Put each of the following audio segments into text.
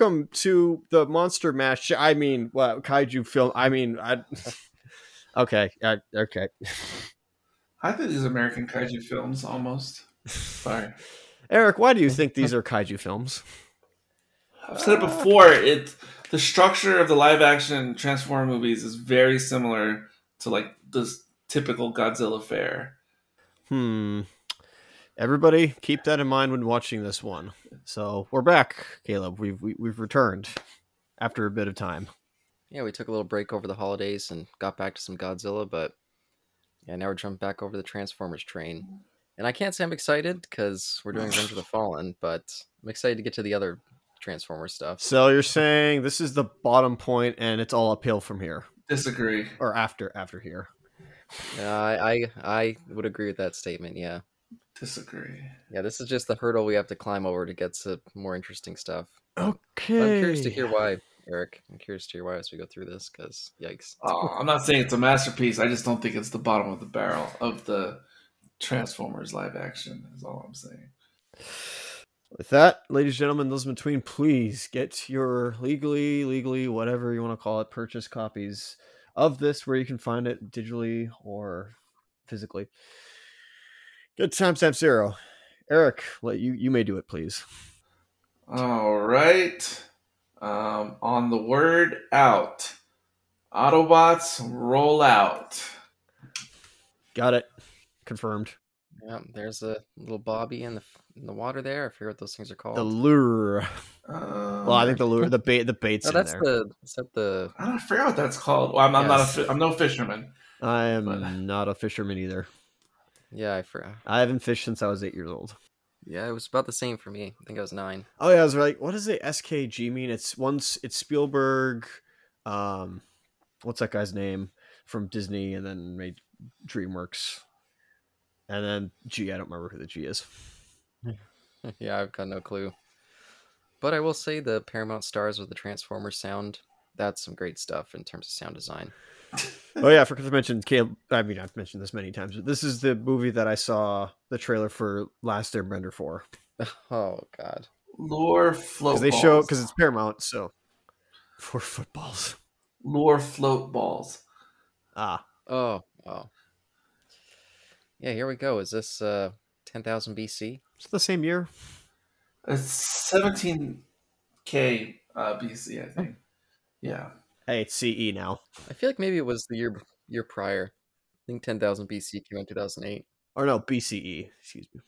welcome to the Monster Mash. I mean, what kaiju film? I mean, I. Okay, uh, okay. I think these American kaiju films almost. Sorry, Eric. Why do you think these are kaiju films? I've said it before. It the structure of the live action Transformer movies is very similar to like this typical Godzilla fare. Hmm. Everybody, keep that in mind when watching this one. So we're back, Caleb. We've we, we've returned after a bit of time. Yeah, we took a little break over the holidays and got back to some Godzilla, but yeah, now we're jumping back over the Transformers train. And I can't say I'm excited because we're doing Revenge of the Fallen, but I'm excited to get to the other Transformer stuff. So you're saying this is the bottom point, and it's all uphill from here, Disagree. or after after here. Uh, I, I I would agree with that statement. Yeah, Disagree. yeah. This is just the hurdle we have to climb over to get to more interesting stuff. Okay. But I'm curious to hear why, Eric. I'm curious to hear why as we go through this, because yikes. Oh, I'm not saying it's a masterpiece. I just don't think it's the bottom of the barrel of the Transformers live action. Is all I'm saying. With that, ladies and gentlemen, those in between, please get your legally, legally, whatever you want to call it, purchase copies of this where you can find it digitally or physically. Good timestamp zero. Eric, let you you may do it, please. All right. Um, on the word out, Autobots roll out. Got it. Confirmed. Yeah, there's a little Bobby in the in the water there. I forget what those things are called. The lure. Um, Well, I think the lure, the bait, the bait's Oh, in that's there. the is that the I don't I forget what that's called. Well, I'm, I'm not. A, Yes. fi- I'm no fisherman. I am but- not a fisherman either. Yeah I forgot. I haven't fished since I was eight years old. Yeah, it was about the same for me. I think I was nine. Oh yeah, I was like, what does the SKG mean? It's once it's Spielberg, um, what's that guy's name from Disney, and then made DreamWorks, and then G. I don't remember who the G is. yeah, I've got no clue. But I will say the Paramount Stars with the Transformers sound. That's some great stuff in terms of sound design. Oh yeah, I forgot to mention Caleb. I mean, I've mentioned this many times, but this is the movie that I saw the trailer for Last Airbender for Oh God. Lure float. because they show balls. because it's Paramount, so for footballs. lure float balls. Ah, Oh oh. Yeah, here we go. Is this uh ten thousand BC? it's the same year. It's 17k uh, BC, I think. Yeah. Hey, it's CE now, I feel like maybe it was the year year prior. I think ten thousand BC came out in two thousand eight. or no BCE. Excuse me.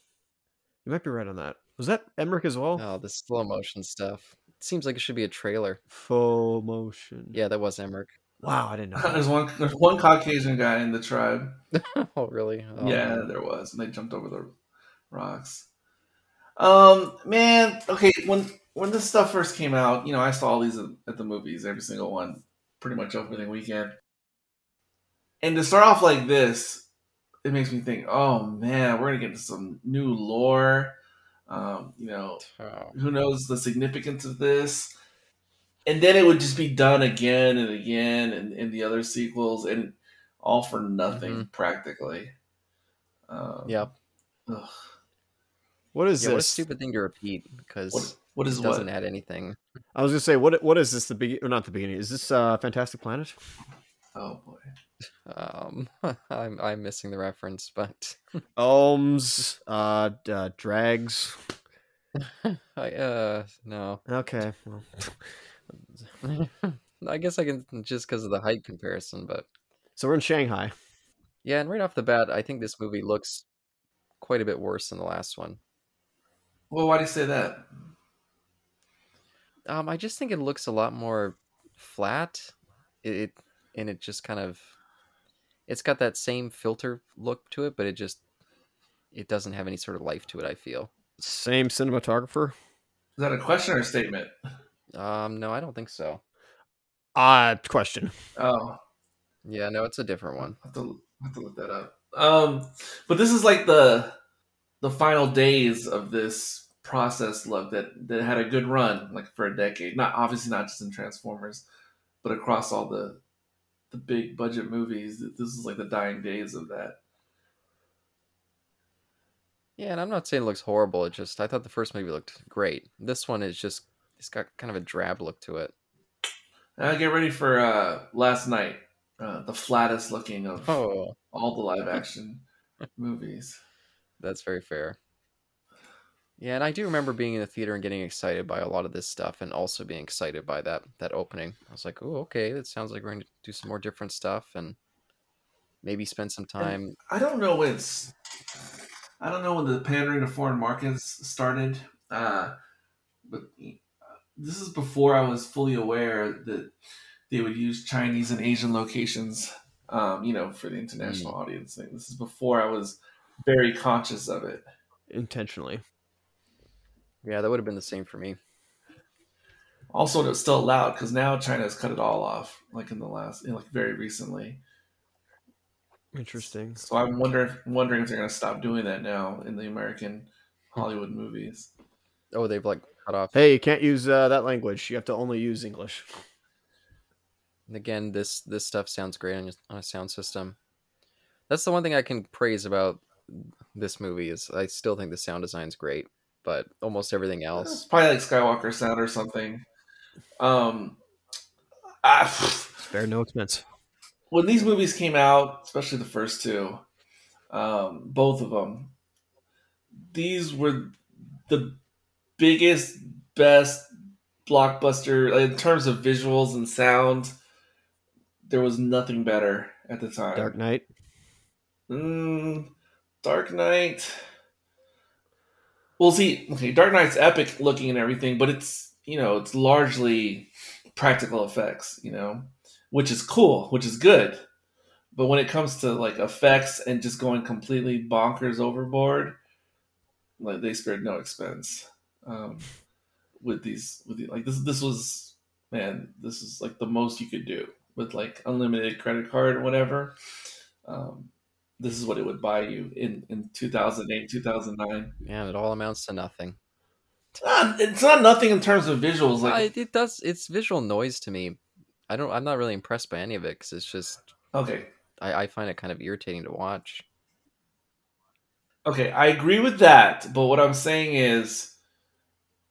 You might be right on that. Was that Emmerich as well? Oh, the slow motion stuff. It seems like it should be a trailer. Full motion. Yeah, that was Emmerich. Wow, I didn't know. There's one. There's one Caucasian guy in the tribe. oh, really? Oh, yeah, there was, and they jumped over the rocks. Um, man, okay. When when this stuff first came out, you know, I saw all these at, at the movies, every single one, pretty much opening weekend. And to start off like this, it makes me think, oh man, we're gonna get into some new lore. Um, you know, who knows the significance of this and then it would just be done again and again in, in the other sequels and all for nothing practically um, Yep. ugh. What is Yeah, what a this? stupid thing to repeat because what, what is it doesn't what add anything. I was gonna say, what what is this? The beginning, or not the beginning? Is this uh, Fantastic Planet? oh boy Um, I'm I'm missing the reference, but Oms, uh, d- uh, Draags. I uh no. Okay, well, I guess I can just because of the height comparison, but so we're in Shanghai. yeah, and right off the bat, I think this movie looks quite a bit worse than the last one. well why do you say that Um, I just think it looks a lot more flat. It, it and it just kind of it's got that same filter look to it, but it just it doesn't have any sort of life to it. I feel. Same cinematographer. is that a question or a statement Um, no, I don't think so. Uh question. oh Yeah, no, it's a different one. I have to, I have to look that up um but this is like the the final days of this process look that that had a good run like for a decade not obviously not just in transformers but across all the the big budget movies this is like the dying days of that Yeah, and I'm not saying it looks horrible. It just I thought the first movie looked great. This one is just It's got kind of a drab look to it. Uh, get ready for uh, Last Knight, uh, the flattest looking of Oh, all the live action movies. that's very fair. Yeah, and I do remember being in the theater and getting excited by a lot of this stuff, and also being excited by that that opening. I was like, "Oh, okay, it sounds like we're going to do some more different stuff, and maybe spend some time." I don't know when it's. I don't know when the pandering to foreign markets started, uh, but this is before I was fully aware that they would use Chinese and Asian locations, um, you know, for the international audience thing. This is before I was very conscious of it. intentionally. Yeah, that would have been the same for me. Also, it's still allowed because now China has cut it all off, like in the last, like very recently. Interesting. So I'm wondering, wondering if they're going to stop doing that now in the American Hollywood movies. Oh, they've like cut off. Hey, you can't use uh, that language. You have to only use English. And again, this this stuff sounds great on, on a sound system. That's the one thing I can praise about this movie is I still think the sound design's great, but almost everything It's else. probably like Skywalker sound or something. Um, ah, Spare no expense. when these movies came out, especially the first two, um, both of them, these were the biggest, best blockbuster in terms of visuals and sound. There was nothing better at the time. Dark Knight. Mm, Dark Knight. Well, see, okay, Dark Knight's epic looking and everything, but it's you know it's largely practical effects, you know, which is cool, which is good. But when it comes to like effects and just going completely bonkers overboard, like they spared no expense um, with these. With the, like this, this was man, this is like the most you could do with like unlimited credit card or whatever. Um, this is what it would buy you in in 2008 2009 Man, it all amounts to nothing. it's not, it's not nothing in terms of visuals Uh, like it, it does. It's visual noise to me. I don't. I'm not really impressed by any of it because it's just. okay I, I find it kind of irritating to watch. okay i agree with that but what i'm saying is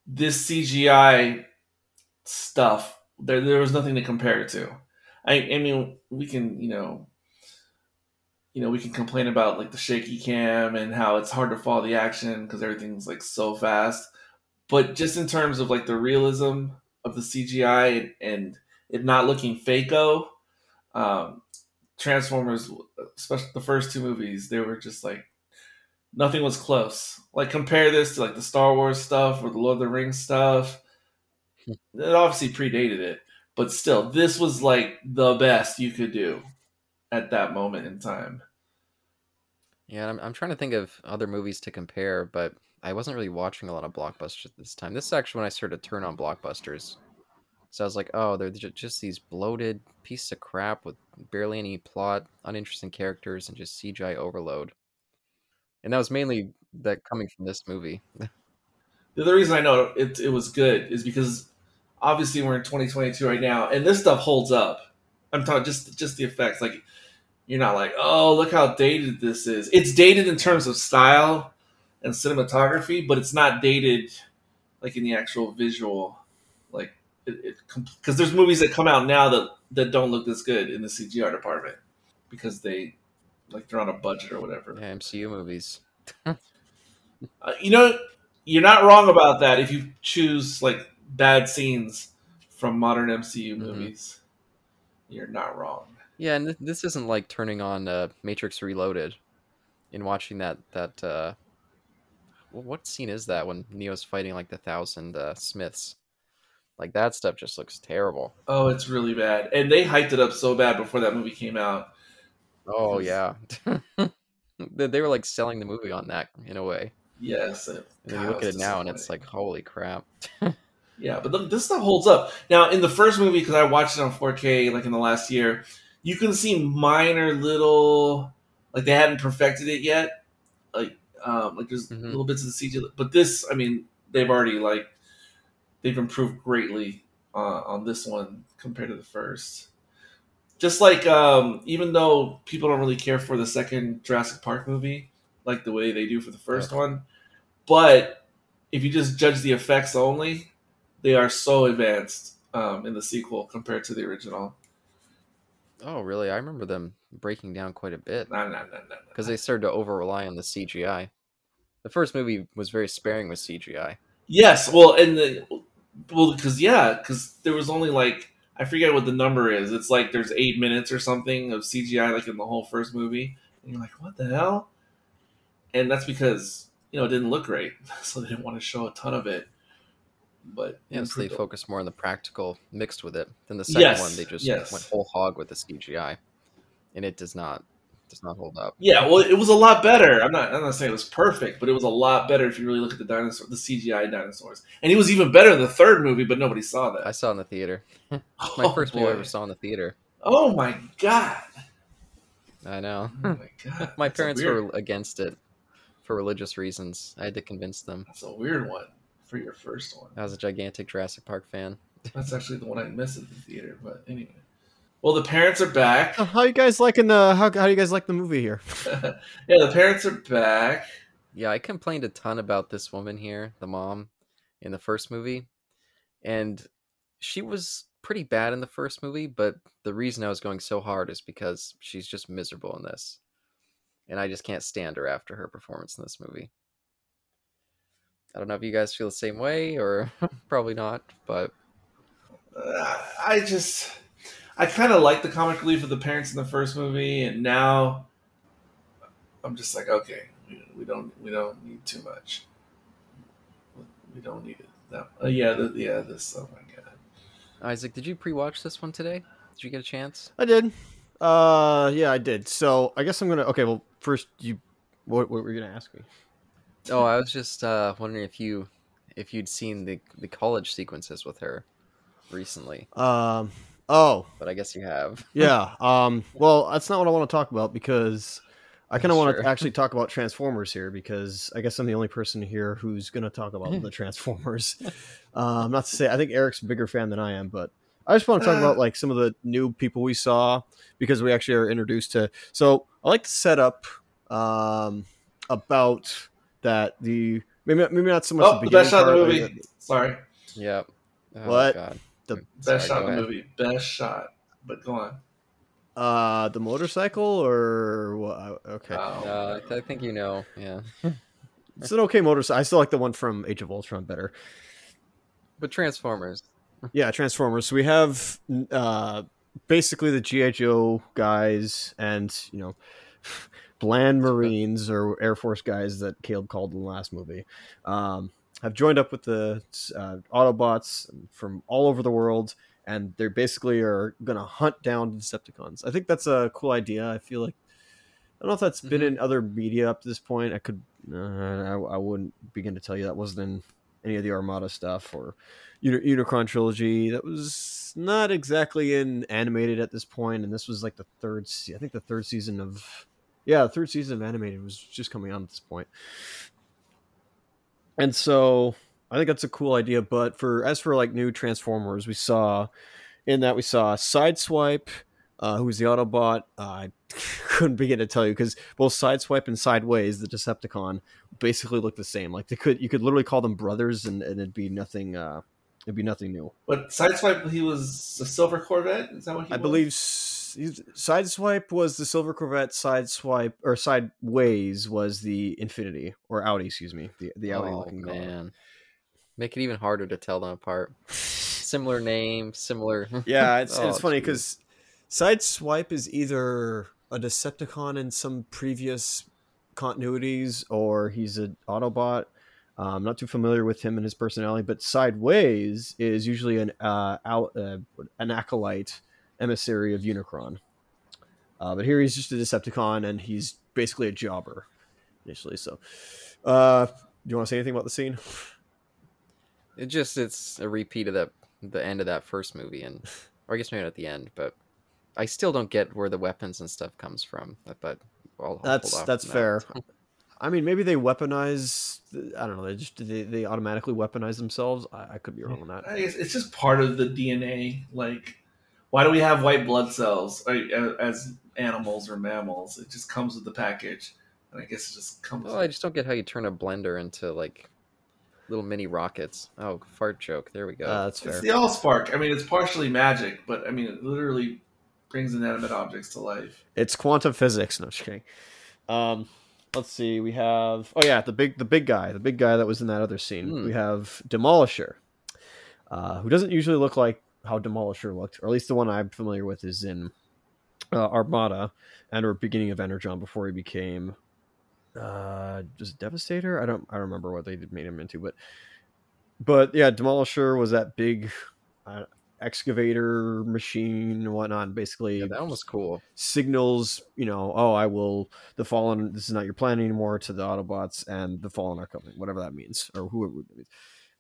this cgi stuff there there was nothing to compare it to i i mean we can you know you know we can complain about like the shaky cam and how it's hard to follow the action because everything's like so fast but just in terms of like the realism of the CGI and, and it not looking fakeo, um, Transformers, especially the first two movies, they were just like nothing was close. Like compare this to like the Star Wars stuff or the Lord of the Rings stuff. It obviously predated it, but still, this was like the best you could do at that moment in time. Yeah, I'm, I'm trying to think of other movies to compare, but I wasn't really watching a lot of blockbusters at this time. This is actually when I started to turn on blockbusters. So I was like, oh, they're just these bloated pieces of crap with barely any plot, uninteresting characters, and just CGI overload. And that was mainly that coming from this movie. The other reason I know it, it was good is because obviously we're in 2022 right now, and this stuff holds up. I'm talking just just the effects. Like you're not like, oh, look how dated this is. It's dated in terms of style and cinematography, but it's not dated like in the actual visual. Like it because there's movies that come out now that that don't look this good in the CGR department because they like they're on a budget or whatever. Yeah, MCU movies. Uh, you know, you're not wrong about that if you choose like bad scenes from modern MCU Mhm. movies. You're not wrong. Yeah, and th- this isn't like turning on uh, Matrix Reloaded and watching that that uh, what scene is that when Neo's fighting like the thousand uh, Smiths? Like that stuff just looks terrible. Oh, it's really bad. And they hyped it up so bad before that movie came out. Oh yeah, they, they were like selling the movie on that in a way. Yes. it- And then you look at it now, and it's like, holy crap! Yeah, but th- this stuff holds up. Now, in the first movie, because I watched it on 4K like in the last year, you can see minor little, like they hadn't perfected it yet. Like, um, like there's Mhm. little bits of the CG. But this, I mean, they've already like they've improved greatly uh, on this one compared to the first. Just like um, even though people don't really care for the second Jurassic Park movie, like the way they do for the first one, but if you just judge the effects only, they are so advanced um, in the sequel compared to the original. Oh, really? I remember them breaking down quite a bit No, no, no, no, no. because they started to over rely on the CGI. The first movie was very sparing with CGI. Yes, well, and the well, because yeah, because there was only like I forget what the number is. It's like there's eight minutes or something of CGI, like in the whole first movie, and you're like, what the hell? And that's because you know it didn't look great, so they didn't want to show a ton of it. But yes, they improved- focused more on the practical mixed with it. Then the second Yes, one, they just yes. went whole hog with the CGI, and it does not does not hold up. Yeah, well, it was a lot better. I'm not. I'm not saying it was perfect, but it was a lot better if you really look at the dinosaur, the CGI dinosaurs, and it was even better in the third movie, but nobody saw that. I saw it in the theater. My Oh, first movie I ever saw in the theater. Oh my god! I know. Oh my god! My parents were against it for religious reasons. I had to convince them. That's a weird one for your first one. I was a gigantic Jurassic Park fan. That's actually the one I missed at the theater. But anyway, well, the parents are back. How you guys liking the? How, how do you guys like the movie here? yeah, the parents are back. Yeah, I complained a ton about this woman here, the mom, in the first movie. And she was pretty bad in the first movie, but the reason I was going so hard is because she's just miserable in this. And I just can't stand her after her performance in this movie. I don't know if you guys feel the same way or probably not, but Uh, I just, I kind of like the comic relief of the parents in the first movie, and now I'm just like, okay, we, we don't, we don't need too much. We don't need it. That, uh, yeah, the, yeah, this. Oh my god. Isaac, did you pre-watch this one today? Did you get a chance? I did. Uh, yeah, I did. So I guess I'm gonna. Okay, well, first you, what, what were you gonna ask me? Oh, I was just uh, wondering if you if you'd seen the the college sequences with her recently, Um. Oh, but I guess you have. yeah. Um. Well, that's not what I want to talk about because I kind of want to actually talk about Transformers here because I guess I'm the only person here who's gonna talk about the Transformers. Um, not to say I think Eric's a bigger fan than I am, but I just want to talk about like some of the new people we saw because we actually are introduced to. So I like to set up um about that the maybe maybe not so much Oh, the beginning best shot in the part, movie. Sorry, Yep. Oh, What? God. The Sorry, best shot go in the ahead. movie. Best shot. But go on. Uh, the motorcycle or what? Okay, Oh, Uh, I I think you know. Yeah. it's an okay motorcycle. I still like the one from Age of Ultron better. But Transformers. Yeah, Transformers. So we have uh basically the GI Joe guys and you know bland Marines or Air Force guys that Caleb called in the last movie. Um, have joined up with the uh, Autobots from all over the world, and they basically are gonna hunt down Decepticons. I think that's a cool idea. I feel like I don't know if that's been Mhm. in other media up to this point. I could, uh, I, I wouldn't begin to tell you that wasn't in any of the Armada stuff or Uni- Unicron trilogy. That was not exactly in animated at this point, and this was like the third. I think the third season of, yeah, the third season of animated was just coming on at this point. And so I think that's a cool idea. But for as for like new Transformers, we saw in that we saw Sideswipe, uh, who's the Autobot. Uh, I couldn't begin to tell you because both Sideswipe and Sideways, the Decepticon, basically look the same. Like they could, you could literally call them brothers, and, and it'd be nothing. Uh, it'd be nothing new. But Sideswipe, he was a silver Corvette. Is that what he I was? believe s- he's- Sideswipe was the Silver Corvette. Sideswipe or Sideways was the Infiniti or Audi, excuse me, the the Audi oh looking car. man. Make it even harder to tell them apart. Similar name, similar. Yeah, it's Oh, it's funny because Sideswipe is either a Decepticon in some previous continuities or he's an Autobot. Uh, I'm not too familiar with him and his personality, but Sideways is usually an uh, out, uh, an acolyte emissary of Unicron. Uh, but here he's just a Decepticon and he's basically a jobber initially. So, uh, do you want to say anything about the scene? It just it's a repeat of that the end of that first movie, and or I guess maybe not at the end, but I still don't get where the weapons and stuff comes from. But, but I'll, I'll that's that's on fair. that. I mean, maybe they weaponize. I don't know. They just they, they automatically weaponize themselves. I, I could be wrong on that. I guess it's just part of the DNA. Like, why do we have white blood cells as animals or mammals? It just comes with the package, and I guess it just comes. Well, I just don't get how you turn a blender into like little mini rockets. Oh, fart joke. There we go. Uh, that's It's fair. the Allspark. I mean, it's partially magic, but I mean, it literally brings inanimate objects to life. It's quantum physics. No, just kidding. Um, let's see. We have. Oh yeah, the big the big guy, the big guy that was in that other scene. Hmm. We have Demolisher, uh, who doesn't usually look like how Demolisher looked, or at least the one I'm familiar with is in uh, Armada and or beginning of Energon before he became uh just Devastator. I don't I don't remember what they made him into, but but yeah, Demolisher was that big uh, excavator machine and whatnot. and Basically, yeah, that one was cool. signals, you know, oh, I will, the Fallen, this is not your plan anymore to the Autobots, and the Fallen are coming, whatever that means, or whoever that means.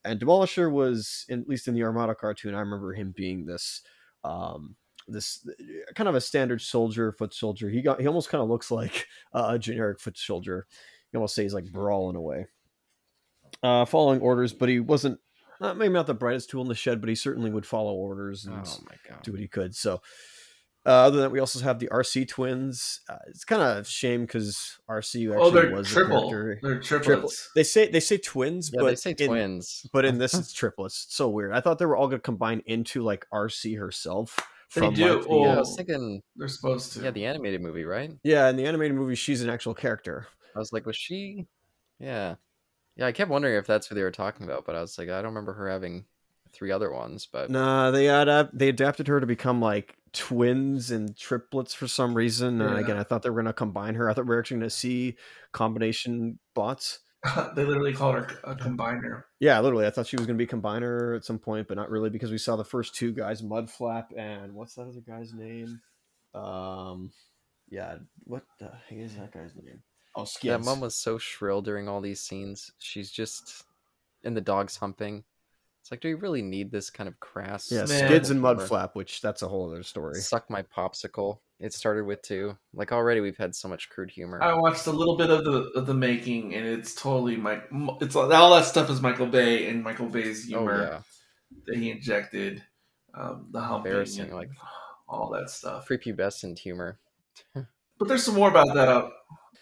And Demolisher was, in, at least in the Armada cartoon, I remember him being this, um, this uh, kind of a standard soldier, foot soldier. He got, he almost kind of looks like a generic foot soldier. You almost say he's like Brawl in a way, uh, following orders, but he wasn't, uh, maybe not the brightest tool in the shed, but he certainly would follow orders and Oh do what he could. So, uh, other than that, we also have the RC twins. Uh, it's kind of a shame because RC actually oh, they're was a triple. character. They're triplets. Triple. They say they say twins, Yeah, but they say in- twins. but in this, it's triplets. It's so weird. I thought they were all going to combine into like RC herself. They from, do. like, the, yeah, I Oh. was thinking. They're supposed to. Yeah, the animated movie, right? yeah, in the animated movie, she's an actual character. I was like, was she? Yeah, yeah. I kept wondering if that's what they were talking about, but I was like, I don't remember her having three other ones. But Nah, they adapt they adapted her to become like twins and triplets for some reason. And again, I thought they were going to combine her. I thought we were actually going to see combination bots. they literally called her a combiner. Yeah, literally. I thought she was going to be combiner at some point, but not really because we saw the first two guys, Mudflap and what's that other guy's name? Um, yeah, what the heck is that guy's name? Oh, that Skids. mom was so shrill during all these scenes. She's just and the dog's humping. It's like, do we really need this kind of crass? yeah, Man. Skids and humor? Mudflap, which that's a whole other story. Suck my popsicle. It started with two. Like already, we've had so much crude humor. I watched a little bit of the of the making, and it's totally Mike. It's all all that stuff is Michael Bay and Michael Bay's oh humor yeah, that he injected, um, the humping, Embarrassing, and like- all that stuff. prepubescent humor. But there's some more about that. I'll,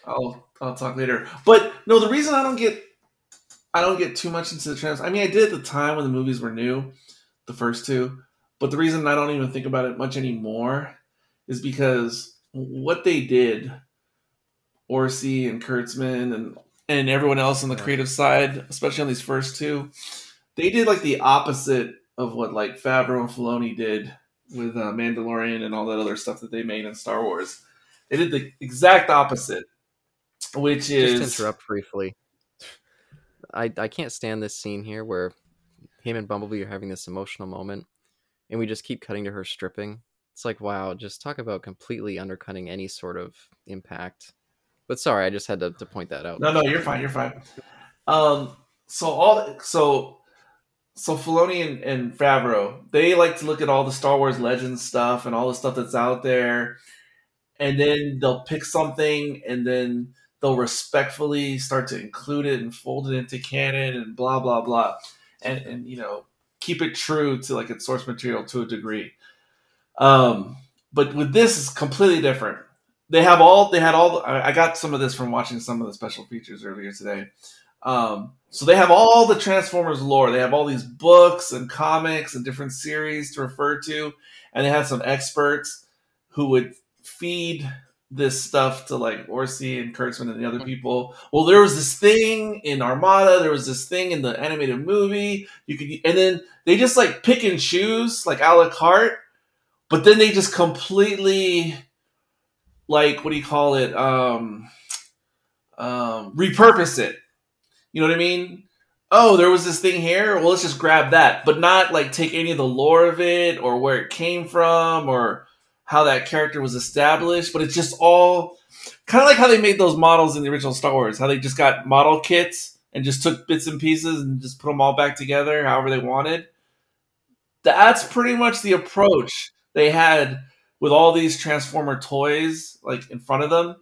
I'll I'll talk later. But no, the reason I don't get I don't get too much into the trans. I mean, I did at the time when the movies were new, the first two. But the reason I don't even think about it much anymore is because what they did, Orci and Kurtzman and and everyone else on the creative side, especially on these first two, they did like the opposite of what like Favreau and Filoni did with uh, Mandalorian and all that other stuff that they made in Star Wars. They did the exact opposite, which is Just interrupt briefly. I I can't stand this scene here where him and Bumblebee are having this emotional moment, and we just keep cutting to her stripping. It's like, wow, just talk about completely undercutting any sort of impact. But sorry, I just had to, to point that out. No, no, you're fine. You're fine. Um, so all so so Filoni and, and Favreau, they like to look at all the Star Wars Legends stuff and all the stuff that's out there, and then they'll pick something and then they'll respectfully start to include it and fold it into canon and blah blah blah, and and you know keep it true to like its source material to a degree. Um, but with this is completely different they have all they had all I I got some of this from watching some of the special features earlier today. Um, so they have all the Transformers lore. They have all these books and comics and different series to refer to, and they have some experts who would feed this stuff to like Orci and Kurtzman and the other people. Well, there was this thing in Armada. There was this thing in the animated movie. You could, and then they just like pick and choose like a la carte, but then they just completely like what do you call it um um repurpose it you know what i mean oh there was this thing here well let's just grab that but not like take any of the lore of it or where it came from or how that character was established but it's just all kind of like how they made those models in the original star wars how they just got model kits and just took bits and pieces and just put them all back together however they wanted. That's pretty much the approach they had with all these transformer toys like in front of them.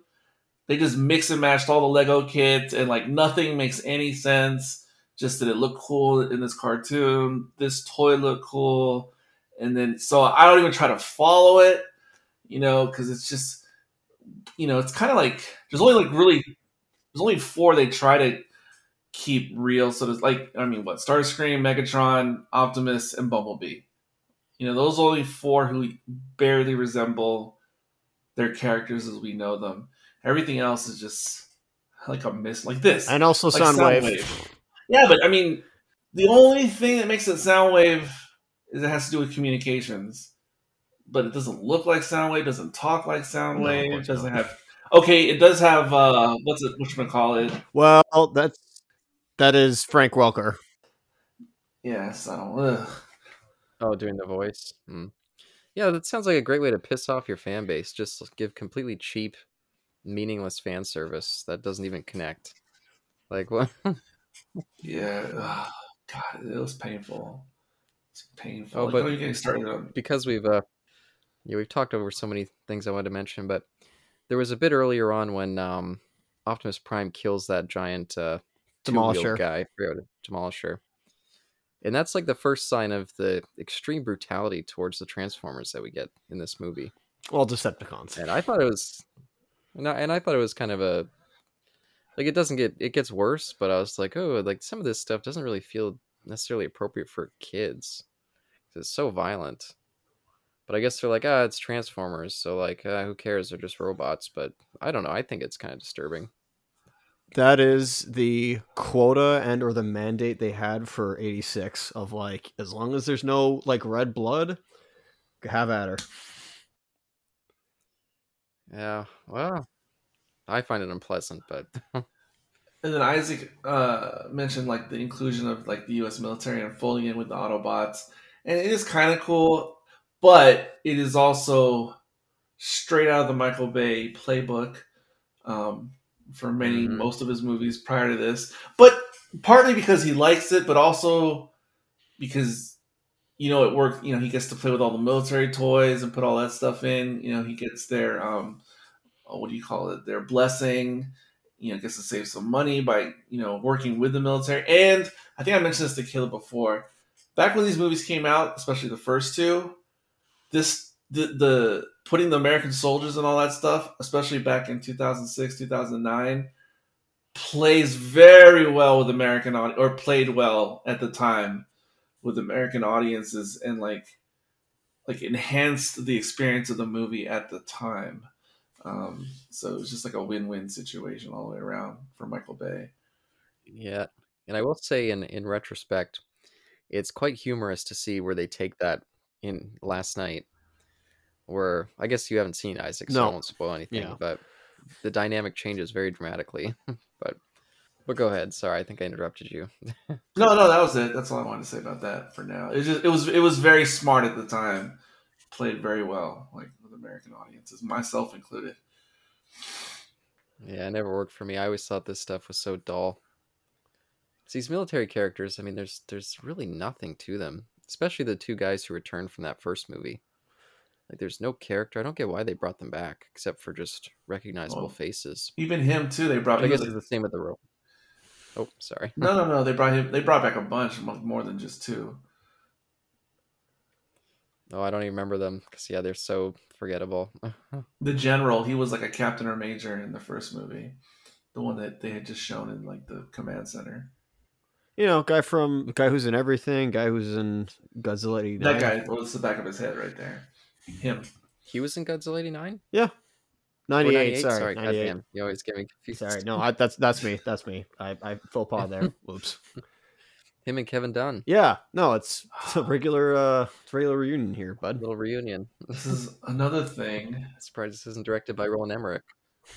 They just mix and matched all the lego kits and like nothing makes any sense. Just that it looked cool in this cartoon this toy looked cool and then so i don't even try to follow it you know because it's just you know it's kind of like there's only like really there's only four they try to keep real. So there's like, I mean, what Starscream, Megatron, Optimus, and Bumblebee. You know, those are only four who barely resemble their characters as we know them. Everything else is just like a miss, like this, and also like Soundwave. Soundwave. Yeah, but I mean, the only thing that makes it Soundwave is it has to do with communications. But it doesn't look like Soundwave, doesn't talk like Soundwave, course doesn't not. have. Okay, it does have uh, what's it? What you call it? Well, that's that is Frank Welker. Yeah, so ugh. Oh, doing the voice. Hmm. Yeah, that sounds like a great way to piss off your fan base. Just give completely cheap, meaningless fan service that doesn't even connect. Like what? yeah. ugh, God, it was painful. It's painful. Oh, Like, but- what are you getting started on? because we've uh, yeah, we've talked over so many things I wanted to mention, but there was a bit earlier on when um, Optimus Prime kills that giant uh, Demolisher. guy, I forget what it- Demolisher, and that's like the first sign of the extreme brutality towards the Transformers that we get in this movie. Well, Decepticons. and I thought it was, and I, and I thought it was kind of a, like it doesn't get it gets worse, but I was like, oh, like some of this stuff doesn't really feel necessarily appropriate for kids because it's so violent. But I guess they're like, ah, it's Transformers, so like, uh, who cares? They're just robots. But I don't know. I think it's kind of disturbing. That is the quota and or the mandate they had for 86 of like as long as there's no like red blood, have at her. Yeah. Well, I find it unpleasant, but And then Isaac uh, mentioned like the inclusion of like the U.S. military and folding in with the Autobots, and it is kind of cool, but it is also straight out of the Michael Bay playbook um, for many Mhm. most of his movies prior to this. But partly because he likes it, but also because you know it worked. You know he gets to play with all the military toys and put all that stuff in. You know he gets their um, oh, what do you call it? Their blessing you know, gets to save some money by, you know, working with the military. And I think I mentioned this to Caleb before. Back when these movies came out, especially the first two, this the the putting the American soldiers and all that stuff, especially back in 2006, 2009, plays very well with American or played well at the time with American audiences and like like enhanced the experience of the movie at the time. Um, so it was just like a win-win situation all the way around for Michael Bay. yeah. And I will say, in in retrospect, it's quite humorous to see where they take that in Last Knight. Where I guess you haven't seen Isaac, so I won't spoil anything. Yeah. But the dynamic changes very dramatically. but but go ahead. Sorry, I think I interrupted you. No, no, that was it. That's all I wanted to say about that for now. It just it was it was very smart at the time, played very well, like with American audiences, myself included. Yeah, it never worked for me. I always thought this stuff was so dull. 'Cause These military characters, I mean, there's there's really nothing to them, especially the two guys who returned from that first movie. Like, there's no character. I don't get why they brought them back, except for just recognizable Well, faces. Even him too. They brought. I guess it's the same with the rope. Oh, sorry. no, no, no. They brought him. They brought back a bunch, more than just two. Oh, I don't even remember them because yeah, they're so forgettable. The general, he was like a captain or major in the first movie, the one that they had just shown in like the command center. You know, guy from guy who's in everything, guy who's in Godzilla 89. That guy. Well, it's the back of his head right there. Him. he was in Godzilla '89. Yeah. 98, sorry, sorry 98. goddamn, you always get me confused. Sorry, no, I, that's that's me. That's me. I I faux pas there. Whoops. him and Kevin Dunn, Yeah, no, it's, it's a regular uh it's regular reunion here, bud. little reunion. This is another thing Surprised this isn't directed by Roland Emmerich.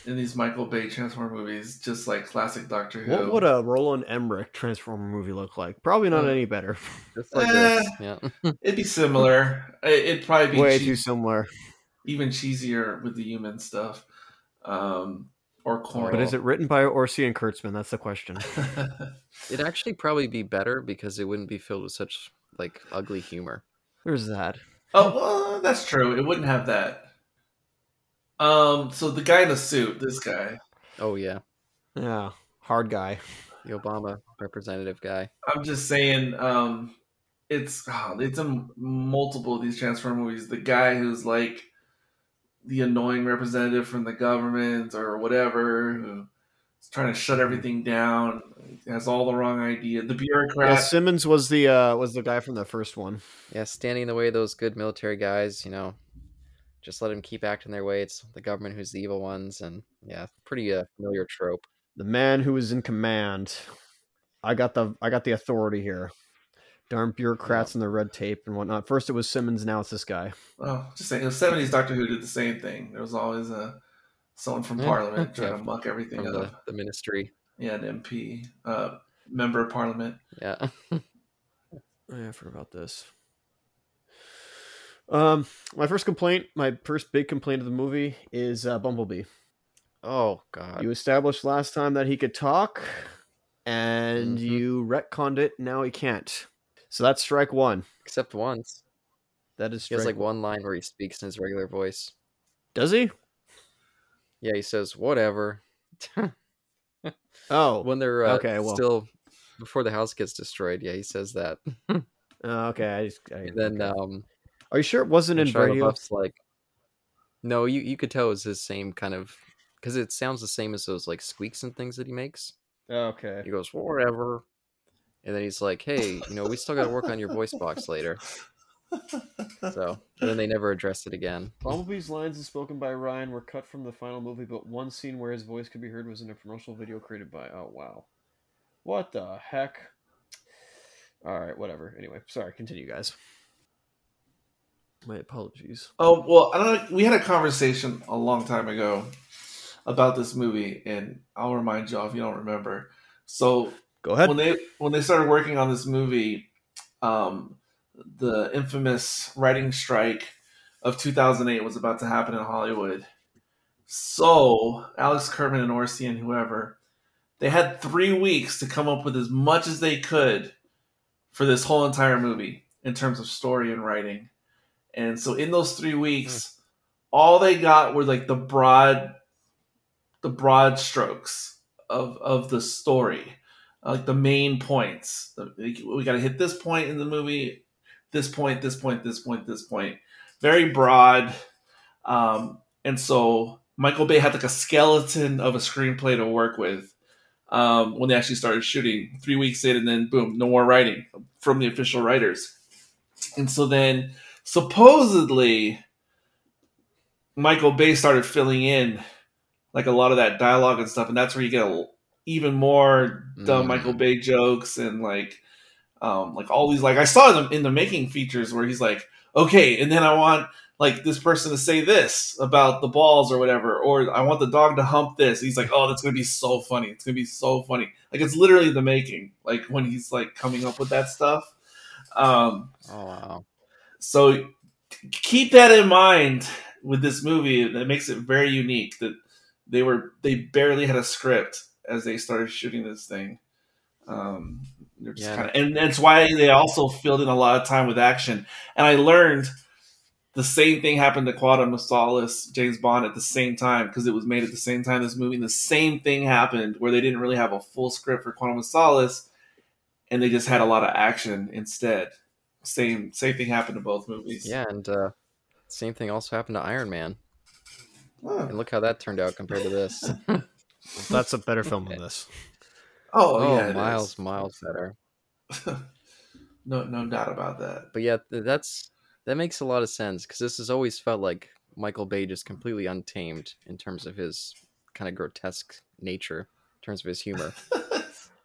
In these Michael Bay Transformer movies, just like classic Doctor Who. What would a Roland Emmerich Transformer movie look like? Probably not Uh, any better. Just like Eh. this. Yeah. It'd be similar. It- It'd probably be Way chea- too similar. even cheesier with the human stuff, um, or Coral. But is it written by Orci and Kurtzman? That's the question. It'd actually probably be better because it wouldn't be filled with such like ugly humor. There's that. oh, well, that's true. It wouldn't have that. Um, so the guy in the suit, this guy, Oh yeah, Yeah, hard guy. the Obama representative guy. I'm just saying, um, it's oh, it's in multiple of these Transformer movies. The guy who's like the annoying representative from the government or whatever, who He's trying to shut everything down. He has all the wrong idea. The Yeah, bureaucrat. Simmons was the uh, was the guy from the first one. Yeah, standing in the way of those good military guys, you know, just let them keep acting their way. It's the government who's the evil ones, and yeah, pretty uh, familiar trope. The man who was in command. I got the I got the authority here. Darn bureaucrats and the red tape and whatnot. First it was Simmons, now it's this guy. Oh, just saying. The seventies Doctor Who did the same thing. There was always a someone from Yeah. Parliament trying Yeah, to muck everything From up. the, the ministry. Yeah, an MP, uh, member of Parliament. Yeah. Oh, yeah, I forgot about this. Um, my first complaint, my first big complaint of the movie is uh, Bumblebee. oh God. You established last time that he could talk, and Mhm. you retconned it. Now he can't. So that's strike one. Except once. That is He has like one line where he speaks in his regular voice. Does he? Yeah, he says whatever. Oh, when they're uh, okay, well. still before the house gets destroyed. Yeah, he says that. uh, okay. I just, I, And then okay. um, are you sure it wasn't in and Shia radio? LaBeouf's like, no, you you could tell it was his same kind of because it sounds the same as those like squeaks and things that he makes. Okay. He goes whatever, and then he's like, hey, you know, we still got to work on your voice box later. So and then they never addressed it again. Bumblebee's lines as spoken by Ryan were cut from the final movie, but one scene where his voice could be heard was in a promotional video created by. Oh wow, what the heck? All right, whatever. Anyway, sorry. Continue, guys. My apologies. Oh well, I don't know. We had a conversation a long time ago about this movie, and I'll remind you all if you don't remember. So Go ahead. when they when they started working on this movie, um, the infamous writing strike of 2008 was about to happen in Hollywood. So Alex Kurtzman and Orci and whoever, they had three weeks to come up with as much as they could for this whole entire movie in terms of story and writing. And so in those three weeks, all they got were like the broad, the broad strokes of of the story like the main points. We got to hit this point in the movie, this point, this point, this point, this point. Very broad. Um, and so Michael Bay had like a skeleton of a screenplay to work with um, when they actually started shooting. Three weeks in, and then boom, no more writing from the official writers. And so then supposedly Michael Bay started filling in like a lot of that dialogue and stuff, and that's where you get a, even more dumb Mm. Michael Bay jokes and like um like all these like I saw them in the making features where he's like, okay, and then I want like this person to say this about the balls or whatever, or I want the dog to hump this. He's like, oh, that's gonna be so funny. It's gonna be so funny. Like it's literally the making. Like when he's like coming up with that stuff. Um, Oh wow. So keep that in mind with this movie. That makes it very unique. That they were they barely had a script as they started shooting this thing. Um, they're just Yeah. kind of, and that's why they also filled in a lot of time with action. And I learned the same thing happened to Quantum of Solace, James Bond, at the same time because it was made at the same time this movie. And the same thing happened where they didn't really have a full script for Quantum of Solace, and they just had a lot of action instead. Same same thing happened to both movies. Yeah, and uh, same thing also happened to Iron Man. Oh, And look how that turned out compared to this. That's a better film than this. oh, oh, yeah, miles, is. miles better. no, no doubt about that. But yeah, that's that makes a lot of sense because this has always felt like Michael Bay just completely untamed in terms of his kind of grotesque nature, in terms of his humor.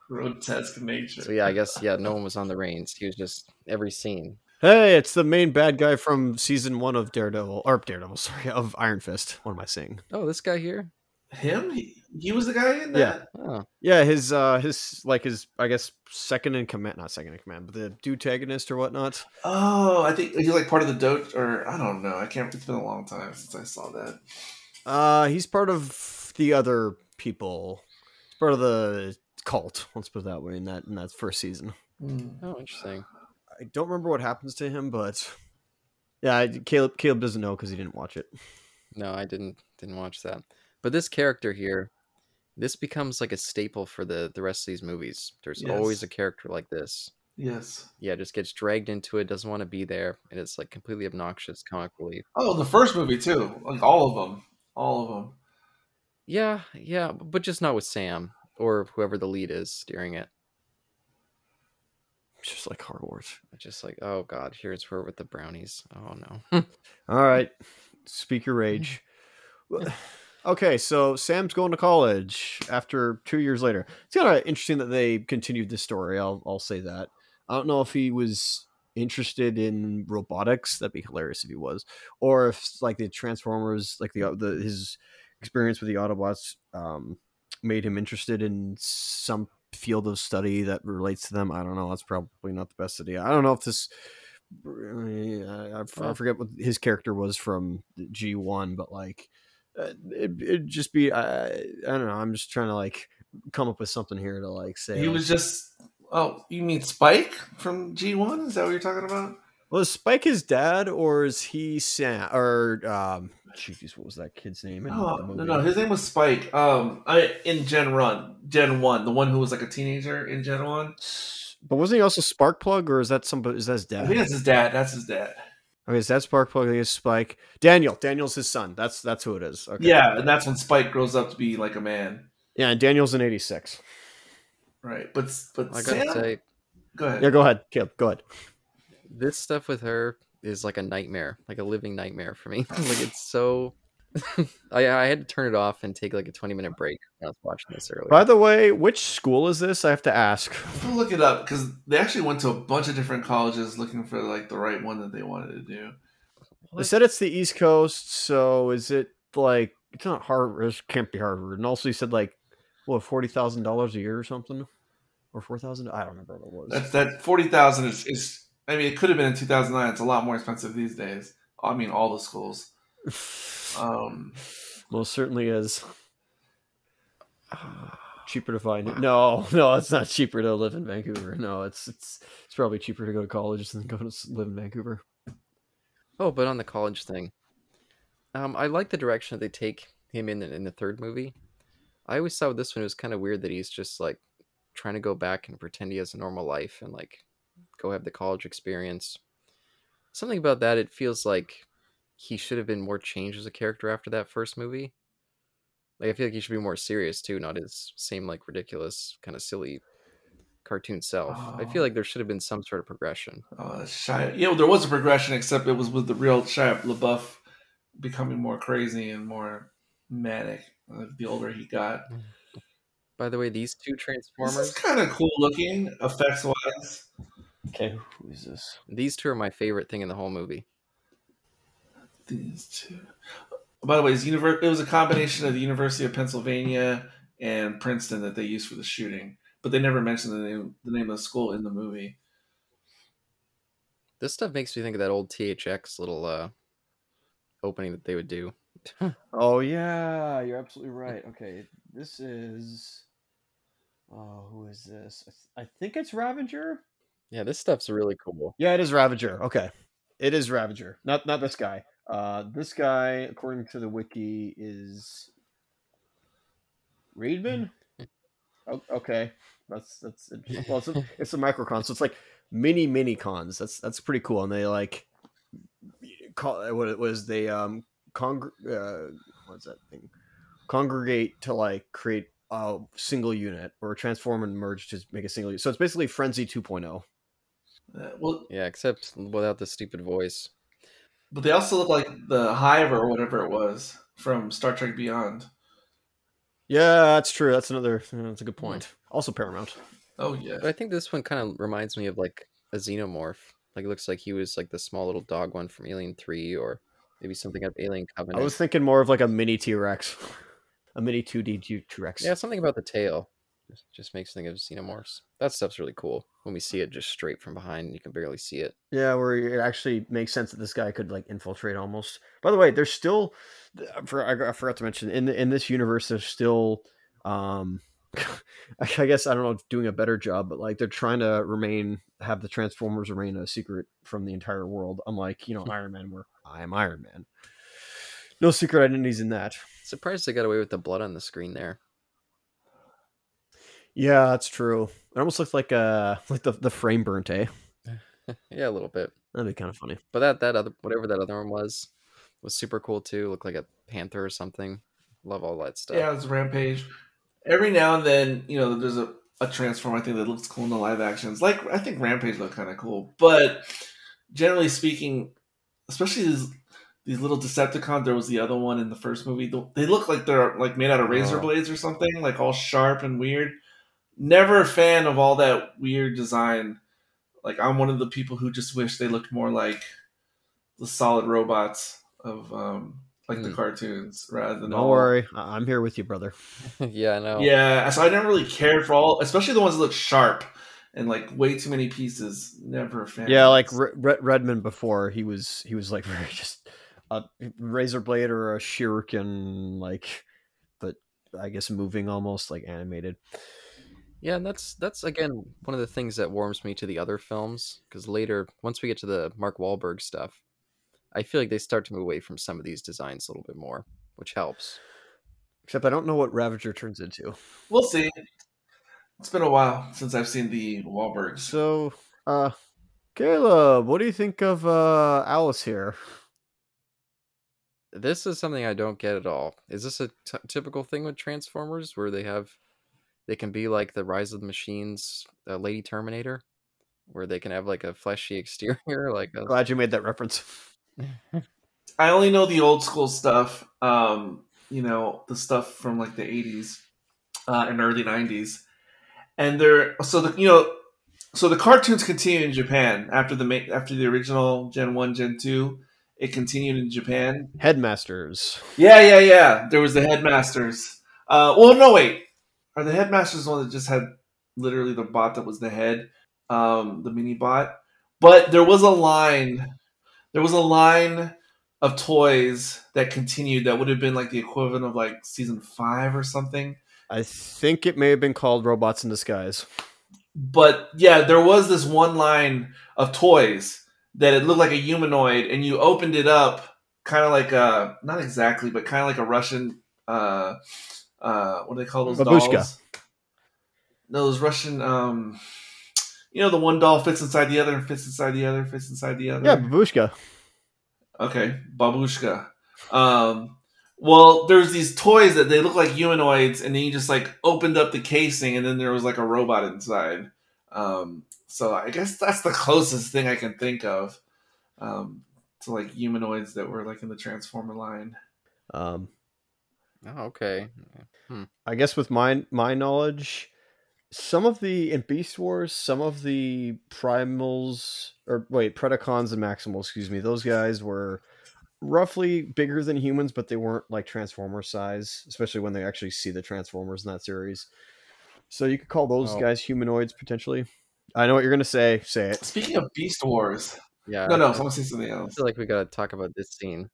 Grotesque nature. So yeah, I guess yeah, no one was on the reins. He was just every scene. Hey, it's the main bad guy from season one of Daredevil, or Daredevil, sorry, of Iron Fist. What am I saying? Oh, this guy here. Him? He, he was the guy in Yeah. that? Oh, Yeah, his uh his like his I guess second in command not second in command, but the dudetagonist or whatnot. Oh, I think he's like part of the Doge, or I don't know. I can't. It's been a long time since I saw that. Uh he's part of the other people. He's part of the cult, let's put it that way, in that in that first season. Hmm. oh, interesting. I don't remember what happens to him, but yeah, I- Caleb Caleb doesn't know because he didn't watch it. No, I didn't didn't watch that. But this character here, this becomes like a staple for the the rest of these movies. There's always a character like this. Yes. Yeah, just gets dragged into it, doesn't want to be there, and it's like completely obnoxious comic relief. Oh, the first movie too. Like all of them. All of them. Yeah, yeah, but just not with Sam or whoever the lead is steering it. Just like Hogwarts. Just like, oh god, here's her with the brownies. Oh no. All right, speak your rage. Okay, so Sam's going to college after two years later. It's kind of interesting that they continued this story. I'll I'll say that. I don't know if he was interested in robotics. That'd be hilarious if he was, or if like the Transformers, like the the his experience with the Autobots, um, made him interested in some field of study that relates to them. I don't know. That's probably not the best idea. I don't know if this. I, I forget what his character was from G one, but like uh, it, it'd just be I, I don't know. I'm just trying to like come up with something here to like say He was just. Oh, you mean Spike from G One? Is that what you're talking about? Was Spike his dad, or is he Sam? Or um, jeez, what was that kid's name? In Oh the no, movie? no, his name was Spike. Um, I in Gen Run, Gen One, the one who was like a teenager in Gen One. But wasn't he also Sparkplug, or is that somebody? Is that his dad? I think that's his dad. That's his dad. Okay, is that Sparkplug? I think it's Spike. Daniel. Daniel's his son. That's that's who it is. Okay. Yeah, and that's when Spike grows up to be like a man, Yeah, and Daniel's in '86. right? But but I gotta Sam, say, go ahead. Yeah, go ahead, Caleb. Go ahead. This stuff with her is like a nightmare, like a living nightmare for me. like it's so. I I had to turn it off and take like a twenty minute break when I was watching this earlier. By the way, which school is this? I have to ask. I'll look it up because they actually went to a bunch of different colleges looking for like the right one that they wanted to do. They said it's the East Coast, so is it like it's not Harvard? It can't be Harvard. And also, you said like what forty thousand dollars a year or something, or four thousand? I don't remember what it was. That's that forty thousand is, is. I mean, it could have been in two thousand nine. It's a lot more expensive these days. I mean, all the schools. Um, Most certainly is cheaper to find it. No, no, it's not cheaper to live in Vancouver. No, it's it's it's probably cheaper to go to college than go to live in Vancouver. Oh, but on the college thing, um, I like the direction that they take him in in the third movie. I always thought with this one it was kind of weird that he's just like trying to go back and pretend he has a normal life and like go have the college experience. Something about that it feels like he should have been more changed as a character after that first movie. Like I feel like he should be more serious too, not his same like ridiculous kind of silly cartoon self. I Oh. feel like there should have been some sort of progression. Oh, Shia, yeah, well, there was a progression, except it was with the real Shia LaBeouf becoming more crazy and more manic uh, the older he got. By the way, these two This Transformers is kind of cool looking, effects wise. Okay, who is this? These two are my favorite thing in the whole movie. These two. By the way, it's univer- it was a combination of the University of Pennsylvania and Princeton that they used for the shooting, but they never mentioned the name the name of the school in the movie. This stuff makes me think of that old THX little uh, opening that they would do. Oh yeah, you're absolutely right. Okay, this is. Oh, who is this? I, th- I think it's Ravager. Yeah, this stuff's really cool. Yeah, it is Ravager. Okay, it is Ravager. Not not this guy. Uh, this guy, according to the wiki, is Reedman. oh, okay, that's that's well, it's a, it's a microcon, so it's like mini mini cons. That's that's pretty cool, and they like call what it was. They um congr uh, what's that thing? Congregate to like create a single unit or transform and merge to make a single unit. So it's basically Frenzy oh. 2.0. Uh, well, Yeah, except without the stupid voice. but they also look like the Hive or whatever it was from Star Trek Beyond. Yeah, that's true. That's another. That's a good point. Also Paramount. Oh yeah, But I think this one kind of reminds me of like a xenomorph. Like it looks like he was like the small little dog one from Alien Three, or maybe something out of Alien Covenant. I was thinking more of like a mini T Rex, a mini 2D T Rex. Yeah, something about the tail. Just, makes me think of xenomorphs. That stuff's really cool. When we see it just straight from behind, you can barely see it. Yeah, where it actually makes sense that this guy could like infiltrate almost. By the way, there's still, for I I forgot to mention in the, in this universe, there's still, um, I guess I don't know, doing a better job, but like they're trying to remain have the Transformers remain a secret from the entire world, unlike you know Iron Man, where I am Iron Man. No secret identities in that. Surprised they got away with the blood on the screen there. Yeah, that's true. It almost looks like uh like the the frame burnt, eh? yeah, a little bit. That'd be kind of funny. But that that other whatever that other one was was super cool too. Looked like a panther or something. Love all that stuff. Yeah, it's Rampage. Every now and then, you know, there's a, a transform I think that looks cool in the live actions. Like I think Rampage looked kind of cool, but generally speaking, especially these these little Decepticons. There was the other one in the first movie. They look like they're like made out of razor Oh. blades or something, like all sharp and weird. Never a fan of all that weird design. Like I'm one of the people who just wish they looked more like the solid robots of um like the Hmm. cartoons rather than Don't all worry, I- I'm here with you, brother. yeah, I know. Yeah, so I never really cared for all, especially the ones that look sharp and like way too many pieces. Never a fan. Yeah, like those. Re- Re- Redmond before he was he was like very just a razor blade or a shuriken, like, but I guess moving almost like animated. Yeah, and that's that's again one of the things that warms me to the other films because later, once we get to the Mark Wahlberg stuff, I feel like they start to move away from some of these designs a little bit more, which helps. Except I don't know what Ravager turns into. we'll see. It's been a while since I've seen the Wahlbergs. So, uh, Caleb, what do you think of uh Alice here? This is something I don't get at all. Is this a t- typical thing with Transformers where they have they can be like the Rise of the Machines, uh, Lady Terminator, where they can have like a fleshy exterior, like a Glad you made that reference. I only know the old school stuff. Um, you know, the stuff from like the '80s uh, and early '90s, and they're so the you know, so the cartoons continue in Japan after the after the original Gen One, Gen Two. It continued in Japan. Headmasters. Yeah, yeah, yeah. There was the headmasters. Uh, well, no, wait. Are the headmasters the one that just had literally the bot that was the head, um, the mini bot? But there was a line. There was a line of toys that continued that would have been like the equivalent of like season five or something. I think it may have been called Robots in Disguise. But yeah, there was this one line of toys that it looked like a humanoid, and you opened it up, kind of like a not exactly, but kind of like a Russian. Uh, uh, what do they call those Babushka. dolls? No, those Russian. Um, you know, the one doll fits inside the other, and fits inside the other, fits inside the other. Yeah, Babushka. Okay, babushka. Um, well, there's these toys that they look like humanoids, and then you just like opened up the casing, and then there was like a robot inside. Um, so I guess that's the closest thing I can think of um, to like humanoids that were like in the Transformer line. Um, Oh, okay. Hmm. I guess with my my knowledge, some of the in Beast Wars, some of the primals or wait, Predacons and Maximals, excuse me, those guys were roughly bigger than humans, but they weren't like Transformer size, especially when they actually see the Transformers in that series. So you could call those Oh. guys humanoids potentially. I know what you're gonna say. Say it. Speaking of Beast Wars, Yeah. no, no, I- someone say something I feel like we gotta talk about this scene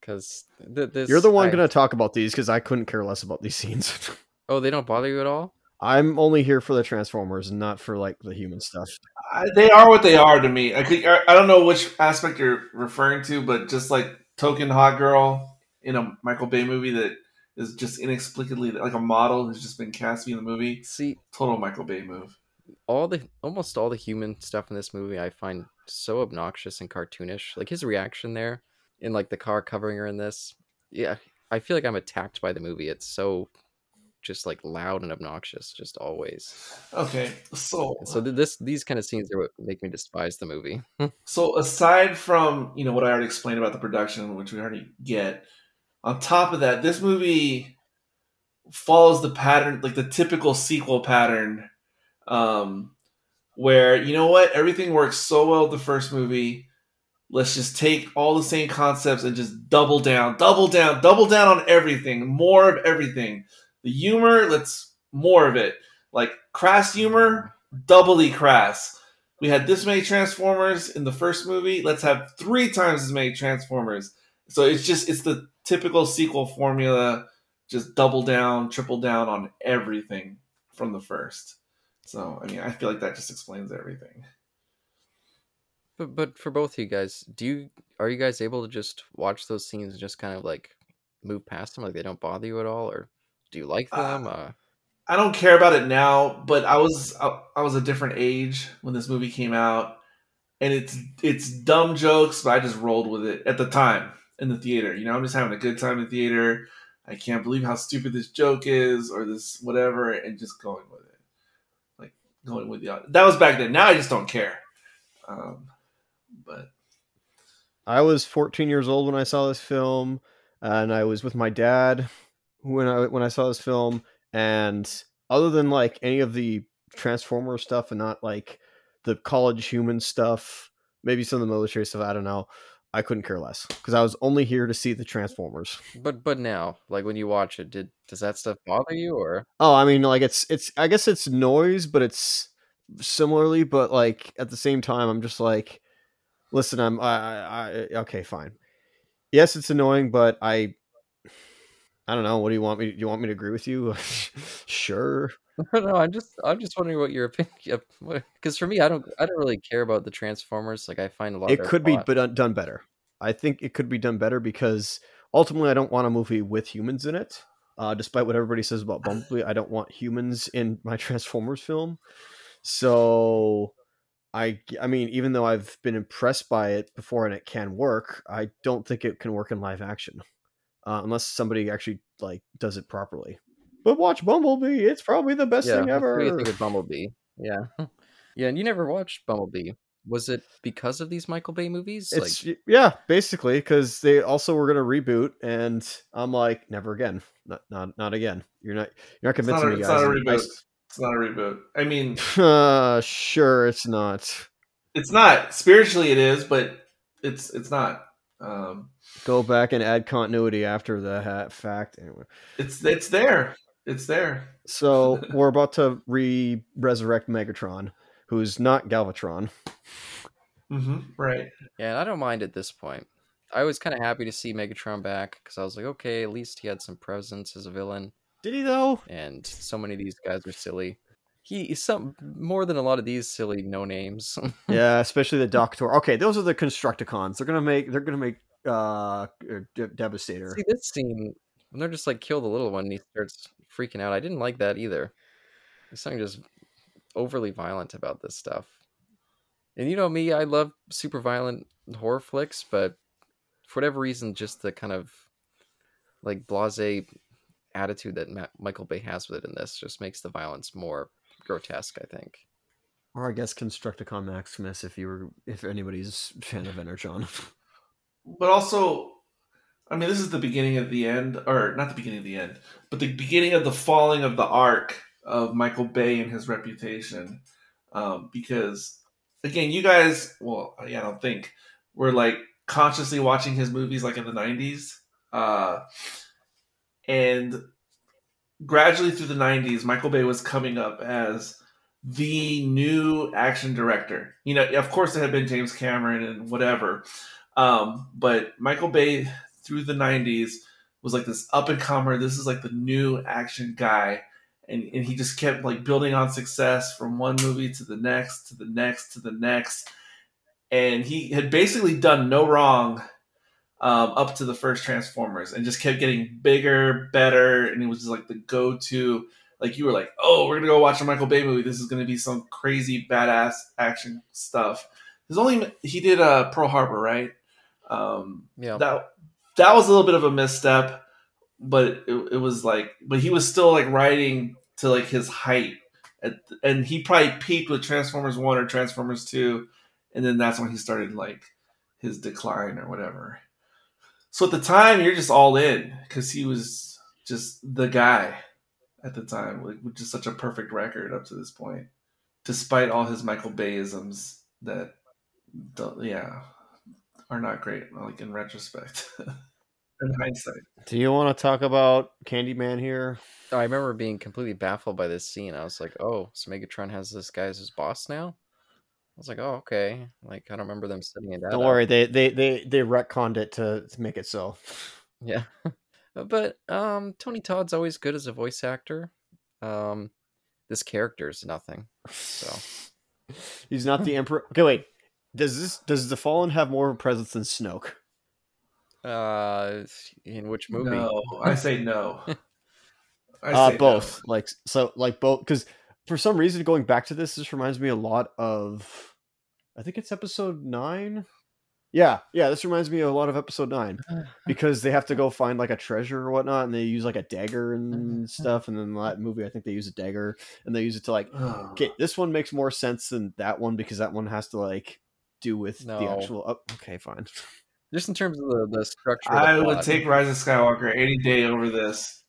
because th- this. You're the one I- gonna talk about these because I couldn't care less about these scenes. Oh, they don't bother you at all. I'm only here for the Transformers, and not for like the human stuff. I, they are what they are to me. I could, I I don't know which aspect you're referring to, but just like token hot girl in a Michael Bay movie that is just inexplicably like a model who's just been cast to in the movie. See, Total Michael Bay move. all the almost all the human stuff in this movie I find so obnoxious and cartoonish. Like his reaction there in like the car covering her in this. Yeah, I feel like I'm attacked by the movie. It's so just like loud and obnoxious, just always. Okay, so so this these kind of scenes are what make me despise the movie. so aside from you know what I already explained about the production, which we already get, on top of that, this movie follows the pattern, like the typical sequel pattern, um, where you know what everything works so well with the first movie. Let's just take all the same concepts and just double down, double down, double down on everything, more of everything. The humor, let's more of it. Like crass humor, doubly crass. We had this many Transformers in the first movie. Let's have three times as many Transformers. So it's just it's the typical sequel formula. Just double down, triple down on everything from the first. So I mean, I feel like that just explains everything. But but for both of you guys, do you are you guys able to just watch those scenes and just kind of like move past them, like they don't bother you at all, or do you like Uh, them? Uh, I don't care about it now, but I was I, I was a different age when this movie came out, and it's it's dumb jokes, but I just rolled with it at the time in the theater. You know, I'm just having a good time in the theater. I can't believe how stupid this joke is or this whatever, and just going with it, like going with the. That was back then. Now I just don't care. Um, but I was 14 years old when I saw this film, and I was with my dad when I when I saw this film. And other than like any of the Transformer stuff, and not like the college human stuff, maybe some of the military stuff, I don't know. I couldn't care less because I was only here to see the Transformers. But but now, like when you watch it, did does that stuff bother you or? Oh, I mean, like it's it's I guess it's noise, but it's similarly, but like at the same time, I'm just like, listen, I'm I, I, I okay, fine. Yes, it's annoying, but I I don't know. What do you want me? Do you want me to agree with you? sure. no, I'm just I'm just wondering what your opinion. Because for me, I don't I don't really care about the Transformers. Like I find a lot. It could plot. be but done better. I think it could be done better because ultimately, I don't want a movie with humans in it. Uh, despite what everybody says about Bumblebee, I don't want humans in my Transformers film. So I I mean, even though I've been impressed by it before and it can work, I don't think it can work in live action. Uh, unless somebody actually like does it properly. But watch Bumblebee; it's probably the best yeah, thing ever. What you think of Bumblebee? Yeah, yeah, and you never watched Bumblebee. Was it because of these Michael Bay movies? It's like... yeah, basically because they also were going to reboot, and I'm like, never again, not not not again. You're not you're not convincing not a, me, guys. It's not a reboot. It's not a reboot. I mean, uh, sure, it's not. It's not spiritually. It is, but it's it's not. Um, Go back and add continuity after the fact. Anyway, it's it's there. It's there. So we're about to re resurrect Megatron, who's not Galvatron. Mm-hmm, right. Yeah, I don't mind at this point. I was kind of happy to see Megatron back because I was like, okay, at least he had some presence as a villain. Did he though? And so many of these guys are silly. He is some more than a lot of these silly no names. yeah, especially the Doctor. Okay, those are the Constructicons. They're gonna make. They're gonna make uh Devastator. See this scene when they're just like kill the little one and he starts freaking out. I didn't like that either. There's something just overly violent about this stuff. And you know me, I love super violent horror flicks, but for whatever reason, just the kind of like blase attitude that Ma- Michael Bay has with it in this just makes the violence more grotesque. I think. Or I guess Constructicon Maximus, if you were, if anybody's fan of Energon. but also, I mean, this is the beginning of the end, or not the beginning of the end, but the beginning of the falling of the arc of Michael Bay and his reputation. Um, because again, you guys, well, yeah, I don't think were like consciously watching his movies like in the '90s, uh, and gradually through the '90s, Michael Bay was coming up as the new action director. You know, of course, it had been James Cameron and whatever, um, but Michael Bay through the 90s was like this up and comer. This is like the new action guy. And, and he just kept like building on success from one movie to the next, to the next, to the next. And he had basically done no wrong um, up to the first Transformers and just kept getting bigger, better. And it was just like the go to. Like you were like, oh, we're gonna go watch a Michael Bay movie. This is gonna be some crazy badass action stuff. His only he did uh, Pearl Harbor, right? Um, yeah. That that was a little bit of a misstep, but it, it was like, but he was still like riding to like his height, at, and he probably peaked with Transformers One or Transformers Two, and then that's when he started like his decline or whatever. So at the time, you're just all in because he was just the guy at the time, like with just such a perfect record up to this point, despite all his Michael Bayisms that, yeah, are not great. Like in retrospect. in hindsight. Do you want to talk about Candyman here? Oh, I remember being completely baffled by this scene. I was like, "Oh, so Megatron has this guy as his boss now." I was like, "Oh, okay." Like I don't remember them setting it. Don't worry, they they they they retconned it to, to make it so. Yeah, but um, Tony Todd's always good as a voice actor. Um, this character is nothing. So he's not the emperor. Okay, wait. Does this does the Fallen have more of a presence than Snoke? Uh, in which movie? No, I say no. I uh, both. No. Like so, like both. Because for some reason, going back to this, this reminds me a lot of. I think it's episode nine. Yeah, yeah. This reminds me of a lot of episode nine uh-huh. because they have to go find like a treasure or whatnot, and they use like a dagger and uh-huh, uh-huh. stuff. And then that movie, I think they use a dagger and they use it to like. Oh. Okay, this one makes more sense than that one because that one has to like do with the actual. Oh, okay, fine. Just in terms of the, the structure. Of the I would take Rise of Skywalker any day over this.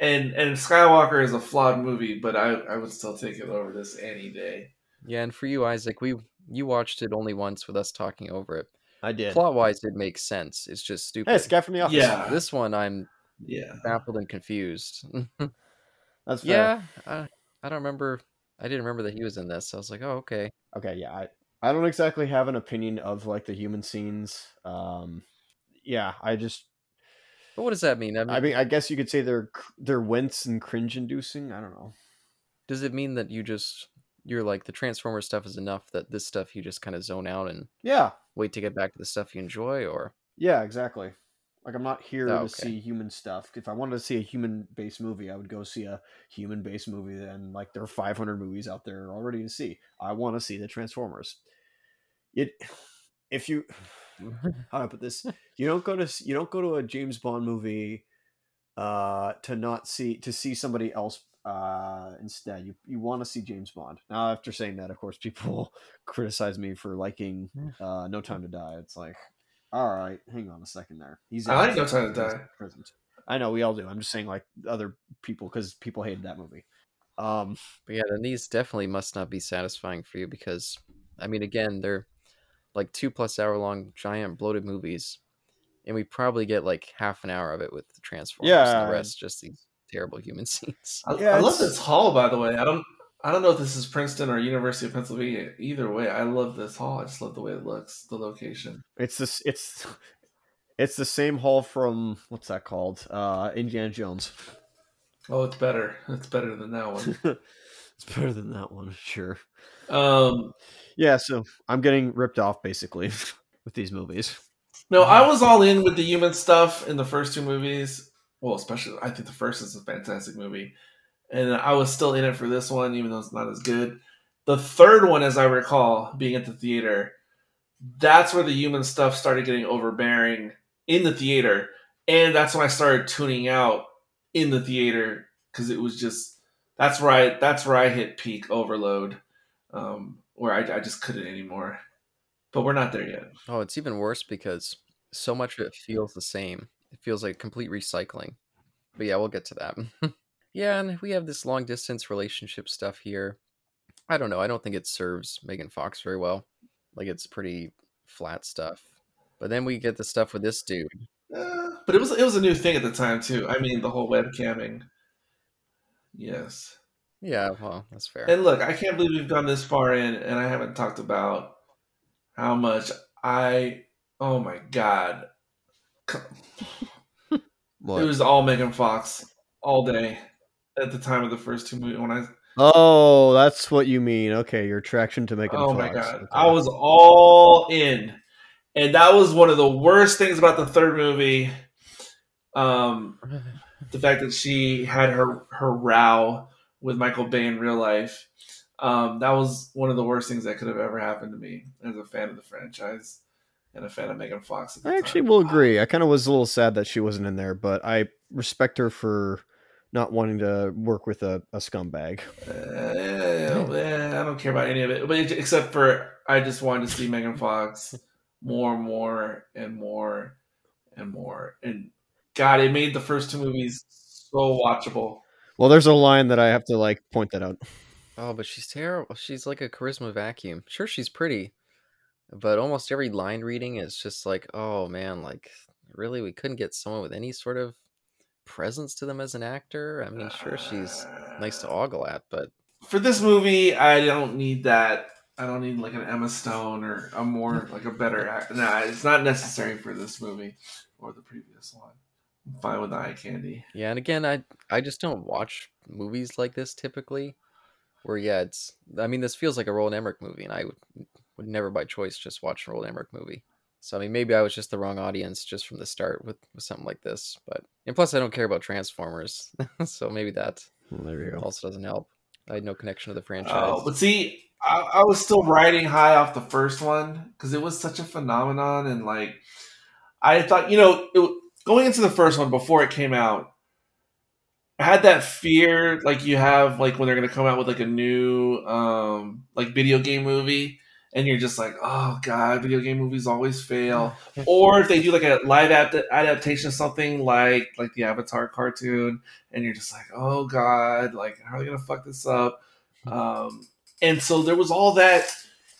And and Skywalker is a flawed movie, but I, I would still take it over this any day. Yeah, and for you, Isaac, we you watched it only once with us talking over it. I did. Plot wise, it makes sense. It's just stupid. Hey, it's guy from the office. Yeah. This one, I'm Yeah. baffled and confused. that's fair. yeah, I, I don't remember. I didn't remember that he was in this. I was like, oh, okay. Okay, yeah. I, I don't exactly have an opinion of like the human scenes. Um, yeah, I just But what does that mean? I mean, I mean, I guess you could say they're they're wince and cringe inducing. I don't know. does it mean that you just you're like the Transformer stuff is enough that this stuff you just kind of zone out and Yeah, wait to get back to the stuff you enjoy, or yeah, exactly. Like I'm not here Oh, to okay. see human stuff. If I wanted to see a human based movie, I would go see a human based movie. And like there are 500 movies out there already to see. I want to see the Transformers. It if you how do I put this? You don't go to you don't go to a James Bond movie uh to not see to see somebody else uh instead. You you want to see James Bond. Now after saying that, of course, people criticize me for liking uh No Time to Die. It's like, all right, hang on a second there. He's I like No Time to Die. present. I know we all do. I'm just saying like other people because people hated that movie. Um But yeah, then these definitely must not be satisfying for you because, I mean, again, they're like two plus hour long giant bloated movies, and we probably get like half an hour of it with the Transformers, and Yeah. the rest just these terrible human scenes. I, Yeah, I love this hall, by the way. I don't I don't know if this is Princeton or University of Pennsylvania. Either way, I love this hall. I just love the way it looks, the location. it's this it's it's the same hall from what's that called? Uh Indiana Jones. Oh, it's better. It's better than that one. it's better than that one, sure. Um, Yeah, so I'm getting ripped off basically with these movies. no, I was all in with the human stuff in the first two movies. Well, especially I think the first is a fantastic movie, and I was still in it for this one, even though it's not as good. The third one, as I recall, being at the theater, that's where the human stuff started getting overbearing in the theater, and that's when I started tuning out in the theater because it was just that's where I that's where I hit peak overload, um, where I, I just couldn't anymore. But we're not there yet. Oh, it's even worse because so much of it feels the same. It feels like complete recycling. But yeah, we'll get to that. yeah, and we have this long distance relationship stuff here. I don't know. I don't think it serves Megan Fox very well. Like it's pretty flat stuff. But then we get the stuff with this dude. Uh, but it was it was a new thing at the time too. I mean, the whole webcamming. Yes. Yeah, well, that's fair. And look, I can't believe we've gone this far in, and I haven't talked about how much I. Oh my god! It was all Megan Fox all day at the time of the first two movies. When I Oh, that's what you mean. Okay, your attraction to Megan oh Fox. my god, Okay. I was all in, and that was one of the worst things about the third movie. Um, the fact that she had her her row with Michael Bay in real life. Um, that was one of the worst things that could have ever happened to me as a fan of the franchise and a fan of Megan Fox. I actually time. will agree. I kind of was a little sad that she wasn't in there, but I respect her for not wanting to work with a, a scumbag. Uh, eh, I don't care about any of it, but it- except for I just wanted to see Megan Fox more and more and more and more. And God, it made the first two movies so watchable. Well, there's a line that I have to like point that out. Oh, but she's terrible. She's like a charisma vacuum. Sure, she's pretty, but almost every line reading is just like, oh man, like really, we couldn't get someone with any sort of presence to them as an actor. I mean, sure, she's nice to ogle at, but For this movie, I don't need that. I don't need like an Emma Stone or a more like a better act. Nah, it's not necessary for this movie or the previous one. I'm fine with eye candy. yeah. And again, I I just don't watch movies like this typically. Where yeah, it's I mean, this feels like a Roland Emmerich movie, and I would would never by choice just watch a Roland Emmerich movie. So I mean, maybe I was just the wrong audience just from the start with, with something like this. But and plus, I don't care about Transformers, so maybe that there you go. also doesn't help. I had no connection to the oh, franchise. Oh, but see, I, I was still riding high off the first one because it was such a phenomenon, and like I thought, you know, it, going into the first one before it came out, I had that fear like you have like when they're gonna come out with like a new um like video game movie and you're just like oh god video game movies always fail. Or if they do like a live adapt- adaptation of something like like the avatar cartoon and you're just like oh god like how are they gonna fuck this up? Um and so there was all that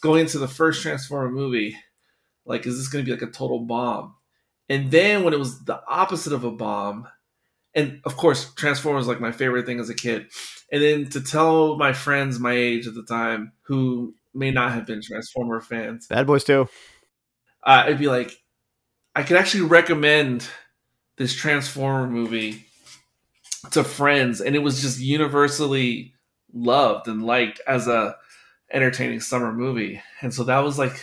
going into the first transformer movie. Like is this gonna be like a total bomb and then when it was the opposite of a bomb and of course transformers like my favorite thing as a kid. And then to tell my friends my age at the time who may not have been transformer fans. Bad Boys too. uh, it'd be like i could actually recommend this transformer movie to friends and it was just universally loved and liked as a entertaining summer movie. And so that was like it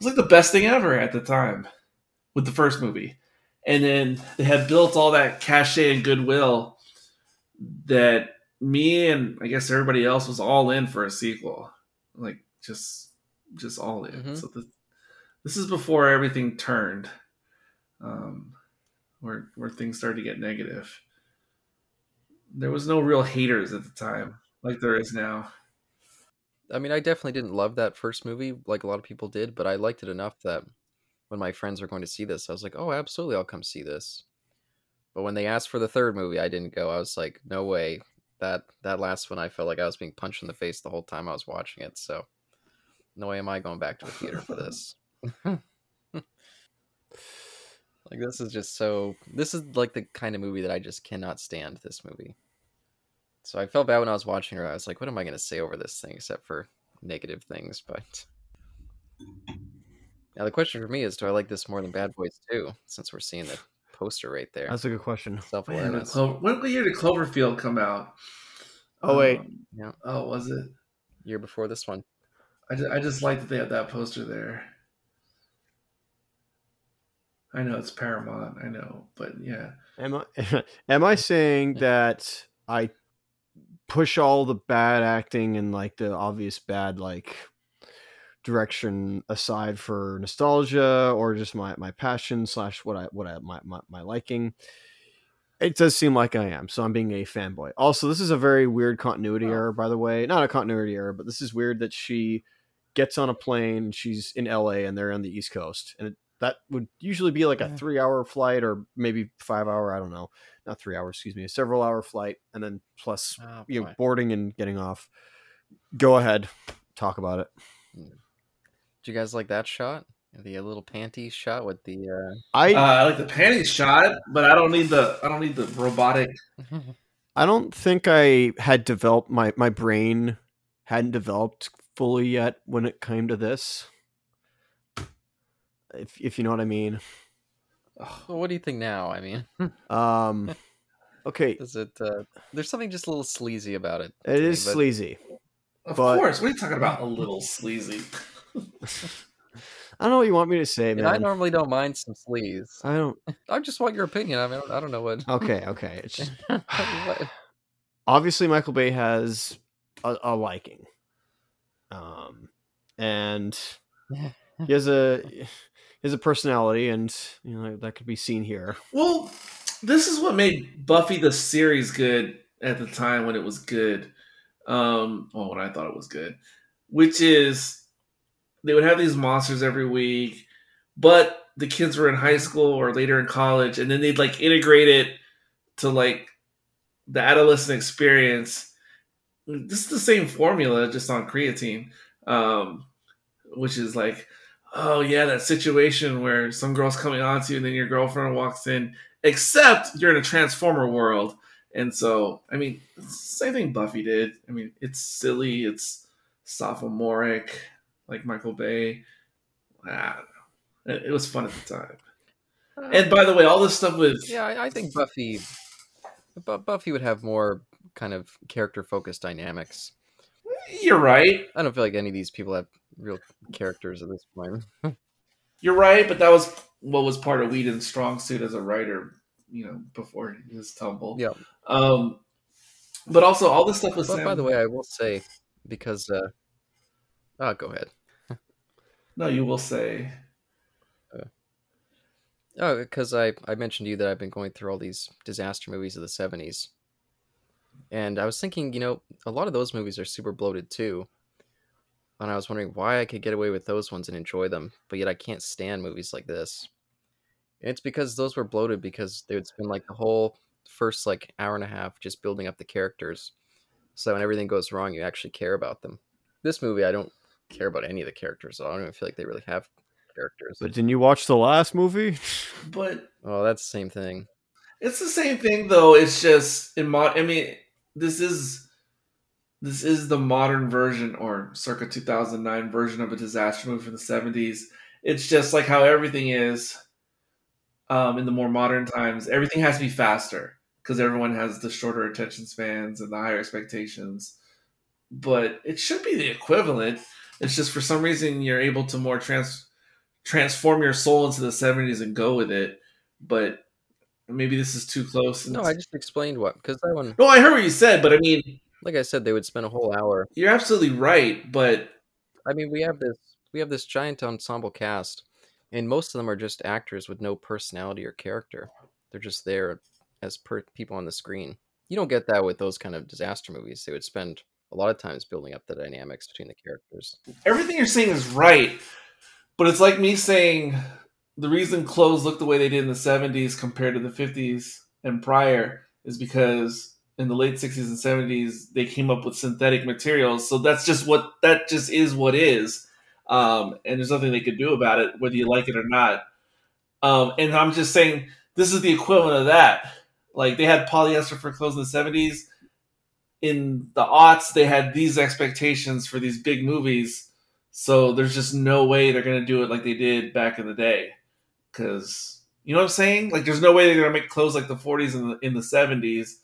was like the best thing ever at the time with the first movie and then they had built all that cachet and goodwill that me and I guess everybody else was all in for a sequel, like just just all in. Mhm. So the, this is before everything turned, um, where where things started to get negative. There was no real haters at the time, like there is now. I mean, I definitely didn't love that first movie like a lot of people did, but I liked it enough that when my friends were going to see this, I was like, "Oh, absolutely, I'll come see this." But when they asked for the third movie, I didn't go. I was like, "No way." That that last one, I felt like I was being punched in the face the whole time I was watching it. So, no way am I going back to the theater for this. like this is just so. This is like the kind of movie that I just cannot stand. This movie. So I felt bad when I was watching her. I was like, "What am I going to say over this thing except for negative things?" But now the question for me is, do I like this more than Bad Boys 2? Since we're seeing the poster right there. That's a good question. Self awareness. Clo- when what year did Cloverfield come out? Oh, wait. Um, Yeah. Oh, was it? Year before this one. I just, I just like that they have that poster there. I know it's Paramount, I know, but yeah. Am I am I saying that I push all the bad acting and like the obvious bad like direction aside for nostalgia or just my my passion slash what I what I my, my my liking? It does seem like I am, so I'm being a fanboy. Also, this is a very weird continuity Oh. error, by the way. Not a continuity error, but this is weird that she gets on a plane, she's in LA, and they're on the East Coast, and it, that would usually be like a three-hour flight or maybe five hour. I don't know, not three hours, excuse me, a several-hour flight, and then plus Oh, you know boarding and getting off. Go ahead, talk about it. Hmm. Did you guys like that shot? The uh, little panty shot with the. I Uh, I like the panty shot, but I don't need the I don't need the robotic. Uh... I don't think I had developed my my brain hadn't developed fully yet when it came to this. If if you know what I mean. Well, what do you think now? I mean, Um okay, is it? Uh, there's something just a little sleazy about it. It is me, but- sleazy. Of But- course, what are you talking about? A little sleazy. I don't know what you want me to say, And I normally don't mind some sleaze. I don't I just want your opinion. I mean, I don't know what. Okay, okay. It's just, obviously Michael Bay has a, a liking. Um and he has a he has a personality and you know that could be seen here. Well, this is what made Buffy the series good at the time when it was good. Um, well, when I thought it was good, which is they would have these monsters every week, but the kids were in high school or later in college, and then they'd like integrate it to like the adolescent experience. This is the same formula, just on creatine, um, which is like oh yeah, that situation where some girl's coming on to you and then your girlfriend walks in, except you're in a transformer world. And so, I mean, same thing Buffy did. I mean, it's silly, it's sophomoric, like Michael Bay. I don't know. It, was fun at the time. And by the way, all this stuff with yeah, I, I think Buffy, Bu- Buffy would have more kind of character focused dynamics. you're right. I don't feel like any of these people have real characters at this point. You're right, but that was what was part of Whedon's strong suit as a writer, you know, before his tumble. Yeah. Um, but also all this stuff was But Sam- by the way, I will say because uh, Oh, go ahead. No, you will say. Uh, oh, because I, I mentioned to you that I've been going through all these disaster movies of the 70s. And I was thinking, you know, a lot of those movies are super bloated too. And I was wondering why I could get away with those ones and enjoy them, but yet I can't stand movies like this. And it's because those were bloated because they would spend like the whole first like hour and a half just building up the characters. So when everything goes wrong, you actually care about them. This movie, I don't care about any of the characters. So I don't even feel like they really have characters. But didn't you watch the last movie? But Oh, that's the same thing. it's the same thing though. It's just in mod. I mean, this is this is the modern version or circa 2009 version of a disaster movie from the 70s. It's just like how everything is um, in the more modern times. Everything has to be faster because everyone has the shorter attention spans and the higher expectations. But it should be the equivalent. It's just for some reason you're able to more trans transform your soul into the 70s and go with it. But maybe this is too close. No, I just explained what because that one, no, I heard what you said, but I mean, like I said, they would spend a whole hour. you're absolutely right. But I mean, we have this we have this giant ensemble cast, and most of them are just actors with no personality or character. They're just there as per people on the screen. You don't get that with those kind of disaster movies. They would spend a lot of times building up the dynamics between the characters. everything you're saying is right. But it's like me saying the reason clothes look the way they did in the 70s compared to the 50s and prior is because in the late 60s and 70s they came up with synthetic materials. So that's just what that just is what is. Um, and there's nothing they could do about it, whether you like it or not. Um, and I'm just saying this is the equivalent of that. Like they had polyester for clothes in the 70s. In the aughts, they had these expectations for these big movies. So there's just no way they're gonna do it like they did back in the day, because you know what I'm saying. Like there's no way they're gonna make clothes like the 40s and the, in the 70s,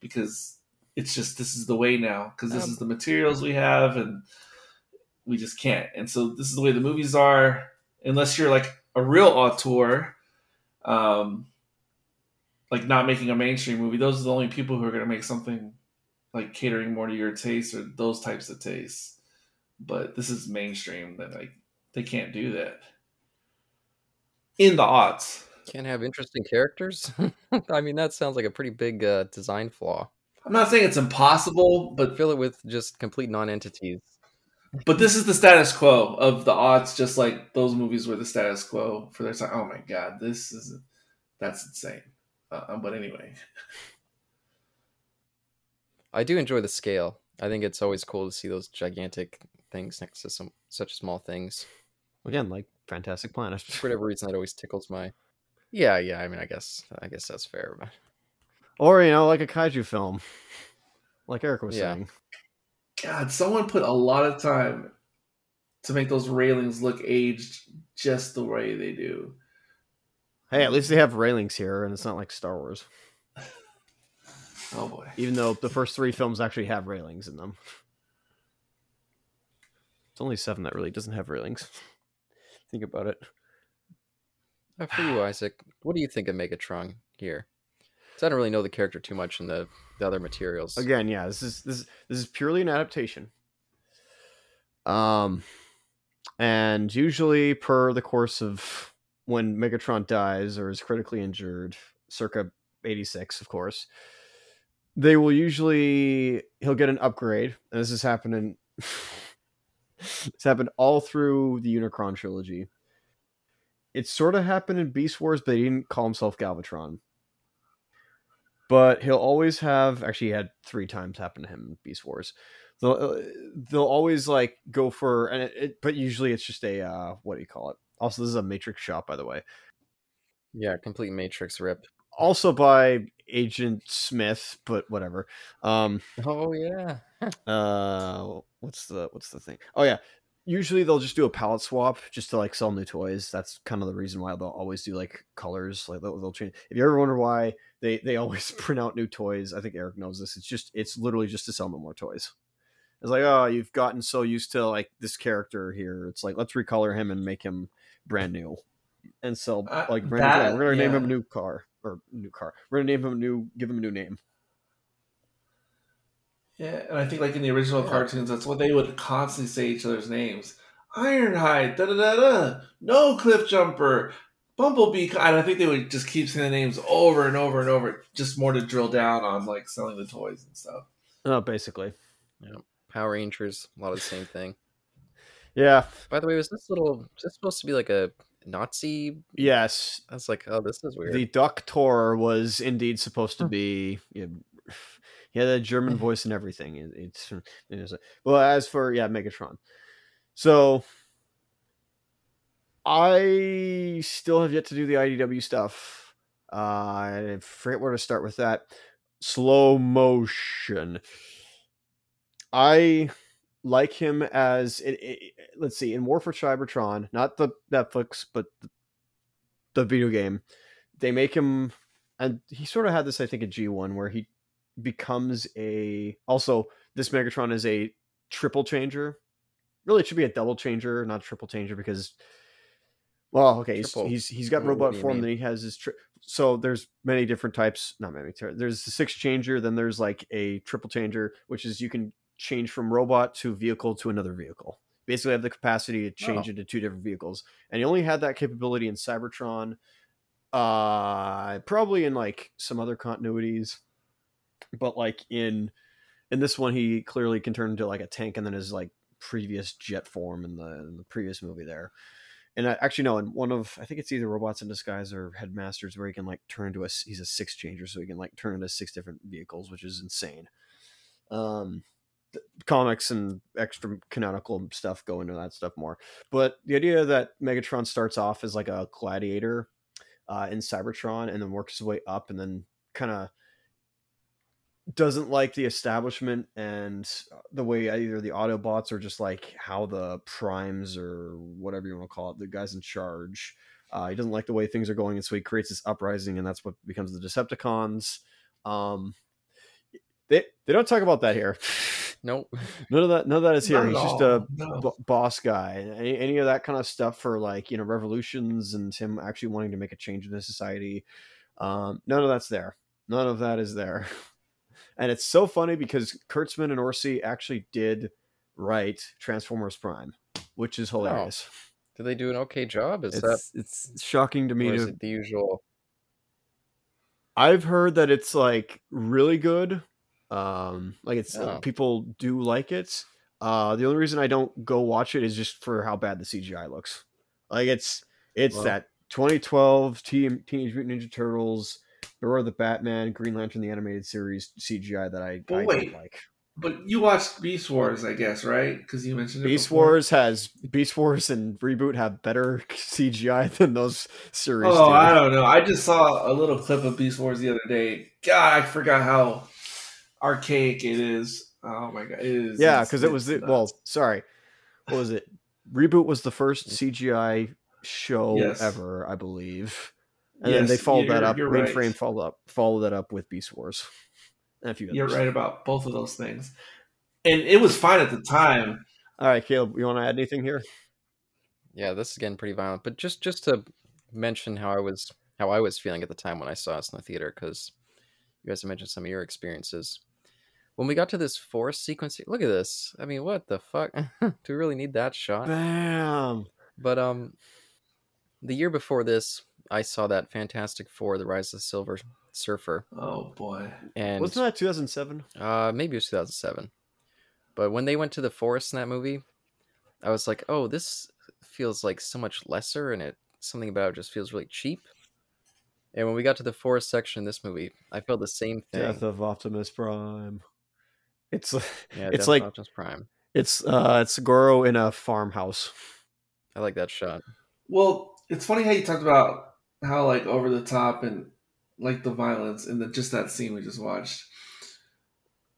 because it's just this is the way now. Because this Um, is the materials we have, and we just can't. And so this is the way the movies are. Unless you're like a real auteur, um, like not making a mainstream movie. Those are the only people who are gonna make something like catering more to your taste or those types of tastes but this is mainstream that like they can't do that in the odds Can't have interesting characters. I mean, that sounds like a pretty big uh, design flaw. i'm not saying it's impossible but Fill it with just complete non-entities. but this is the status quo of the odds just like those movies were the status quo for their time oh my god this is that's insane uh, but anyway I do enjoy the scale. I think it's always cool to see those gigantic things next to some such small things. Again, like Fantastic Planet. For whatever reason, that always tickles my. Yeah, yeah. I mean, I guess, I guess that's fair. But Or, you know, like a kaiju film. Like Eric was Yeah. saying. god someone put a lot of time to make those railings look aged just the way they do Hey, at least they have railings here, and it's not like Star Wars. Oh boy Even though the first three films actually have railings in them. It's only seven that really doesn't have railings. Think about it. Uh, for you, Isaac, what do you think of Megatron here? 'Cause I don't really know the character too much in the, the other materials. Again, yeah, this is this this is purely an adaptation. Um, and usually per the course of when Megatron dies or is critically injured, circa eighty six, of course, they will usually he'll get an upgrade, and this has happened in it's happened all through the Unicron trilogy. It sort of happened in Beast Wars, but he didn't call himself Galvatron but he'll always have actually he had three times happen to him in beast wars they'll uh, they'll always like go for and it, it but usually it's just a uh what do you call it also this is a matrix shot by the way Yeah, complete Matrix rip. Also by agent smith but whatever. Um Oh yeah. uh what's the what's the thing? Oh yeah. Usually they'll just do a palette swap just to like sell new toys. That's kind of the reason why they'll always do like colors. Like they'll, they'll change. If you ever wonder why they they always print out new toys i think eric knows this. It's just it's literally just to sell them more toys. It's like oh you've gotten so used to like this character here. It's like let's recolor him and make him brand new and sell Uh, like brand new that- toy. we're gonna name him a new car or new car we're gonna name him a new give him a new name Yeah, and I think like in the original Yeah. cartoons, that's what they would constantly say each other's names. Ironhide, da da da da, no cliff jumper, Bumblebee, and I think they would just keep saying the names over and over and over, just more to drill down on like selling the toys and stuff. Oh, basically. Yeah. Power Rangers, a lot of the same thing. Yeah. By the way, was this little? Is this supposed to be like a Nazi? Yes. I was like, oh, this is weird. The Doctor was indeed supposed to be. Yeah, he had a German voice and everything. It, it's it well. As for yeah, Megatron. So I still have yet to do the IDW stuff. Uh, I forget where to start with that. Slow motion. I like him as it, it, let's see in War for Cybertron, not the Netflix, but the, the video game. They make him, and he sort of had this, I think, at G one where he becomes a. Also, this Megatron is a triple changer. Really, it should be a double changer, not a triple changer, because. Well, okay, he's, he's he's got robot form, mean? then he has his. Tri- so there's many different types. Not many. There's the six changer. Then there's like a triple changer, which is you can change from robot to vehicle to another vehicle. Basically, have the capacity to change Oh. into two different vehicles, and he only had that capability in Cybertron. Uh, probably in like some other continuities, but like in in this one, he clearly can turn into like a tank, and then his like previous jet form in the, in the previous movie there. And I, actually, no, in one of I think it's either Robots in Disguise or Headmasters where he can like turn into a he's a six changer, so he can like turn into six different vehicles, which is insane. Um, comics and extra canonical stuff go into that stuff more, but the idea that Megatron starts off as like a gladiator uh, in Cybertron and then works his way up and then kind of doesn't like the establishment and the way either the Autobots or just like how the primes or whatever you want to call it, the guys in charge. Uh, he doesn't like the way things are going, and so he creates this uprising, and that's what becomes the Decepticons. Um, they they don't talk about that here. Nope. None of that. None of that is here. Not He's just all, a no. b- boss guy. Any, any of that kind of stuff for like you know revolutions and him actually wanting to make a change in the society. Um, none of that's there. None of that is there. And it's so funny because Kurtzman and Orci actually did write Transformers Prime, which is hilarious. Did they do an okay job? Is that It's it's shocking to me or is to it the usual? I've heard that it's like really good. Um, like it's Oh. people do like it. Uh, the only reason I don't go watch it is just for how bad the CGI looks. Like it's it's that 2012 Teen, Teenage Mutant Ninja Turtles, Beware the Batman, Green Lantern the animated series CGI that I, I don't like. But you watched Beast Wars, I guess, right? Because you mentioned it. Beast before. Wars has Beast Wars and reboot have better CGI than those series. Oh, do. I don't know. I just saw a little clip of Beast Wars the other day. God, I forgot how archaic it is. Oh my god, it is. Yeah, because it was the, well, sorry, what was it? Reboot was the first CGI show Yes. ever, I believe, and then they followed that up. you're right. Mainframe followed up, followed that up with Beast Wars. And a few You're others. right about both of those things, and it was fine at the time. All right, Caleb, you want to add anything here? Yeah, this is getting pretty violent. But just just to mention how I was how I was feeling at the time when I saw us in the theater, because you guys have mentioned some of your experiences. When we got to this forest sequence, look at this. I mean, what the fuck? Do we really need that shot? Bam! But um, the year before this, I saw that Fantastic Four: The Rise of the Silver Surfer, Oh boy, and Wasn't that 2007? uh, maybe it was 2007. But when they went to the forest in that movie, I was like, "Oh, this feels like so much lesser, and it something about it just feels really cheap." And when we got to the forest section in this movie, I felt the same thing. Death of Optimus Prime. It's yeah, it's Death like- of Optimus Prime. it's uh it's Goro in a farmhouse. I like that shot. Well, it's funny how you talked about how like over the top and like the violence and the just that scene we just watched.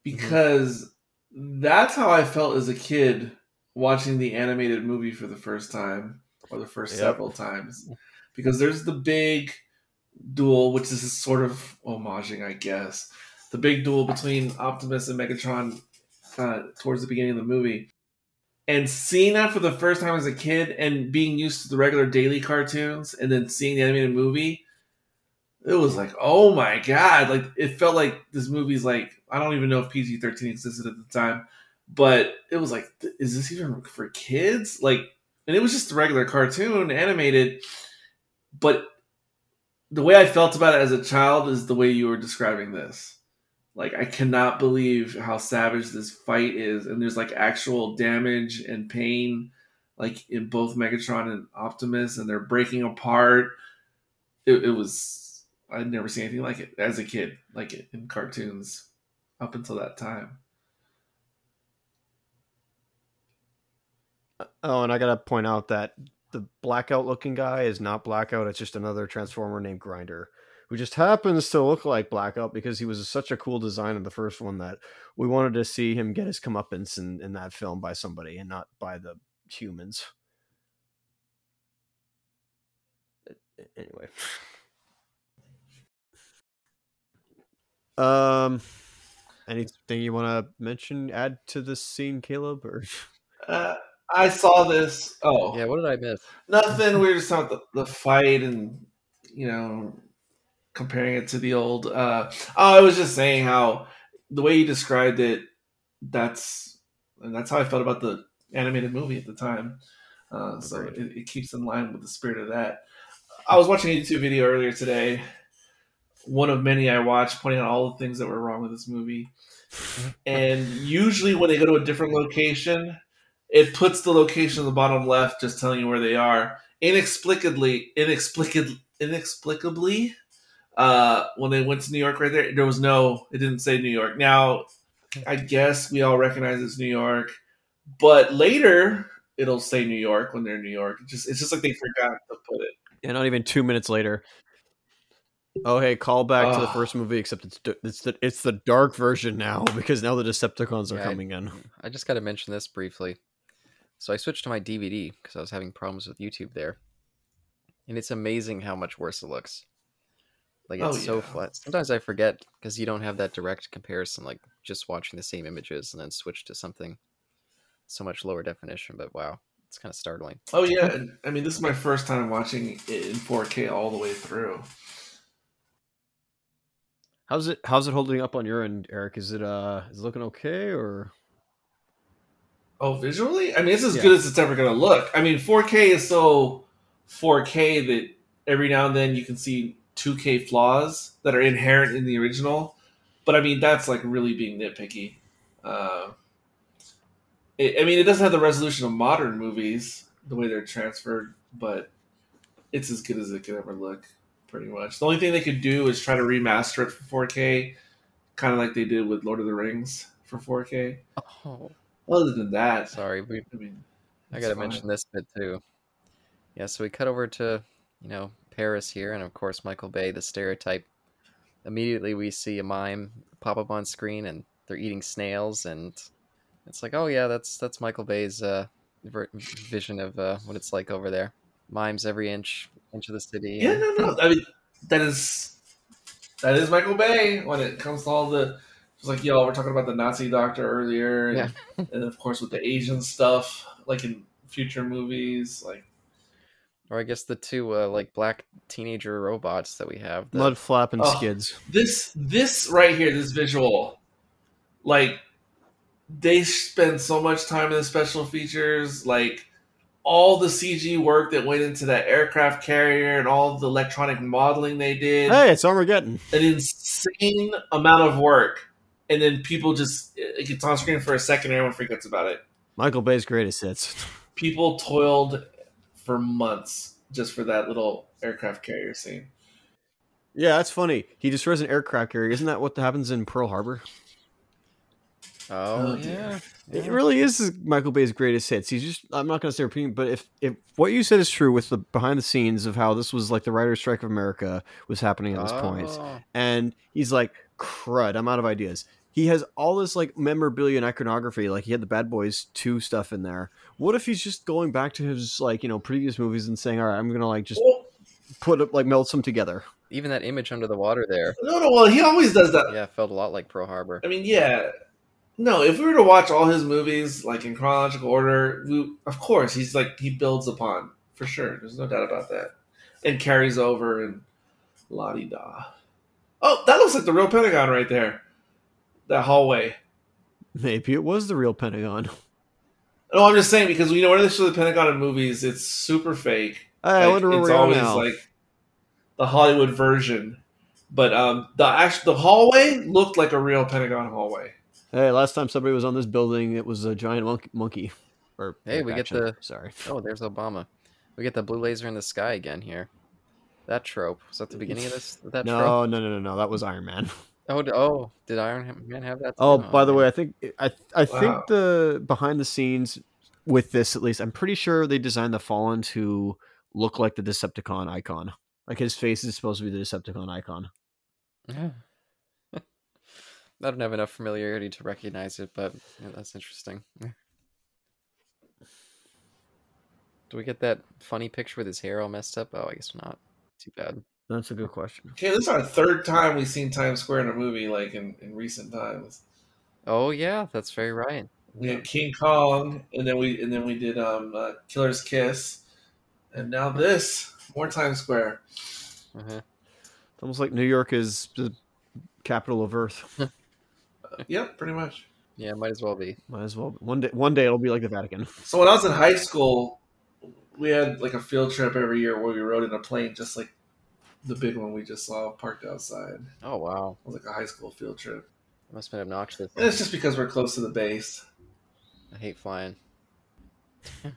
Because that's how I felt as a kid watching the animated movie for the first time or the first Yep. several times. Because there's the big duel, which is sort of homaging, I guess. The big duel between Optimus and Megatron uh, towards the beginning of the movie and seeing that for the first time as a kid and being used to the regular daily cartoons and then seeing the animated movie it was like, oh my god! Like it felt like this movie's like I don't even know if PG thirteen existed at the time, but it was like, is this even for kids? Like, and it was just a regular cartoon, animated, but the way I felt about it as a child is the way you were describing this. Like, I cannot believe how savage this fight is, and there's like actual damage and pain, like in both Megatron and Optimus, and they're breaking apart. It, it was I'd never seen anything like it as a kid, like in cartoons up until that time. Uh, oh, and I gotta point out that the blackout looking guy is not blackout. It's just another transformer named Grinder, who just happens to look like blackout because he was such a cool design in the first one that we wanted to see him get his comeuppance in, in that film by somebody and not by the humans. Anyway. Um, anything you want to mention, add to this scene, Caleb? Or Uh, I saw this. Oh, Yeah, what did I miss? nothing. We were just talking about the, the fight and you know comparing it to the old. Uh, oh, I was just saying how the way you described it. That's and that's how I felt about the animated movie at the time. Uh, so it, it keeps in line with the spirit of that. I was watching a YouTube video earlier today. One of many I watched, pointing out all the things that were wrong with this movie. And usually, when they go to a different location, it puts the location in the bottom left, just telling you where they are. Inexplicably, inexplicably, inexplicably, uh, when they went to New York, right there, there was no. It didn't say New York. Now, I guess we all recognize it's New York, but later it'll say New York when they're in New York. It just it's just like they forgot to put it. yeah, not even two minutes later. Oh, hey, call back to the first movie, except it's it's the it's the dark version now because now the Decepticons are Yeah, I- coming in. I just got to mention this briefly. So I switched to my DVD because I was having problems with YouTube there, and it's amazing how much worse it looks. Like it's Oh, so yeah. flat. Sometimes I forget because you don't have that direct comparison, like just watching the same images and then switch to something so much lower definition. But wow, it's kind of startling. Oh yeah, and, I mean this is my first time watching it in 4K all the way through. How's it how's it holding up on your end, Eric? Is it uh is it looking okay or Oh, visually? I mean, it's as Yeah. good as it's ever going to look. I mean, 4K is so 4K that every now and then you can see 2K flaws that are inherent in the original. But I mean, that's like really being nitpicky. Uh, it, I mean, it doesn't have the resolution of modern movies, the way they're transferred, but it's as good as it could ever look, pretty much. The only thing they could do is try to remaster it for 4K, kind of like they did with Lord of the Rings for 4K. Oh, Other than that, sorry, we I mean, I got to fine. mention this bit too. Yeah, so we cut over to, you know, Paris here, and of course Michael Bay, the stereotype. Immediately we see a mime pop up on screen, and they're eating snails, and it's like, oh yeah, that's that's Michael Bay's uh, ver- vision of uh, what it's like over there. Mimes every inch inch of the city. Yeah, and- no, no. I mean, that is that is Michael Bay when it comes to all the. It's like y'all were talking about the Nazi doctor earlier, and, Yeah. and of course with the Asian stuff, like in future movies, like Or I guess the two uh, like black teenager robots that we have. the- mud flap and Oh. skids? this this right here, this visual, like they spend so much time in the special features, like all the CG work that went into that aircraft carrier and all the electronic modeling they did. Hey, it's all we're Armageddon. an insane amount of work, and then people just it gets on screen for a second, and everyone forgets about it. Michael Bay's greatest hits. People toiled for months just for that little aircraft carrier scene. Yeah, that's funny. He destroys an aircraft carrier. Isn't that what happens in Pearl Harbor? oh, Oh, dear. yeah, It really is Michael Bay's greatest hits. He's just I'm not gonna say repeating, but if if what you said is true with the behind the scenes of how this was like the writer's strike of America was happening at this Oh. and he's like, crud, I'm out of ideas. He has all this like memorabilia and iconography, like he had the Bad Boys 2 stuff in there. What if he's just going back to his like, you know, previous movies and saying, All right, I'm gonna like just Well, put it like melt some together. Even that image under the water there, no, no, well, he always does that. yeah, felt a lot like Pearl Harbor. I mean, yeah. No, if we were to watch all his movies like in chronological order, we, of course he's like he builds upon for sure. There's no doubt about that, and carries over and La di da. Oh, that looks like the real Pentagon right there. That hallway. Maybe it was the real Pentagon. No, I'm just saying because you know when they show the Pentagon in movies, it's super fake. I Like, wonder where it's we are always now. like the Hollywood version. But um, the actual the hallway looked like a real Pentagon hallway. Hey, last time somebody was on this building, it was a giant monkey. monkey. Or Hey, we get the- sorry. Oh, there's Obama. We get the blue laser in the sky again here. That trope was that the beginning of this. That No, trope. no, no, no, no. That was Iron Man. Oh, oh, did Iron Man have that? Oh, too? Oh, by the oh, way, I think I I Wow. think the behind the scenes with this at least, I'm pretty sure they designed the Fallen to look like the Decepticon icon. Like his face is supposed to be the Decepticon icon. Yeah. I don't have enough familiarity to recognize it, but yeah, that's interesting. Do we get that funny picture with his hair all messed up? Oh, I guess not. Too bad. That's a good question. Okay, this is our third time we've seen Times Square in a movie, like in, in recent times. Oh yeah, that's very right. We had King Kong, and then we and then we did um, uh, Killer's Kiss, and now this more Times Square. Uh-huh. It's almost like New York is the capital of Earth. Uh, yep, pretty much. Yeah, might as well be. Might as well. be. One day, one day it'll be like the Vatican. So when I was in high school, we had like a field trip every year where we rode in a plane, just like the big one we just saw parked outside. Oh wow, It was like a high school field trip, It must have been obnoxious. and it's just because we're close to the base. I hate flying.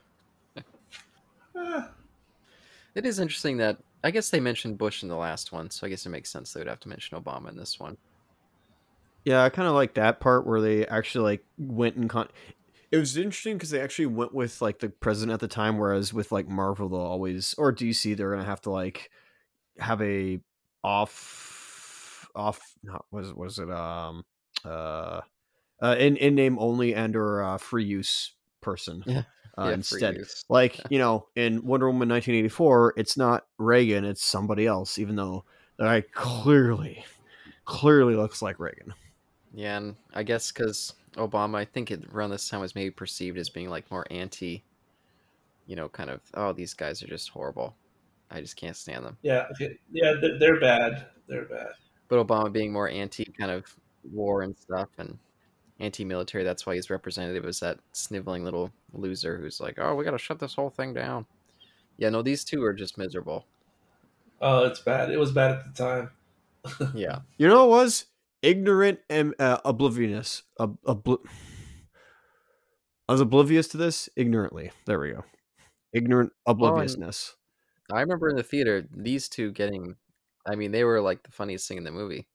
Eh, It is interesting that I guess they mentioned Bush in the last one, so I guess it makes sense they would have to mention Obama in this one. Yeah, I kind of like that part where they actually like went and con. It was interesting because they actually went with like the president at the time, whereas with like Marvel, they'll always or DC, they're gonna have to like have a off off. Not was was it um uh, uh in in name only and or uh, free use person Yeah. uh, Yeah, instead. Like you know, in Wonder Woman 1984, it's not Reagan, it's somebody else, even though I clearly clearly looks like Reagan. Yeah, and I guess because Obama, I think it, around this time was maybe perceived as being like more anti, you know, kind of, oh, these guys are just horrible. I just can't stand them. yeah, okay, yeah, they're, they're bad. They're bad. But Obama being more anti kind of war and stuff and anti military, that's why his representative is that sniveling little loser who's like, oh, we got to shut this whole thing down. Yeah, no, these two are just miserable. Oh, it's bad. It was bad at the time. Yeah. You know what it was? Ignorant and uh, oblivious. Ob- obli- I was oblivious to this ignorantly. There we go. Ignorant obliviousness. I remember in the theater, these two getting, I mean, they were like the funniest thing in the movie.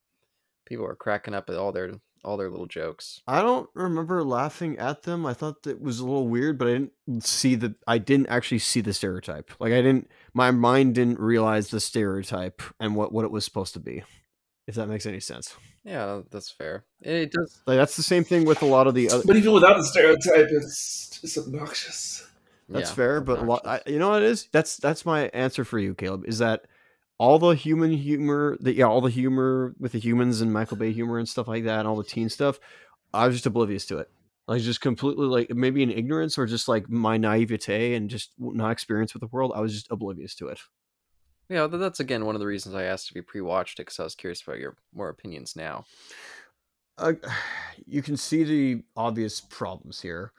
People were cracking up at all their all their little jokes. I don't remember laughing at them. I thought that was a little weird, but I didn't see the. I didn't actually see the stereotype. Like I didn't. My mind didn't realize the stereotype and what what it was supposed to be. If that makes any sense. Yeah, that's fair. It does. Like that's the same thing with a lot of the other. But even without the stereotype, it's it's obnoxious. That's yeah, fair, but. I, you know what it is? That's that's my answer for you, Caleb. Is that all the human humor? That yeah, all the humor with the humans and Michael Bay humor and stuff like that, and all the teen stuff. I was just oblivious to it. Like just completely like maybe in ignorance or just like my naivete and just not experience with the world. I was just oblivious to it. Yeah, that's again one of the reasons I asked if you pre-watched it because I was curious about your more opinions now. uh, you can see the obvious problems here.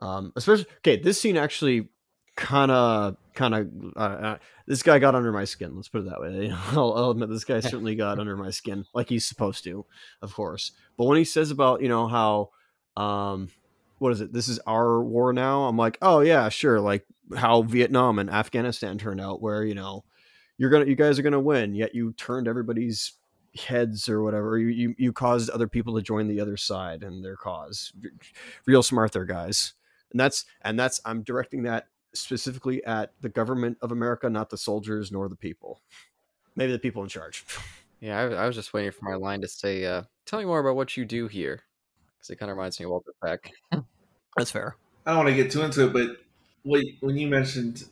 Um, especially okay, this scene actually kind of kind of uh, uh, this guy got under my skin. Let's put it that way. I'll, I'll admit this guy certainly got under my skin, like he's supposed to, of course. But when he says about you know how um, what is it? This is our war now. I'm like, oh yeah, sure. Like how Vietnam and Afghanistan turned out, where you know you're gonna you guys are gonna win, yet you turned everybody's heads or whatever. You, you you caused other people to join the other side and their cause. Real smart there, guys. And that's and that's I'm directing that specifically at the government of America, not the soldiers nor the people. Maybe the people in charge. Yeah, I, I was just waiting for my line to say, uh, "Tell me more about what you do here," because it kind of reminds me of Walter Peck. That's fair. I don't want to get too into it, but what, when you mentioned,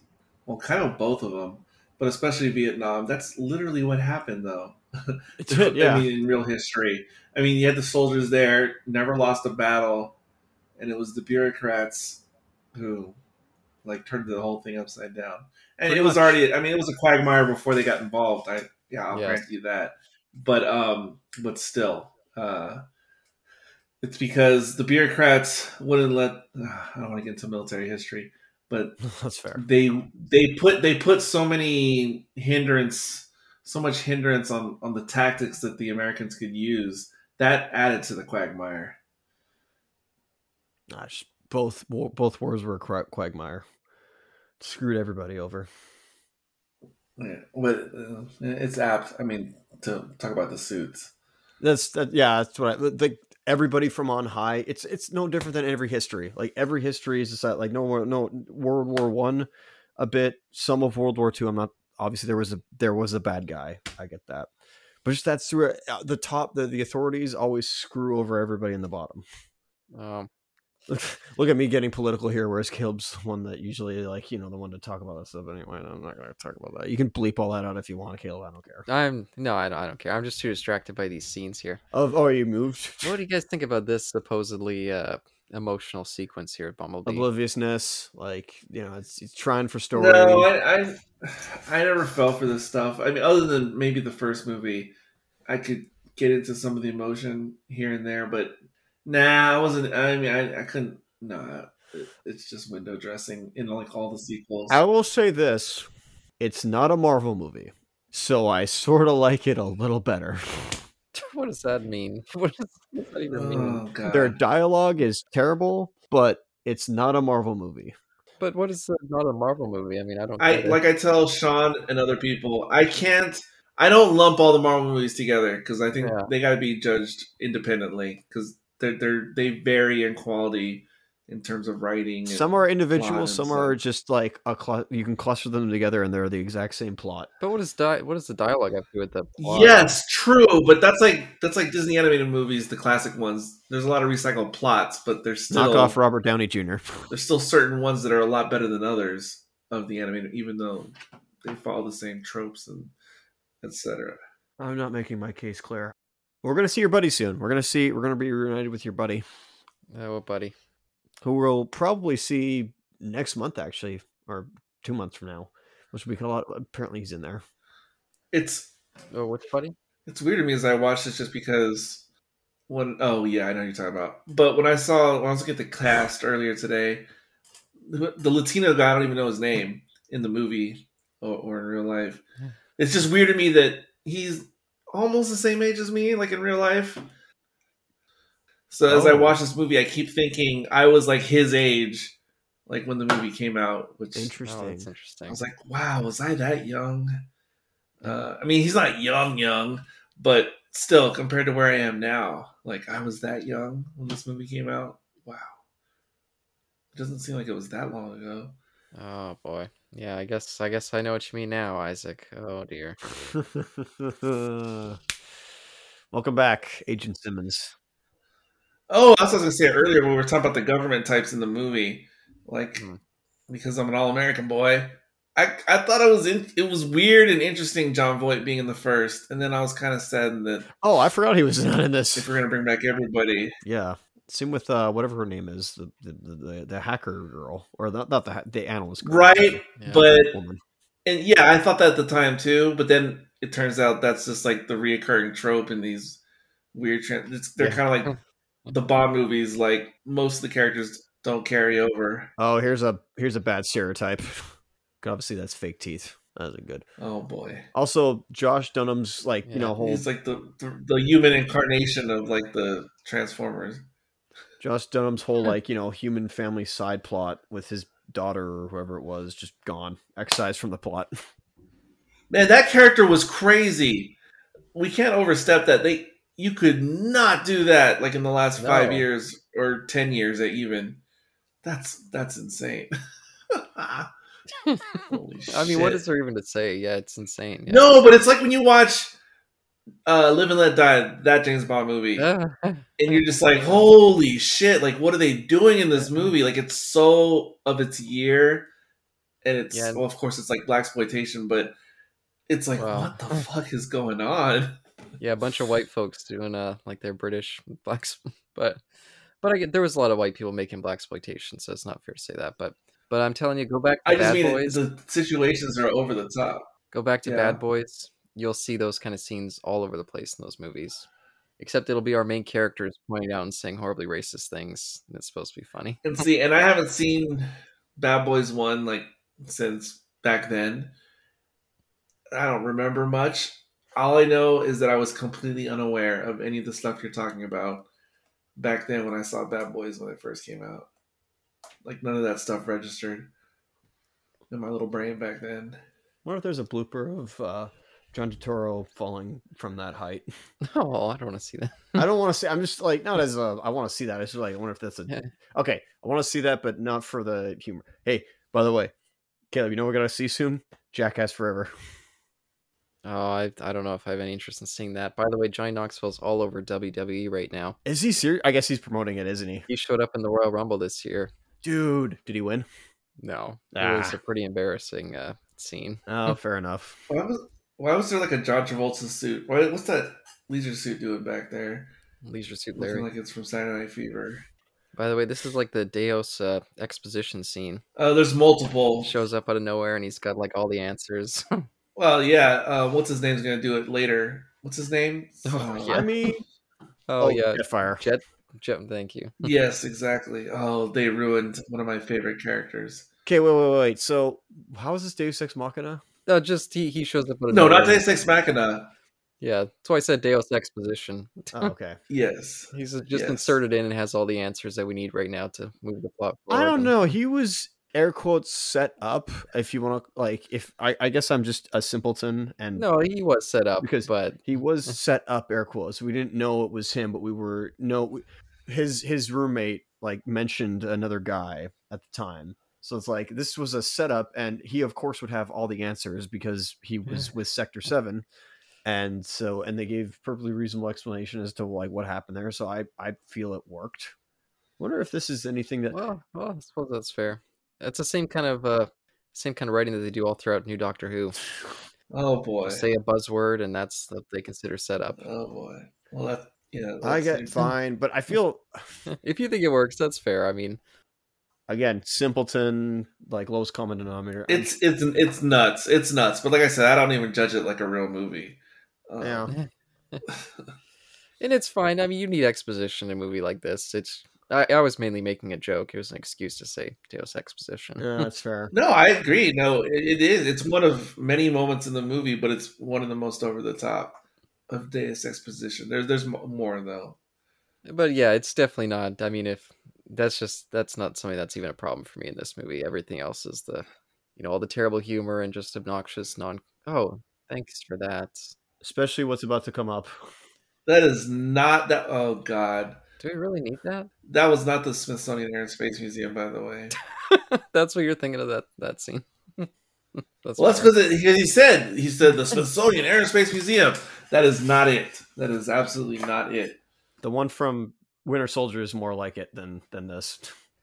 well, kind of both of them, but especially Vietnam, that's literally what happened, though. yeah. I mean, in real history. I mean, you had the soldiers there, never lost a battle, and it was the bureaucrats who like turned the whole thing upside down. And Pretty it was much. already, I mean, it was a quagmire before they got involved. I yeah, I'll Yes. grant you that. But um, but still, uh, it's because the bureaucrats wouldn't let. I don't want to get into military history, but That's fair. they they put they put so many hindrance so much hindrance on on the tactics that the Americans could use that added to the quagmire. Gosh, both both wars were a quagmire. Screwed everybody over. Yeah, but uh, it's apt. I mean, to talk about the suits. That's that. Yeah, that's what I like. Everybody from on high. It's it's no different than every history. Like every history is just that, like no no World War One, a bit. Some of World War Two. I'm not obviously there was a there was a bad guy. I get that, but just that's through uh, the top. The the authorities always screw over everybody in the bottom. Um, Look at me getting political here, whereas Caleb's the one that usually like you know the one to talk about that stuff. Anyway, I'm not going to talk about that. You can bleep all that out if you want, Caleb. I don't care. I'm no, I don't, I don't care. I'm just too distracted by these scenes here. Oh, oh, you moved. What do you guys think about this supposedly uh, emotional sequence here at Bumblebee? Obliviousness, like you know, it's, it's trying for story. No, I, I I never fell for this stuff. I mean, other than maybe the first movie, I could get into some of the emotion here and there, but nah, I wasn't. I mean, I, I couldn't. Nah, it, it's just window dressing in like all the sequels. I will say this: it's not a Marvel movie, so I sort of like it a little better. what does that mean? What does, that even mean? Oh god. Their dialogue is terrible, but it's not a Marvel movie. But what is uh, not a Marvel movie? I mean, I don't. I like I tell Sean and other people, I can't. I don't lump all the Marvel movies together because I think Yeah. they got to be judged independently because they're they're they vary in quality in terms of writing. Some are individual, plot and some are just like a cl- you can cluster them together, and they're the exact same plot. But what is di- What does the dialogue have to do with the plot? Yes, true, but that's like that's like Disney animated movies, the classic ones. There's a lot of recycled plots, but there's still Knock off Robert Downey Jr. there's still certain ones that are a lot better than others of the animated, even though they follow the same tropes and etc. I'm not making my case clear. We're gonna see your buddy soon. We're gonna see. We're gonna be reunited with your buddy, Oh, what buddy? who we'll probably see next month, actually, or two months from now, which will be a lot. Apparently, he's in there. It's Oh, which buddy? it's weird to me as I watched this just because when oh yeah I know what you're talking about. But when I saw when I was looking at the cast earlier today, the, the Latino guy I don't even know his name in the movie or, or in real life. Hmm. It's just weird to me that he's almost the same age as me, like in real life. So as I Oh. watch this movie, I keep thinking I was like his age, like when the movie came out. Which interesting, Oh, Interesting. I was like, wow, was I that young? Uh, I mean, he's not young, young, but still, compared to where I am now, like I was that young when this movie came out. Wow, it doesn't seem like it was that long ago. Oh boy. Yeah, I guess I guess I know what you mean now, Isaac. Oh dear. Welcome back, Agent Simmons. Oh, that's what I was gonna say earlier when we were talking about the government types in the movie, like Hmm. because I'm an all-American boy. I, I thought it was in, it was weird and interesting Jon Voight being in the first, and then I was kind of saddened that Oh, I forgot he was not in this. if we're gonna bring back everybody, Yeah. Same with uh, whatever her name is, the the, the, the hacker girl, or not, not the the analyst girl. right? Yeah. But Woman. And yeah, I thought that at the time too, but then it turns out that's just like the reoccurring trope in these weird. Trans- it's, they're Yeah. kind of like the Bond movies. Like most of the characters don't carry over. Oh, here's a here's a bad stereotype. Obviously, that's fake teeth. That isn't good. Oh boy, Also, Josh Duhamel's like you know whole he's like the, the the human incarnation of like the Transformers. Josh Duhamel's whole like you know human family side plot with his daughter or whoever it was just gone, excised from the plot. Man, that character was crazy. We can't overstep that. They you could not do that like in the last five years or ten years eh, even. That's that's insane. Holy I mean, what shit. is there even to say? Yeah, it's insane. Yeah. No, but it's like when you watch uh Live and Let Die, that James Bond movie, and you're just like, holy shit, like what are they doing in this movie? Like it's so of its year. And it's Yeah. well, of course it's like black exploitation, but it's like Wow. what the fuck is going on? yeah, a bunch of white folks doing uh like they're British blacks, but but I get there was a lot of white people making black exploitation, so it's not fair to say that. But But I'm telling you, go back to I just Bad it- Boys. the situations are over the top. Go back to Yeah. Bad Boys. You'll see those kind of scenes all over the place in those movies. Except it'll be our main characters pointing out and saying horribly racist things. And it's supposed to be funny. And see, and I haven't seen Bad Boys One like since back then. I don't remember much. All I know is that I was completely unaware of any of the stuff you're talking about back then when I saw Bad Boys when it first came out. Like none of that stuff registered in my little brain back then. wonder if there's a blooper of uh, John Turturro falling from that height. Oh, I don't want to see that. I don't want to see. I'm just like not as a. I want to see that. It's just like I wonder if that's a. Yeah. Okay, I want to see that, but not for the humor. Hey, by the way, Caleb, you know what we're gonna see soon? Jackass Forever. Oh, I, I don't know if I have any interest in seeing that. By the way, Johnny Knoxville's all over WWE right now. Is he serious? I guess he's promoting it, isn't he? He showed up in the Royal Rumble this year. Dude, did he win? No, it was Ah. a pretty embarrassing uh, scene. Oh, fair enough. Why was why was there like a John Travolta suit? Why, what's that leisure suit doing back there? Leisure Suit Looking Larry. like it's from Saturday Night Fever. By the way, this is like the Deus uh, exposition scene. Uh, there's multiple. Shows up out of nowhere and he's got like all the answers. Well, yeah. Uh, what's his name's gonna do it later? What's his name? Oh, Uh, yeah. I mean, oh, yeah, Jetfire. Jet. Jet. Thank you. yes, exactly. Oh, they ruined one of my favorite characters. Okay, wait, wait, wait. So, how is this Deus Ex Machina? No, just he he shows up out of No, nowhere. not Deus Ex Machina. Yeah, that's why I said Deus exposition. Oh, okay. Yes. He's just Yes. inserted in and has all the answers that we need right now to move the plot forward. I don't know. He was air quotes set up. If you want to, like, if I, I guess I'm just a simpleton, and No, he was set up Because but he was set up air quotes. We didn't know it was him, but we were no. His his roommate like mentioned another guy at the time, so it's like this was a setup, and he of course would have all the answers because he was with Sector Seven, and so and they gave perfectly reasonable explanation as to like what happened there. So I I feel it worked. Wonder if this is anything that well, well, I suppose that's fair. It's the same kind of uh same kind of writing that they do all throughout New Doctor Who. Oh boy. Say a buzzword and that's what they consider setup. Oh boy. Well, that yeah. I get it. fine, but I feel if you think it works, that's fair. I mean, again simpleton like lowest common denominator. I'm- It's it's it's nuts. It's nuts. But like I said, I don't even judge it like a real movie. Um, yeah. and it's fine. I mean, you need exposition in a movie like this. It's I, I was mainly making a joke. It was an excuse to say Deus exposition. Yeah, that's fair. No, I agree. No, it, it is. It's one of many moments in the movie, but it's one of the most over the top of Deus Exposition. There's there's more though. But yeah, it's definitely not. I mean, if that's just that's not something that's even a problem for me in this movie. Everything else is the, you know, all the terrible humor and just obnoxious non. Oh, thanks for that. Especially what's about to come up. That is not that. Oh God, Do we really need that? that was not the Smithsonian Air and Space Museum, by the way. that's what you're thinking of that that scene. that's Well, that's fair. because he said he said the Smithsonian Air and Space Museum. That is not it. That is absolutely not it. The one from Winter Soldier is more like it than than this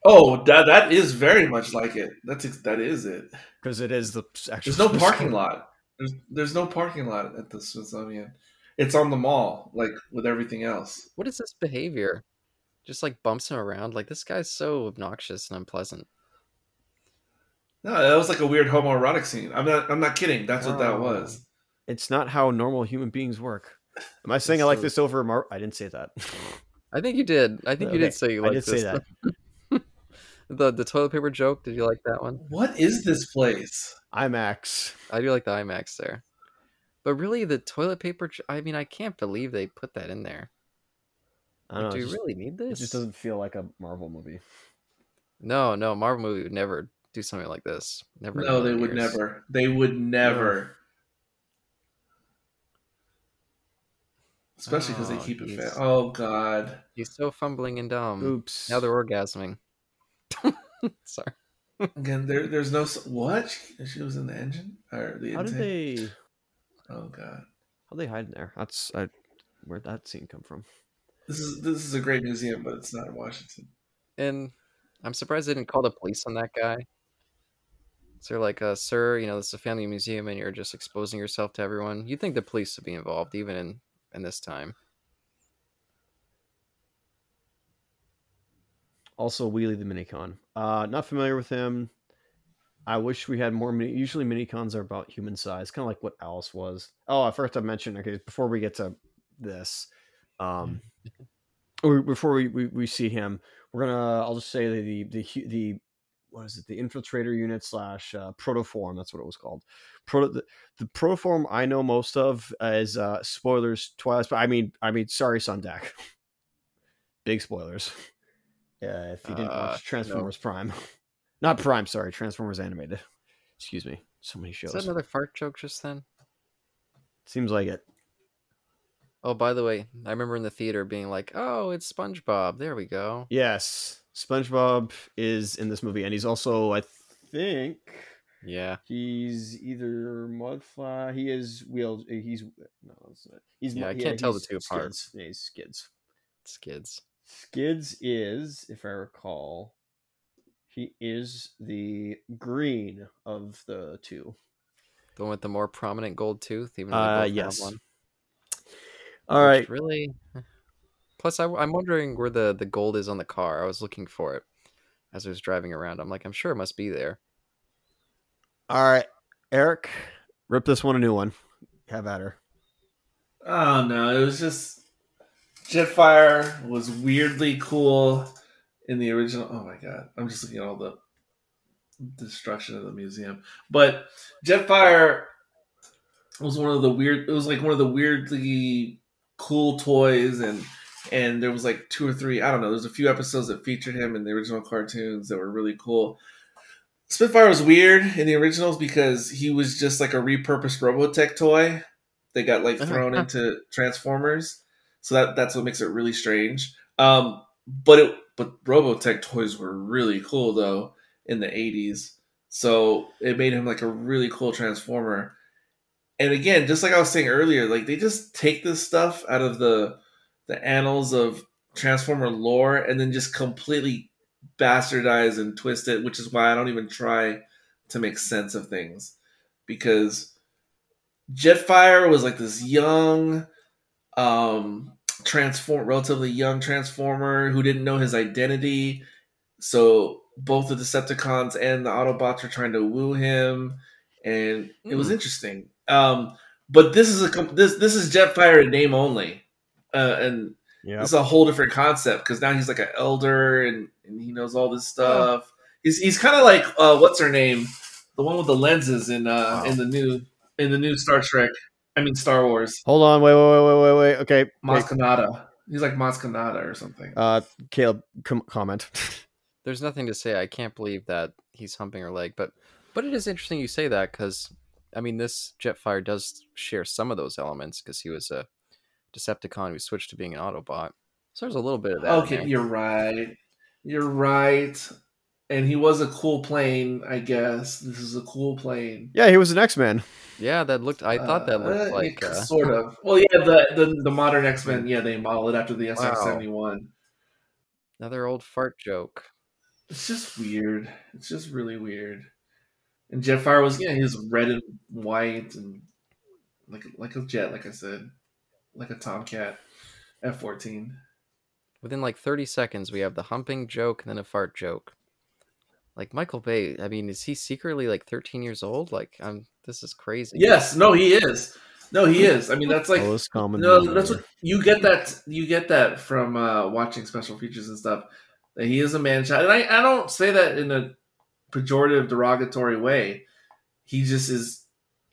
Oh, that that is very much like it. That's ex- that is it. because it is the actual. There's no parking lot. There's there's no parking lot at the Smithsonian. It's on the mall, like with everything else. what is this behavior? Just like bumps him around. Like this guy's so obnoxious and unpleasant. No, that was like a weird homoerotic scene. I'm not I'm not kidding. That's what that Oh. was. It's not how normal human beings work. Am I saying I like so- this over Mar? I didn't say that. I think you did. I think you did say you I liked did say this. that. the the toilet paper joke. Did you like that one? What is this place? IMAX. I do like the IMAX there. But really, the toilet paper. I mean, I can't believe they put that in there. I don't know. do you just, really need it this? just doesn't feel like a Marvel movie. No, no. Marvel movie would never do something like this. Never. No, they million would never. They would never. Especially because they Oh, keep it Oh God. He's so fumbling and dumb. Oops. Now they're orgasming. Sorry. Again, there, there's no what she, she was in the engine or the How did they? Oh God, How they hide in there? That's I, where'd that scene come from? this is this is a great museum, but it's not in Washington. And I'm surprised they didn't call the police on that guy. So they're like, uh, sir, you know, this is a family museum and you're just exposing yourself to everyone. You'd think the police would be involved, even in, in this time. Also, Wheelie the Minicon. Uh, not familiar with him. I wish we had more. Mini, usually, mini cons are about human size, kind of like what Alice was. Oh, I forgot to mention. Okay, before we get to this, um, or before we, we, we see him, we're gonna. I'll just say the the, the what is it? The infiltrator unit slash uh, protoform. That's what it was called. Proto the, the protoform I know most of is uh, spoilers. Twilight. But I mean, I mean, sorry, Sumdac. Big spoilers. Yeah, if you didn't Uh, watch Transformers Prime, not Prime. Sorry, Transformers Animated. Excuse me. So many Is shows. that another fart joke just then? Seems like it. Oh, by the way, I remember in the theater being like, "Oh, it's SpongeBob." There we go. Yes, SpongeBob is in this movie, and he's also, I think, Yeah. he's either Mudflap. He is wheeled. He's no, not. he's Yeah, Mud- I can't tell the two apart. Skids. Yeah, he's Skids. Skids. Skids is, if I recall, he is the green of the two. The one with the more prominent gold tooth, even though Uh, yes. one. All Which right. Really? Plus, I, am wondering where the, the gold is on the car. I was looking for it as I was driving around. I'm like, I'm sure it must be there. All right, Eric, rip this one a new one. Have at her. Oh no, it was just Jetfire was weirdly cool in the original. Oh my god, I'm just looking at all the destruction of the museum. But Jetfire was one of the weird. It was like one of the weirdly cool toys, and and there was like two or three. I don't know. There's a few episodes that featured him in the original cartoons that were really cool. Spitfire was weird in the originals because he was just like a repurposed Robotech toy that got like thrown into Transformers. So that that's what makes it really strange. Um, but it but Robotech toys were really cool though in the '80s. So it made him like a really cool Transformer. And again, just like I was saying earlier, like they just take this stuff out of the the annals of Transformer lore and then just completely bastardize and twist it, which is why I don't even try to make sense of things because Jetfire was like this young, um, transform, relatively young Transformer who didn't know his identity. So both the Decepticons and the Autobots are trying to woo him, and it was Hmm. interesting. Um, but this is a this this is Jetfire in name only, uh, and Yeah. this is a whole different concept because now he's like an elder and, and he knows all this stuff. He's he's kind of like uh, what's her name, the one with the lenses in uh Wow. in the new in the new Star Trek. I mean Star Wars. Hold on. Wait. Wait. Wait. Wait. Wait. Wait. Okay. Maz Kanata. He's like Maz Kanata or something. Uh, Caleb, com- comment. There's nothing to say. I can't believe that he's humping her leg, but but it is interesting you say that because I mean this Jetfire does share some of those elements because he was a Decepticon who switched to being an Autobot. So there's a little bit of that. okay, there. you're right. You're right. And he was a cool plane, I guess. This is a cool plane. yeah, he was an X Man. Yeah, that looked. I thought that looked uh, like. Uh, sort of. Well, yeah, the the, the modern X Men. Yeah, they modeled it after the SR seventy one. another old fart joke. It's just weird. It's just really weird. And Jetfire was yeah, he was red and white and like like a jet, like I said, like a Tomcat F fourteen. Within like 30 seconds, we have the humping joke and then a fart joke. Like Michael Bay, I mean, is he secretly like 13 years old? Like, I'm. This is crazy. Yes, no, he is. No, he is. I mean, that's like Lowest common no, denominator. that's what you get that you get that from uh, watching special features and stuff. That he is a man child, and I, I don't say that in a pejorative, derogatory way. He just is,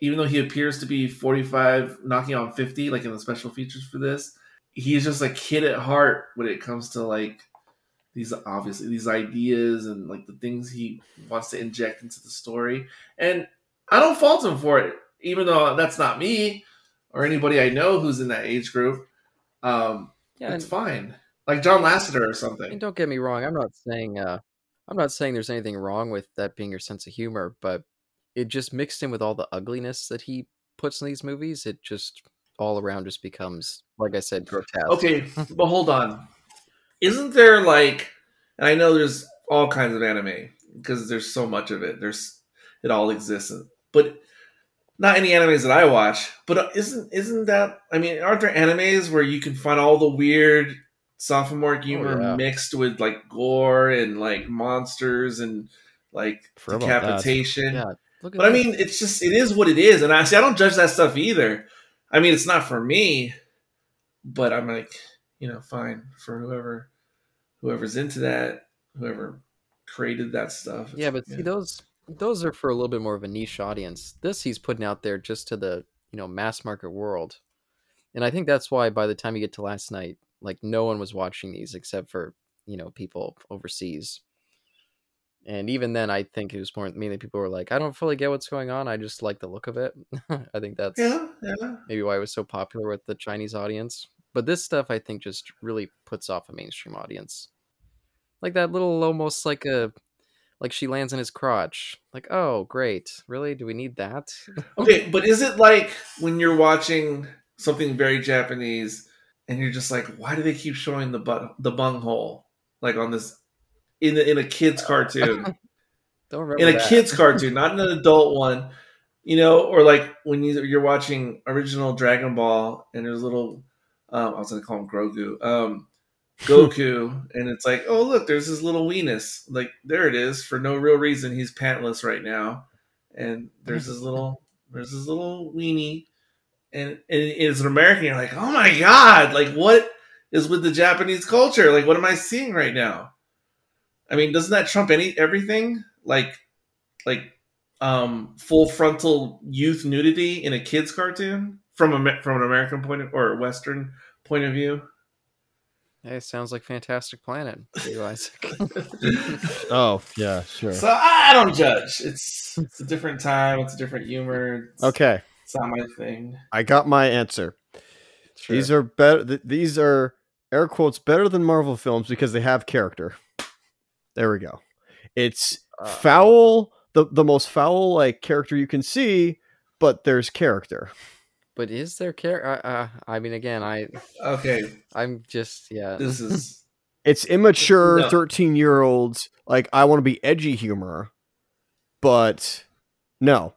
even though he appears to be forty five, knocking on fifty, like in the special features for this, he's just a kid at heart when it comes to like these obviously these ideas and like the things he wants to inject into the story. And I don't fault him for it, even though that's not me or anybody I know who's in that age group. Um, Yeah, it's and, fine. Like John Lasseter or something. don't get me wrong. I'm not saying. Uh, I'm not saying there's anything wrong with that being your sense of humor, but it just mixed in with all the ugliness that he puts in these movies. It just all around just becomes, like I said, grotesque. Okay, but hold on. Isn't there like, and I know there's all kinds of anime because there's so much of it. There's it all exists, but not any animes that I watch. But uh, isn't isn't that? I mean, aren't there animes where you can find all the weird sophomore humor yeah. mixed with like gore and like monsters and like Forgot about that. decapitation. Yeah, look at But I mean, it's just it is what it is, and I see I don't judge that stuff either. I mean, it's not for me, but I'm like, you know, fine for whoever whoever's into that, whoever created that stuff. yeah, but see those those are for a little bit more of a niche audience. This he's putting out there just to the you know mass market world, and I think that's why by the time you get to Last Knight, like no one was watching these except for you know people overseas. And even then, I think it was more mainly people were like, I don't fully get what's going on. I just like the look of it. I think that's yeah, yeah. maybe why it was so popular with the Chinese audience. But this stuff, I think, just really puts off a mainstream audience. Like that little, almost like a, like she lands in his crotch. Like, oh, great, really? Do we need that? Okay, but is it like when you're watching something very Japanese and you're just like, why do they keep showing the butt the bung hole like on this in a, in a kids cartoon? Don't remember in a that. kids cartoon, not in an adult one. You know, or like when you, you're watching original Dragon Ball and there's little, um, I was gonna call him Grogu, um, Goku, and it's like, oh look, there's his little weenus. Like there it is for no real reason. He's pantless right now, and there's his little, there's his little weenie, and, and as an American, you're like, oh my god, like what is with the Japanese culture? Like what am I seeing right now? I mean, doesn't that trump any everything? Like, like, um, full frontal youth nudity in a kids cartoon from a from an American point of, or a Western point of view. Hey, sounds like Fantastic Planet. you, Isaac. Oh yeah, sure. So I don't judge. It's it's a different time. It's a different humor. It's, Okay, it's not my thing. I got my answer. Sure. These are better. Th- these are air quotes better than Marvel films because they have character. There we go. It's Uh, foul, the the most foul like character you can see, but there's character. But is there care? Uh, uh, I mean, again, I Okay, I'm just yeah. this is It's immature No. thirteen year olds like I want to be edgy humor, but no.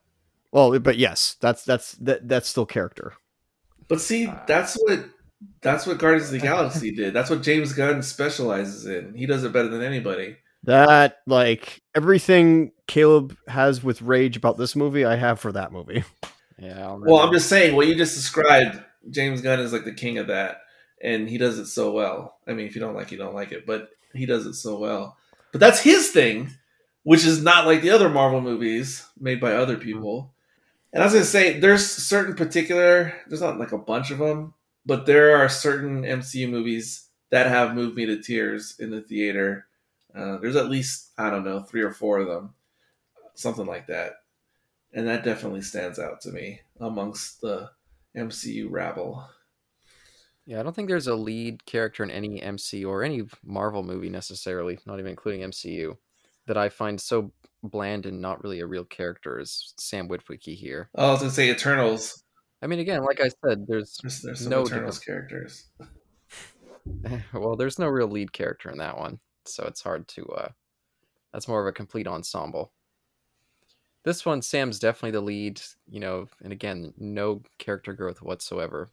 Well, but yes, that's that's that that's still character. But see, that's what that's what Guardians of the Galaxy did. That's what James Gunn specializes in. He does it better than anybody. That like everything Caleb has with rage about this movie, I have for that movie. yeah. I'll Well, I'm just saying what you just described. James Gunn is like the king of that, and he does it so well. I mean, if you don't like, it, you don't like it, but he does it so well. But that's his thing, which is not like the other Marvel movies made by other mm-hmm. people. And I was gonna say, there's certain particular. There's not like a bunch of them, but there are certain MCU movies that have moved me to tears in the theater. Uh, there's at least I don't know three or four of them, something like that, and that definitely stands out to me amongst the MCU rabble. Yeah, I don't think there's a lead character in any MCU or any Marvel movie necessarily, not even including MCU, that I find so bland and not really a real character as Sam Witwicky here. Oh, I was gonna say Eternals. I mean, again, like I said, there's There's, there's some No Eternals characters. well, there's no real lead character in that one, so it's hard to. uh That's more of a complete ensemble. This one, Sam's definitely the lead, you know, and again, no character growth whatsoever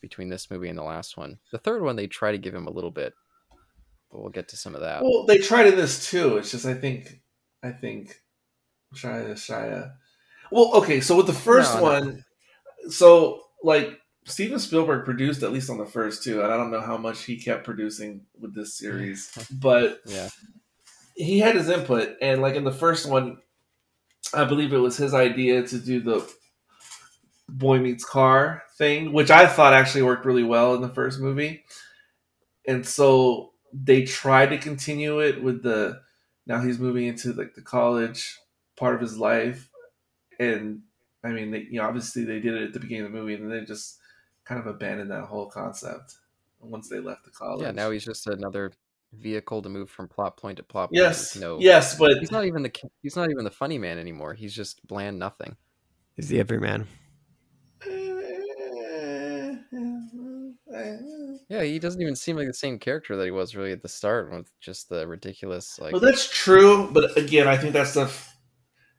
between this movie and the last one. The third one, they try to give him a little bit, but we'll get to some of that. Well, they tried in this too. It's just I think I think Shia Shia. Well, okay, so with the first No, no. one, so like Steven Spielberg produced at least on the first two, and I don't know how much he kept producing with this series, but Yeah. he had his input, and like in the first one, I believe it was his idea to do the boy meets car thing, which I thought actually worked really well in the first movie. And so they tried to continue it with the now he's moving into like the college part of his life, and I mean, they, you know, obviously they did it at the beginning of the movie, and then they just kind of abandoned that whole concept once they left the college. Yeah, now he's just another vehicle to move from plot point to plot point. yes, with no, yes, but he's not even the he's not even the funny man anymore. He's just bland nothing. He's the everyman. Yeah, he doesn't even seem like the same character that he was really at the start with just the ridiculous like. Well, that's true, but again, I think that stuff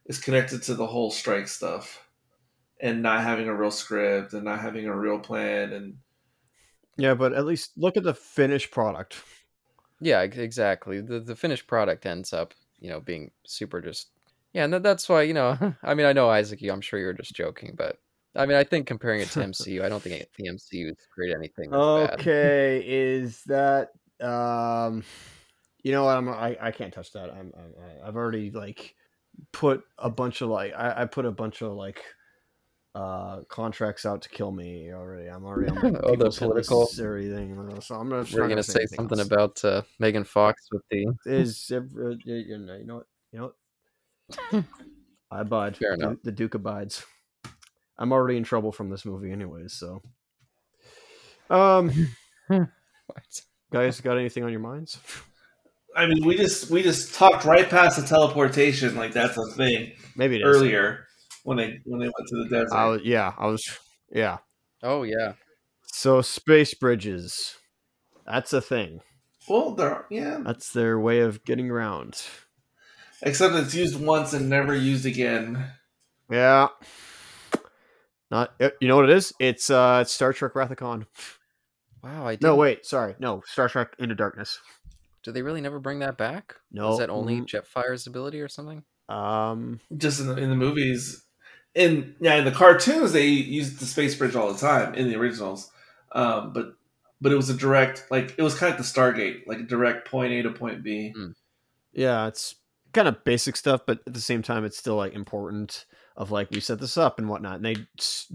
is connected to the whole strike stuff and not having a real script and not having a real plan. And Yeah, but at least look at the finished product. Yeah, exactly. The the finished product ends up you know being super just yeah, and that's why you know. I mean, I know Isaac, you, I'm sure you're just joking, but I mean, I think comparing it to MCU, I don't think the MCU has created anything that's bad. Okay, is that um, you know what? I'm I, I can't touch that. I'm, I'm I've already like put a bunch of like I, I put a bunch of like uh contracts out to kill me already. I'm already on like, Oh, the political- lists and everything. uh, So I'm not. We're gonna say something about uh, Megan Fox with the is ever- you you know you know what you know what I abide. Fair The- enough. The Duke abides. I'm already in trouble from this movie, anyways. So, um, guys, got anything on your minds? I mean, we just we just talked right past the teleportation, like that's a thing Maybe it is. earlier when they when they went to the desert. I was, yeah, I was, yeah. Oh yeah, So space bridges, that's a thing. well, there, yeah. That's their way of getting around. Except it's used once and never used again. Yeah. Not uh, you know what it is? It's uh it's Star Trek Wrath of Khan. wow. I No, didn't- wait, sorry. No, Star Trek Into Darkness. Do they really never bring that back? No. Is that only mm, Jetfire's ability or something? um Just in the, in the movies, in yeah, in the cartoons they used the space bridge all the time in the originals, um, but but it was a direct like it was kind of like the Stargate, like a direct point A to point B. yeah, it's kind of basic stuff, but at the same time it's still like important of like we set this up and whatnot. And they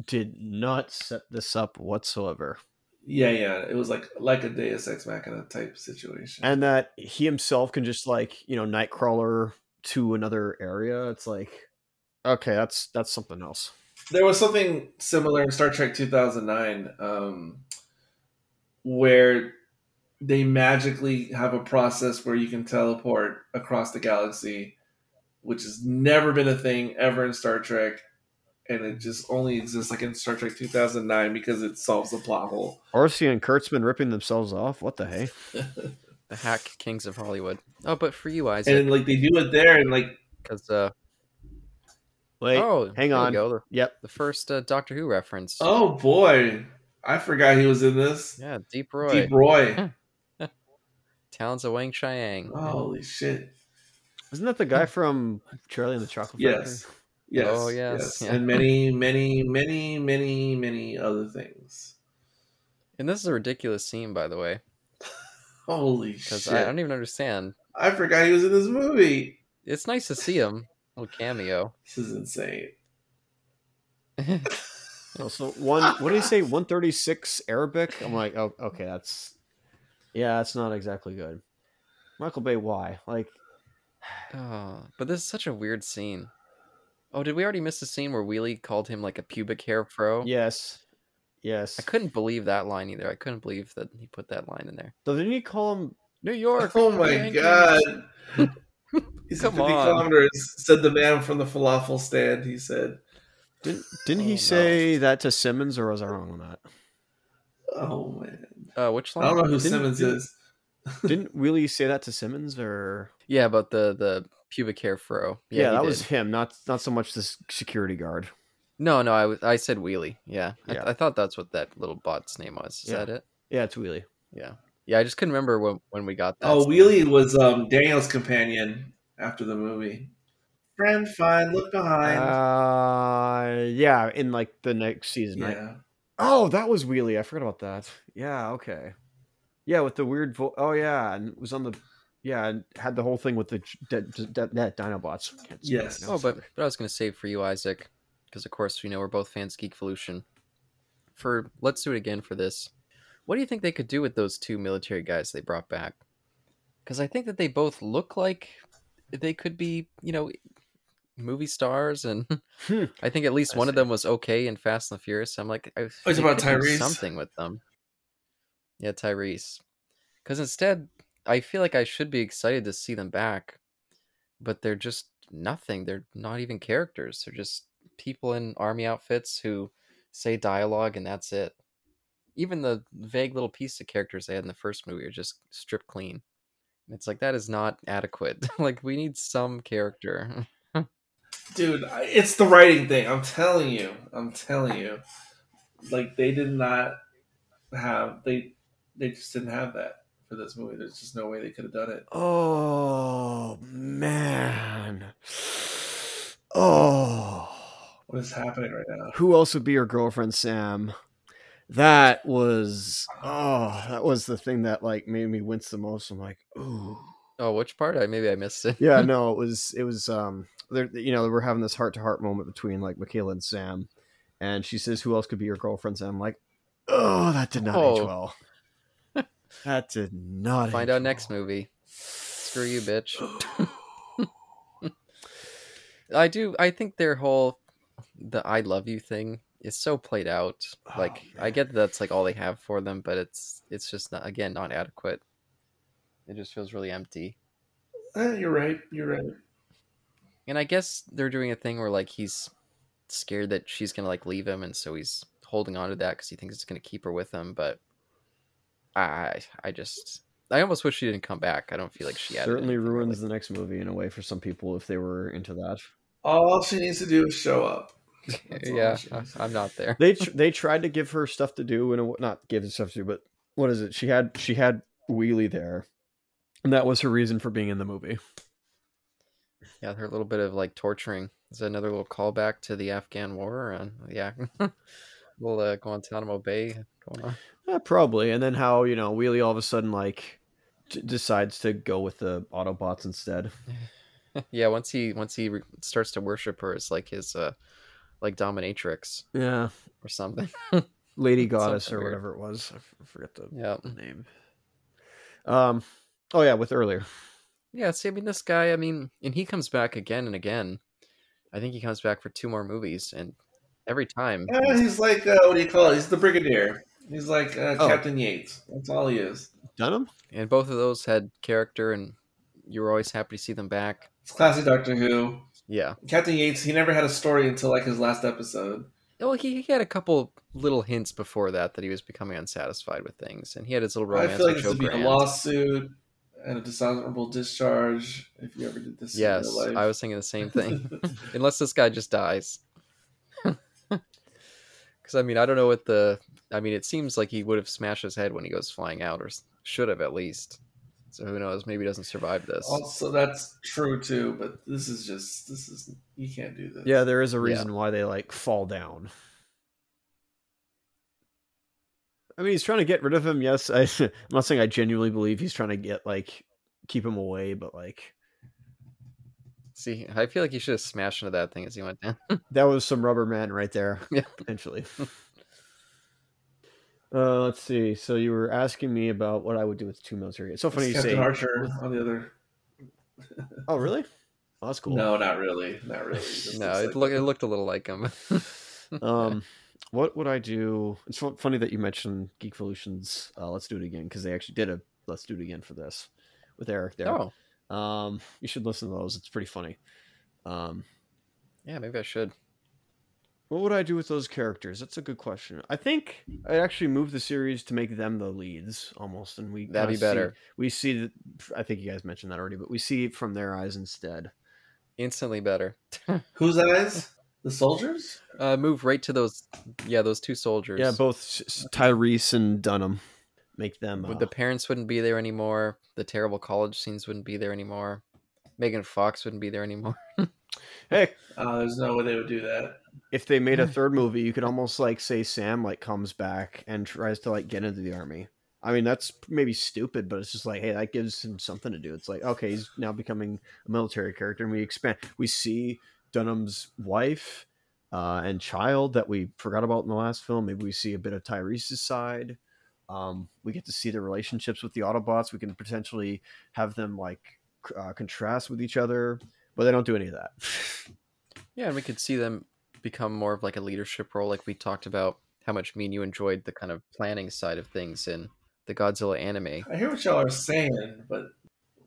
did not set this up whatsoever. Yeah, yeah, it was like like a Deus Ex Machina type situation. and that he himself can just like you know nightcrawler to another area it's like okay that's that's something else There was something similar in Star Trek 2009 um, where they magically have a process where you can teleport across the galaxy, which has never been a thing ever in Star Trek. And it just only exists like in Star Trek 2009 because it solves the plot hole. Orci and Kurtzman ripping themselves off what the hey The hack kings of Hollywood. Oh, but for you, Isaac, And like they do it there, and like because uh, wait oh, hang on. go. The, yep the first uh, Doctor Who reference. oh boy, I forgot he was in this. yeah, Deep Roy, Deep Roy. Talons of Weng-Chiang. Holy shit. isn't that the guy from charlie and the chocolate Yes. factory Yes. Oh, yes, yeah. And many, many, many, many, many other things. And this is a ridiculous scene, by the way, Holy shit. I don't even understand. I forgot he was in this movie. It's nice to see him. Little cameo. This is insane. oh, so one what did he say 136 arabic i'm like oh okay that's yeah that's not exactly good michael bay why like Oh, but this is such a weird scene. Oh, did we already miss the scene where Wheelie called him like a pubic hair fro? yes yes I couldn't believe that line either. I couldn't believe that he put that line in there. so didn't he call him New York. Oh my Yankees. god. He's Come 50 on. kilometers, said the man from the falafel stand. He said, didn't, didn't Oh, he no. say that to simmons or was i wrong on that Oh man. Uh, which I don't know who Didn't- Simmons didn't- is. Didn't Wheelie say that to Simmons or Yeah, about the the pubic hair fro. yeah, Yeah, he that did. was him, not not so much this security guard. No, no, I was I said Wheelie. Yeah, I, Yeah. I thought that's what that little bot's name was. Is Yeah. that it? Yeah, it's Wheelie. Yeah, yeah. I just couldn't remember when when we got that. Oh, scene. Wheelie was um, Daniel's companion after the movie. Friend, fine, look behind. Uh yeah, in like the next season, right? yeah. Oh, that was Wheelie. I forgot about that. Yeah, okay. Yeah, with the weird vo- Oh yeah, and it was on the yeah, and had the whole thing with the ch- de- de- de- de- Dinobots. Can't speak Yes. right now, Oh, but but I was gonna say for you, Isaac, because of course we know we're both fans of Geekvolution. For let's do it again for this. What do you think they could do with those two military guys they brought back? Because I think that they both look like they could be, you know, movie stars, and Hmm. I think at least I one of them was okay in Fast and the Furious. I'm like, I Oh, it's about Tyrese? something with them. Yeah, Tyrese. Because instead, I feel like I should be excited to see them back, but they're just nothing. They're not even characters. They're just people in army outfits who say dialogue, and that's it. Even the vague little piece of characters they had in the first movie are just stripped clean. It's like that is not adequate. like we need some character. Dude, it's the writing thing. I'm telling you. I'm telling you. Like they did not have they they just didn't have that. for this movie. There's just no way they could have done it. Oh man. Oh. What is happening right now? Who else would be your girlfriend, Sam? That was oh, that was the thing that like made me wince the most. I'm like, ooh. Oh, which part? I maybe I missed it. Yeah, no, it was it was um there you know, we're having this heart to heart moment between like Michaela and Sam. And she says, Who else could be your girlfriend? Sam I'm like, Oh, that did not age Oh. well. that did not Find age out next movie. Screw you, bitch. I do. I think their whole the "I love you" thing is so played out. Oh, Like I get that's like all they have for them, but it's it's just not again not adequate. It just feels really empty. Eh, you're right. You're right. And I guess they're doing a thing where like he's scared that she's gonna like leave him, and so he's holding on to that because he thinks it's gonna keep her with him. But I I just I almost wish she didn't come back. I don't feel like she added certainly anything, really. ruins the next movie in a way for some people if they were into that. All she needs to do is show up. Yeah, I, I'm not there. They tr- they tried to give her stuff to do and not give her stuff to do, but what is it? She had she had Wheelie there, and that was her reason for being in the movie. Yeah, her little bit of like torturing is that another little callback to the Afghan war. And yeah, little uh, Guantanamo Bay going on. Yeah, probably. And then how you know Wheelie all of a sudden like d- decides to go with the Autobots instead. yeah, once he once he re- starts to worship her, it's like his uh like dominatrix Yeah, or something. Lady Goddess Something or weird. whatever it was. i forget the yeah, name. Um. Oh yeah, with earlier. yeah. See, I mean, this guy. I mean, and he comes back again and again. I think he comes back for two more movies, and every time, Yeah, he's like uh, what do you call it? He's the brigadier. He's like uh, Oh. Captain Yates. That's all he is. Dunham. and both of those had character, and you were always happy to see them back. It's classic Doctor Who. Yeah. Captain Yates. He never had a story until like his last episode. Well, he, he had a couple little hints before that that he was becoming unsatisfied with things, and he had his little I feel like this would be a lawsuit and a dishonorable discharge if you ever did this. Yes. I was thinking the same thing. Unless this guy just dies. Because I mean, I don't know what the. I mean, it seems like he would have smashed his head when he goes flying out, or should have at least. So who knows? Maybe he doesn't survive this. also, that's true too. But this is just this is you can't do this. Yeah, there is a Yeah. reason why they like fall down. I mean, he's trying to get rid of him. Yes, I, I'm not saying I genuinely believe he's trying to get like keep him away, but like See, I feel like he should have smashed into that thing as he went down. that was some rubber man right there. Yeah. potentially. uh, let's see. So you were asking me about what I would do with two military. It's so funny It's you Captain say. Archer on the other. Oh, really? Oh, that's cool. No, not really, not really. No, it like- looked it looked a little like him. um what would i do it's funny that you mentioned geekvolutions uh let's do it again because they actually did a let's do it again for this with eric there oh, um you should listen to those it's pretty funny um yeah, maybe I should. What would i do with those characters that's a good question i think i'd actually move the series to make them the leads almost and we That'd be kinda see- better. we see that i think you guys mentioned that already but we see it from their eyes instead Instantly better. Whose eyes? The soldiers? Uh, move right to those. Yeah, those two soldiers. yeah both S- S- tyrese and dunham make them uh, the parents wouldn't be there anymore. The terrible college scenes wouldn't be there anymore. Megan Fox wouldn't be there anymore. hey Uh, there's no way they would do that. if they made a third movie, you could almost like say Sam like comes back and tries to like get into the army. I mean, that's maybe stupid, but it's just like, hey, that gives him something to do. It's like, okay, he's now becoming a military character, and we expand. We see Dunham's wife uh, and child that we forgot about in the last film. Maybe we see a bit of Tyrese's side. Um, we get to see the relationships with the Autobots. We can potentially have them like uh, contrast with each other, but they don't do any of that. Yeah, and we could see them become more of like a leadership role, like we talked about how much me and you enjoyed the kind of planning side of things in the Godzilla anime. I hear what y'all are saying, but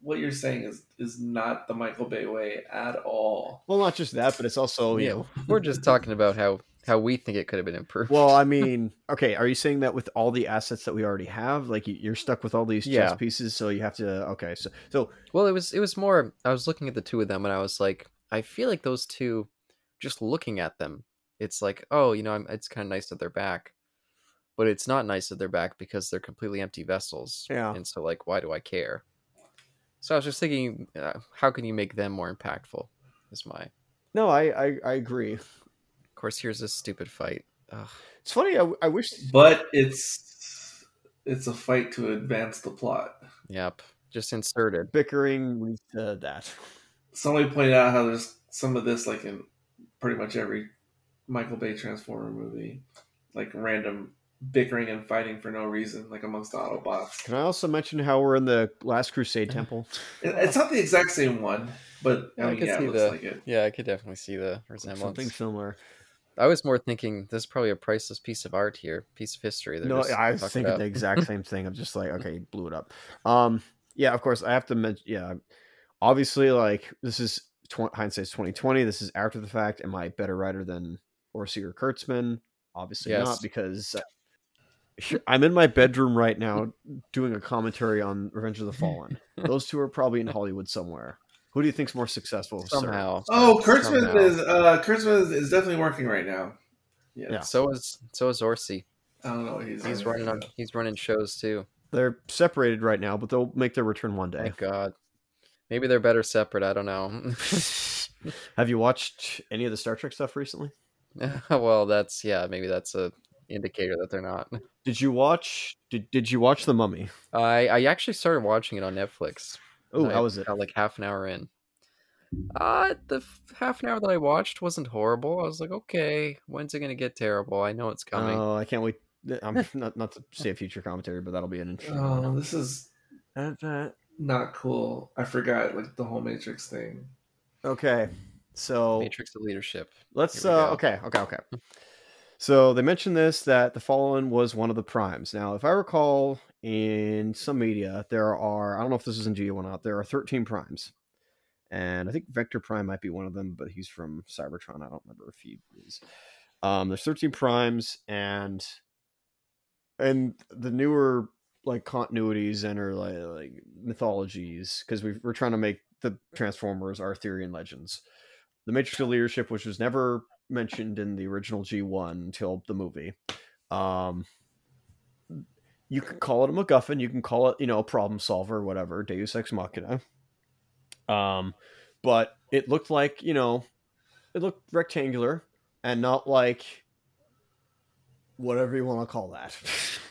what you're saying is is not the Michael Bay way at all. well, not just that, but it's also you yeah, know we're just talking about how how we think it could have been improved. Well, I mean, okay, are you saying that with all the assets that we already have, like you- you're stuck with all these chess Yeah. pieces, so you have to okay, so so Well, it was it was more. I was looking at the two of them, and I was like, I feel like those two, just looking at them, it's like, oh, you know, I'm, it's kind of nice that they're back. but it's not nice that they're back because they're completely empty vessels. Yeah. And so, like, why do I care? So I was just thinking, uh, how can you make them more impactful? Is my. No, I I, I agree. Of course, here's this stupid fight. Ugh. It's funny. I, I wish. But it's it's a fight to advance the plot. Yep. Just inserted. bickering leads to that. Somebody pointed out how there's some of this like in pretty much every Michael Bay Transformer movie, like random bickering and fighting for no reason, like amongst the Autobots. Can I also mention how we're in the Last Crusade temple? It's not the exact same one, but Yeah, I I mean, could yeah, see it looks the- like it. Yeah, I could definitely see the resemblance. Something similar. I was more thinking this is probably a priceless piece of art here, piece of history. They're No, I was thinking the exact same thing. I'm just like, okay, blew it up. Um, yeah, of course, I have to mention. Yeah, obviously, like this is tw- hindsight's 2020. This is after the fact. Am I a better writer than Orci or Kurtzman? Obviously Yes. not, because I'm in my bedroom right now doing a commentary on Revenge of the Fallen. Those two are probably in Hollywood somewhere. Who do you think's more successful? sir? somehow. Oh, Kurtzman Somehow. is uh, Kurtzman is, is definitely working right now. Yeah, Yeah. So is so is Orci. I don't know what he's He's running on. He's running shows too. They're separated right now, but they'll make their return one day. Thank God. Maybe they're better separate. I don't know. Have you watched any of the Star Trek stuff recently? well, that's yeah. Maybe that's a indicator that they're not. Did you watch? Did Did you watch The Mummy? I I actually started watching it on Netflix. Oh, I how was it? Got like half an hour in. Uh the f- half an hour that I watched wasn't horrible. I was like, okay, when's it gonna get terrible? I know it's coming. Oh, I can't wait. I'm not not to say a future commentary, but that'll be an interesting. now. one. Oh, this is not cool. I forgot like the whole Matrix thing. Okay, so Matrix of Leadership. let's. Uh, go. okay, okay, okay. So they mentioned this that the Fallen was one of the primes. Now, if I recall, in some media there are I don't know if this is in G1 or not. There are 13 primes, and I think Vector Prime might be one of them, but he's from Cybertron. I don't remember if he is. Um, there's 13 primes, and and the newer like continuities and or like, like mythologies because we we're trying to make the Transformers Arthurian legends. The Matrix of Leadership, which was never mentioned in the original G1 until the movie. Um, you can call it a MacGuffin, you can call it, you know, a problem solver, whatever, Deus Ex Machina. Um, but it looked like, you know, it looked rectangular and not like whatever you want to call that.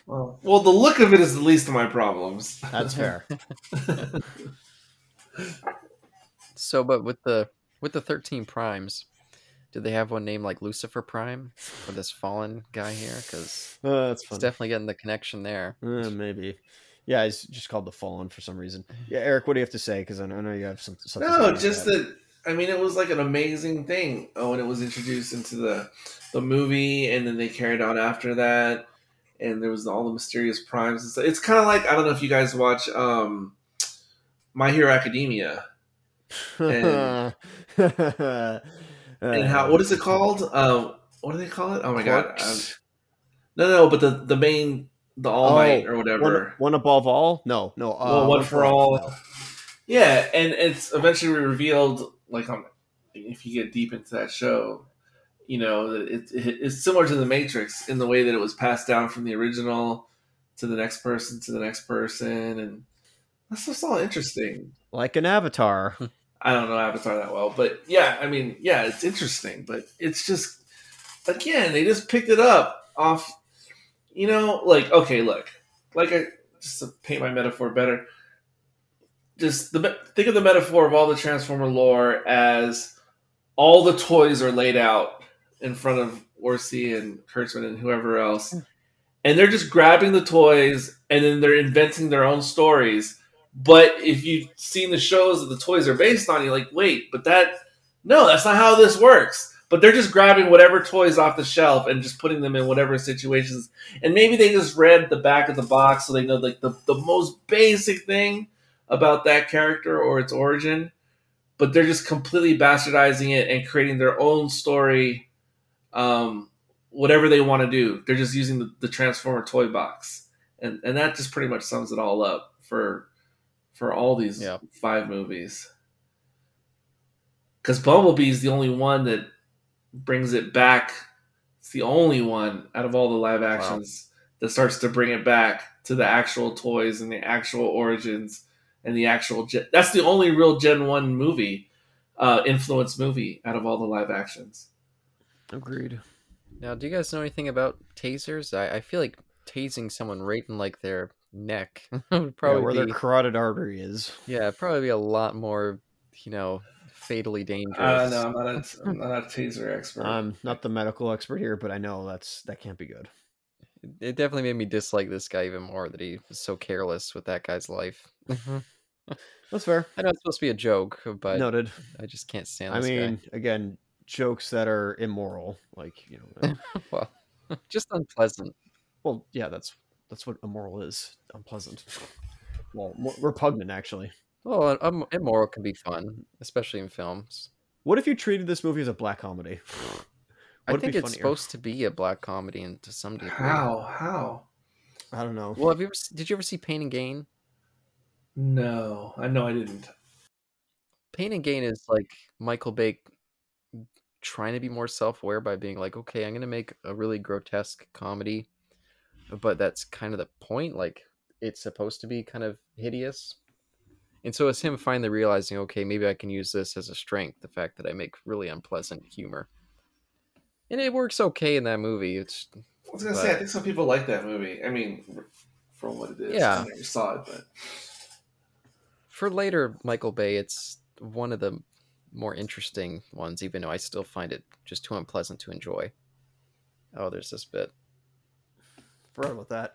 Well, well, the look of it is the least of my problems. That's fair. So, but with the with the thirteen primes, did they have one named like Lucifer Prime for this fallen guy here? Because Uh, that's it's definitely getting the connection there. Uh, maybe. Yeah, it's just called the Fallen for some reason. Yeah, Eric, what do you have to say? Because I know you have some, something. no, just that. I mean, it was like an amazing thing oh, when it was introduced into the the movie, and then they carried on after that, and there was all the mysterious primes. And stuff. It's kind of like I don't know if you guys watch um, My Hero Academia and, and how what is it called? Um, what do they call it? Oh my god! Um, no, no, but the the main the All Might or whatever. One, one above all? No, no. Uh, Well, one for all. Yeah, and it's eventually revealed, like, on, if you get deep into that show, you know, that it, it, it's similar to the Matrix in the way that it was passed down from the original to the next person to the next person, and that's just all interesting. Like an avatar. I don't know Avatar that well, but yeah, I mean, yeah, it's interesting, but it's just again, they just picked it up off, you know, like okay, look, like I just to paint my metaphor better, just the think of the metaphor of all the Transformer lore as all the toys are laid out in front of Orci and Kurtzman and whoever else, mm. and they're just grabbing the toys and then they're inventing their own stories. But if you've seen the shows that the toys are based on, you're like, wait, but that no, that's not how this works. But they're just grabbing whatever toys off the shelf and just putting them in whatever situations. And maybe they just read the back of the box so they know like the, the most basic thing about that character or its origin. But they're just completely bastardizing it and creating their own story, um, whatever they want to do. They're just using the, the Transformer toy box. And and that just pretty much sums it all up for for all these Yeah. five movies. Because Bumblebee is the only one that brings it back. It's the only one out of all the live actions that starts to bring it back to the actual toys and the actual origins and the actual. Gen- That's the only real Gen One movie, uh, influence movie out of all the live actions. Agreed. Now, do you guys know anything about tasers? I, I feel like tasing someone right in like their neck would Probably probably where be their carotid artery is. yeah, probably be a lot more, you know, fatally dangerous. Uh, no, I'm not a, I'm not a taser expert. I'm not the medical expert here, but I know that's that can't be good. It definitely made me dislike this guy even more that he was so careless with that guy's life. That's fair. I know it's supposed to be a joke, but Noted. I just can't stand I this mean, again, jokes that are immoral, like you know. well, just unpleasant. well, yeah, that's that's what immoral is. Unpleasant. Well, repugnant, actually. Well, um, immoral can be fun, especially in films. What if you treated this movie as a black comedy? I Would think it's funnier? supposed to be a black comedy, and to some degree. How? How? I don't know. Well, have you ever? Did you ever see Pain and Gain? No, I know I didn't. Pain and Gain is like Michael Bay trying to be more self-aware by being like, okay, I'm gonna make a really grotesque comedy, but that's kind of the point. Like, it's supposed to be kind of hideous, and so it's him finally realizing, okay, maybe I can use this as a strength. The fact that I make really unpleasant humor, and it works okay in that movie. It's I was gonna say I think some people like that movie. I mean, from what it is, Yeah. I never saw it, but for later Michael Bay, it's one of the more interesting ones, even though I still find it just too unpleasant to enjoy. Oh, there's this bit. Forgot about that.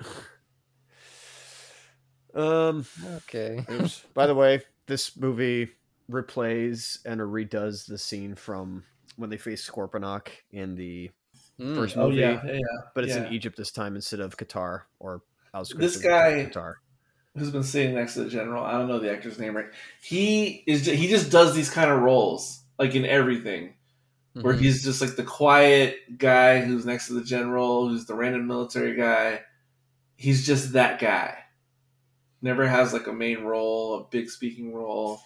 Um. Okay. oops. By the way, this movie replays and redoes the scene from when they face Scorponok in the Mm, first oh movie, yeah, yeah, yeah. but it's yeah. in Egypt this time instead of Qatar or outskirts This guy- Qatar. Who's been sitting next to the general? I don't know the actor's name right. He is. He just does these kind of roles, like in everything, where mhm. he's just like the quiet guy who's next to the general, who's the random military guy. He's just that guy. Never has like a main role, a big speaking role.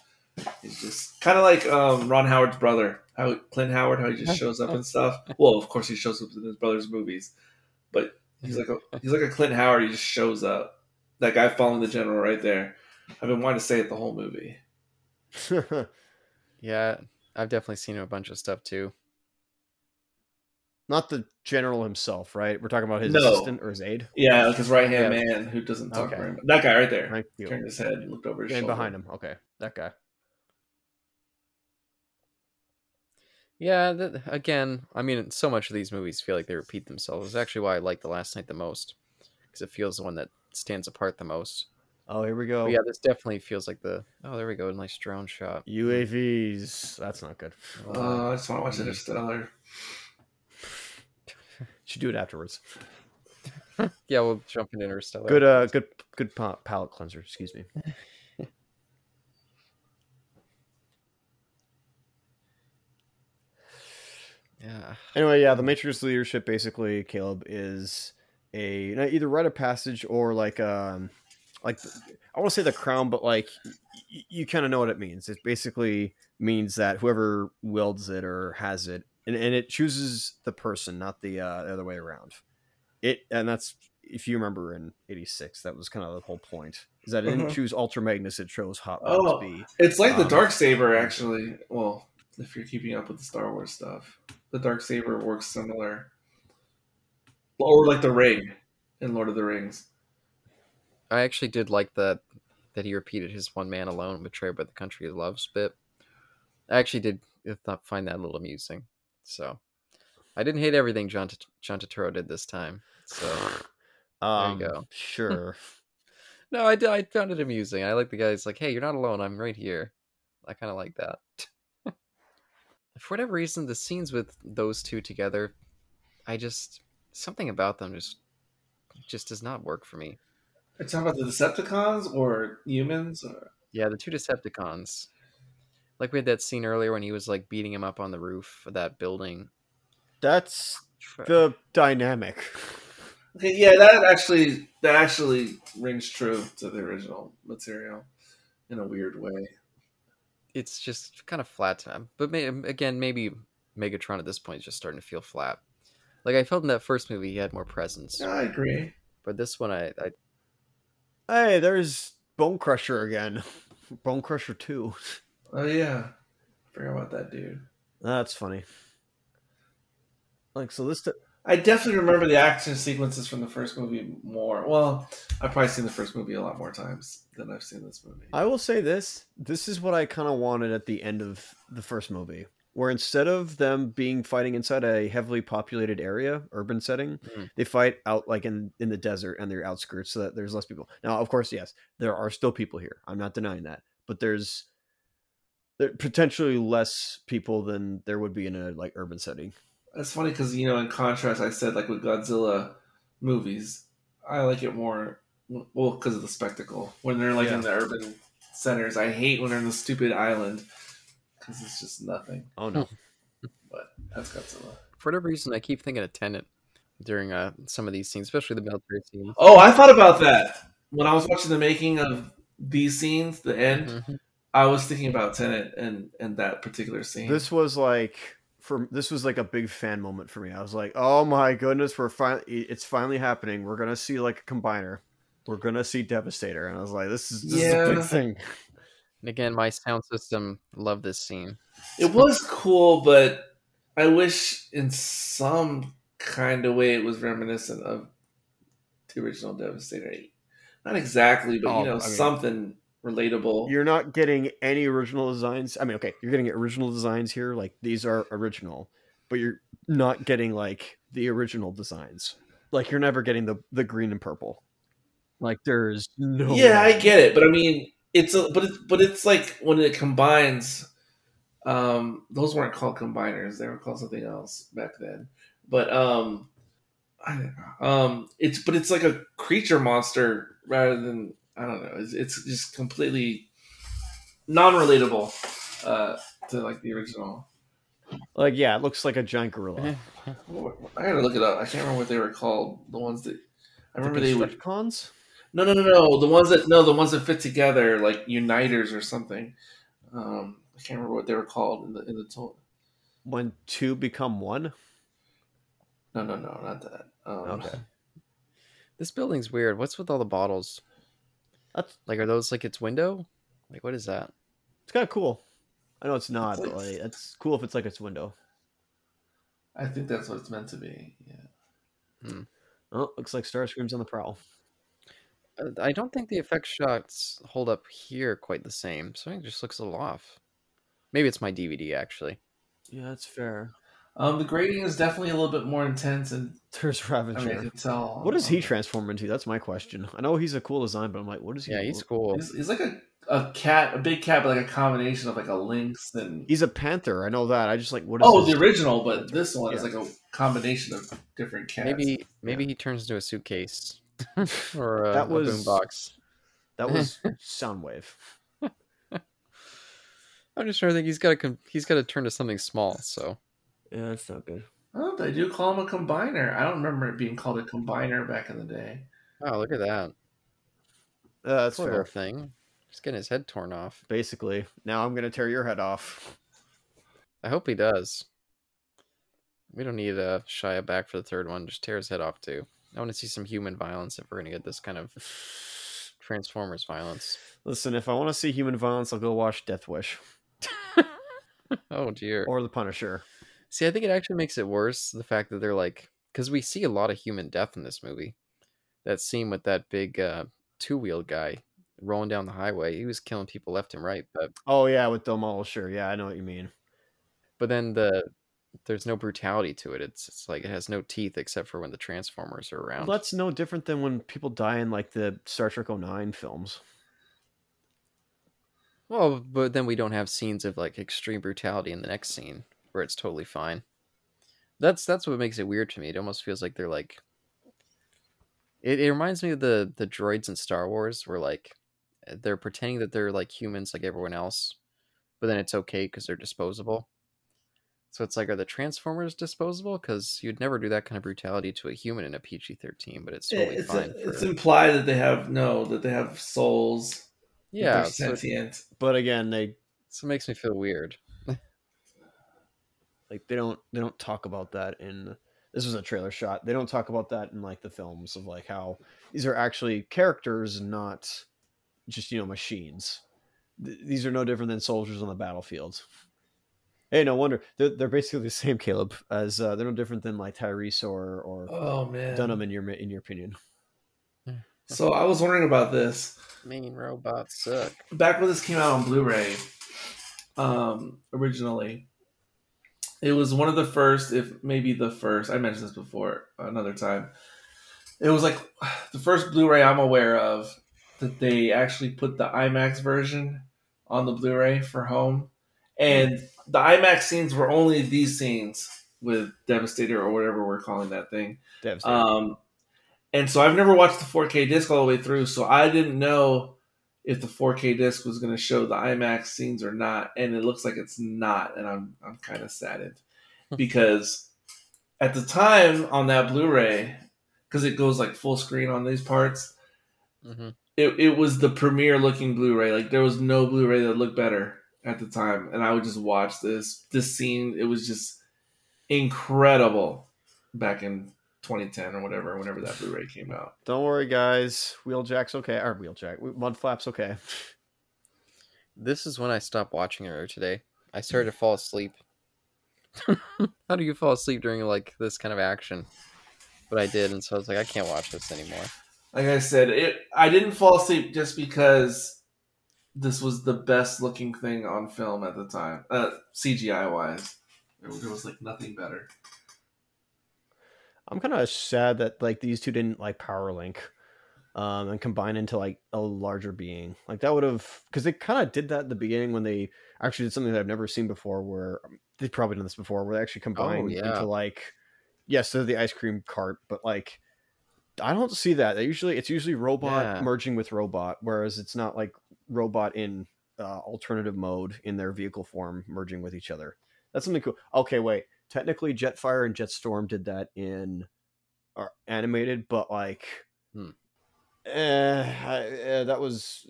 He's just kind of like um, Ron Howard's brother, how Clint Howard, how he just shows up and stuff. Well, of course he shows up in his brother's movies, but he's like a he's like a Clint Howard. He just shows up. That guy following the general right there. I've been wanting to say it the whole movie. Yeah, I've definitely seen a bunch of stuff too. Not the general himself, right? We're talking about his No. assistant or his aide. Yeah, like his right hand Yeah. man who doesn't talk Okay. very much. That guy right there. Thank you. Turned his head, looked over his And shoulder. behind him. Okay, that guy. Yeah, again, I mean, so much of these movies feel like they repeat themselves. It's actually why I like The Last Knight the most, because it feels the one that stands apart the most. Oh, here we go. But yeah, this definitely feels like the. Oh, there we go, nice drone shot. UAVs. That's not good. Oh, I just want to watch Interstellar. Should do it afterwards. Yeah, we'll jump into Interstellar. Good, uh, good, good pa- palate cleanser. Excuse me. Yeah. Anyway, yeah, the Matrix leadership basically, Caleb is a you know, either rite of passage or like um like I want to say the crown, but like y- you kind of know what it means. It basically means that whoever wields it or has it, and, and it chooses the person, not the uh, the other way around. It and that's if you remember in '86, that was kind of the whole point. Is that it didn't Mhm. choose Ultra Magnus, it chose Hot Rod Oh. be. It's like the Um, dark saber, actually. Well, if you're keeping up with the Star Wars stuff, the dark saber works similar, or like the ring in Lord of the Rings. I actually did like that that he repeated his one man alone, betrayed by the country he loves bit. I actually did th- find that a little amusing. So I didn't hate everything John T- John Turturro did this time. So Um, go. Sure. no, I did. I found it amusing. I like the guy's like, "Hey, you're not alone. I'm right here." I kind of like that. For whatever reason, the scenes with those two together, I just something about them just just does not work for me. Are you talking about the Decepticons or humans? Or... Yeah, the two Decepticons. Like we had that scene earlier when he was like beating him up on the roof of that building. That's the dynamic. Okay, yeah, that actually that actually rings true to the original material in a weird way. It's just kind of flat to him. But may, again, maybe Megatron at this point is just starting to feel flat. Like I felt in that first movie he had more presence, I agree. but this one I, I Hey, there's Bone Crusher again. Bone Crusher 2. Oh yeah, forgot about that dude. That's funny. Like, so this. T- I definitely remember the action sequences from the first movie more. Well, I've probably seen the first movie a lot more times than I've seen this movie. I will say this. This is what I kind of wanted at the end of the first movie. Where instead of them being fighting inside a heavily populated area, urban setting, Mhm. they fight out like in, in the desert and their outskirts so that there's less people. Now, of course, yes, there are still people here. I'm not denying that. But there's there potentially less people than there would be in a like urban setting. It's funny because you know, in contrast, I said like with Godzilla movies, I like it more. Well, because of the spectacle when they're like in the urban centers. I hate when they're in the stupid island because it's just nothing. Oh no. But that's Godzilla. for whatever reason I keep thinking of Tenet during uh, some of these scenes, especially the military scenes. Oh, I thought about that when I was watching the making of these scenes. The end, Mhm. I was thinking about Tenet and and that particular scene. This was like for this was like a big fan moment for me. I was like, "Oh my goodness, we're finally it's finally happening. We're going to see like a combiner. We're going to see Devastator." And I was like, "This is this is a Yeah. big thing." And again, my sound system loved this scene. It was cool, but I wish in some kind of way it was reminiscent of the original Devastator. Not exactly, but Oh, you know, I mean- something relatable. You're not getting any original designs. I mean, okay, you're getting original designs here. Like these are original, but you're not getting like the original designs. Like you're never getting the the green and purple. Like there's no yeah, way. I get it, but I mean, it's a but it's but it's like when it combines. Um, those weren't called combiners; they were called something else back then. But um, I don't know. Um, it's but it's like a creature monster rather than I don't know. It's, it's just completely non-relatable uh, to like the original. like yeah, it looks like a giant gorilla. I gotta look it up. I can't remember what they were called. The ones that I remember they would. cons. No, no, no, no. The ones that no, the ones that fit together, like uniters or something. Um, I can't remember what they were called in the in the to- When two become one. No, no, no, not that. Um, Okay. This building's weird. What's with all the bottles? That's Like, are those like its window? Like, what is that? it's kind of cool. I know it's not, It's but like- like it's cool if it's like its window. I think that's what it's meant to be. Yeah. Oh, looks like Starscream's on the prowl. Uh, I don't think the effect shots hold up here quite the same. Something just looks a little off. Maybe it's my DVD actually. Yeah, that's fair. Um, the grading is definitely a little bit more intense, and There's I mean, I can tell. What does he transform into? That's my question. I know he's a cool design, but I'm like, what is he? Yeah, he's cool. He's, he's like a, a cat, a big cat, but like a combination of like a lynx and He's a panther. I know that. I just like what is oh, the original, but this one is like a combination of different cats. Maybe maybe he turns into a suitcase or a, That a was- boombox. that was Soundwave. I'm just trying to think. He's got to he's got to turn to something small. So Yeah, that's not good. Oh, they do call him a combiner. I don't remember it being called a combiner back in the day. oh, look at that. Uh, that's Poor fair. thing. Just getting his head torn off. Basically, now I'm gonna tear your head off. I hope he does. We don't need uh, Shia back for the third one. Just tear his head off too. I want to see some human violence if we're gonna get this kind of Transformers violence. Listen, if I want to see human violence, I'll go watch Death Wish Oh dear. or The Punisher. See, I think it actually makes it worse the fact that they're like, because we see a lot of human death in this movie. That scene with that big uh, two wheeled guy rolling down the highway, he was killing people left and right. But Oh yeah, with Demolishor. Yeah, I know what you mean. but then the there's no brutality to it. It's it's like it has no teeth except for when the Transformers are around. Well, that's no different than when people die in like the Star Trek 09 films. Well, but then we don't have scenes of like extreme brutality in the next scene where it's totally fine. That's that's what makes it weird to me. It almost feels like they're like it, it reminds me of the the droids in Star Wars where like they're pretending that they're like humans like everyone else, but then it's okay because they're disposable. So it's like, are the Transformers disposable? Because you'd never do that kind of brutality to a human in a PG thirteen, but it's eh, totally it's, uh, fine. it's for- implied that they have no, that they have souls. yeah, so, sentient. But again, they so it makes me feel weird. like they don't they don't talk about that in this was a trailer shot. They don't talk about that in like the films of like how these are actually characters, not just you know machines. Th- these are no different than soldiers on the battlefield. Hey, no wonder they're, they're basically the same, Caleb. As uh, they're no different than like Tyrese or or Oh man. Dunham in your in your opinion. So I was wondering about this. Mean robots suck. back when this came out on Blu-ray, um, originally, it was one of the first, if maybe the first. I mentioned this before another time. It was like the first Blu-ray I'm aware of that they actually put the IMAX version on the Blu-ray for home, and the IMAX scenes were only these scenes with Devastator or whatever we're calling that thing. Devastating. Um, and so I've never watched the 4K disc all the way through, so I didn't know if the 4K disc was going to show the IMAX scenes or not, and it looks like it's not, and I'm I'm kind of saddened because at the time on that Blu-ray, because it goes like full screen on these parts, mm-hmm. it, it was the premier looking Blu-ray. Like there was no Blu-ray that looked better at the time, and I would just watch this this scene. It was just incredible back in 2010 or whatever, whenever that Blu-ray came out. Don't worry, guys. Wheeljack's okay. Or wheeljack. Mudflap's okay. This is when I stopped watching it earlier today. I started to fall asleep. How do you fall asleep during like this kind of action? But I did, and so I was like, I can't watch this anymore. Like I said, it I didn't fall asleep just because this was the best looking thing on film at the time, uh, CGI wise. There, there was like nothing better. I'm kind of sad that like these two didn't like power link um, and combine into like a larger being. Like that would have because they kind of did that at the beginning when they actually did something that I've never seen before. Where um, they've probably done this before, where they actually combine yeah. into like yes, they're the ice cream cart, but like I don't see that. They usually it's usually robot Yeah. merging with robot, whereas it's not like robot in uh, alternative mode in their vehicle form merging with each other. That's something cool. Okay, wait. Technically, Jetfire and Jetstorm did that in are animated, but like, Hmm. eh, I, eh, that was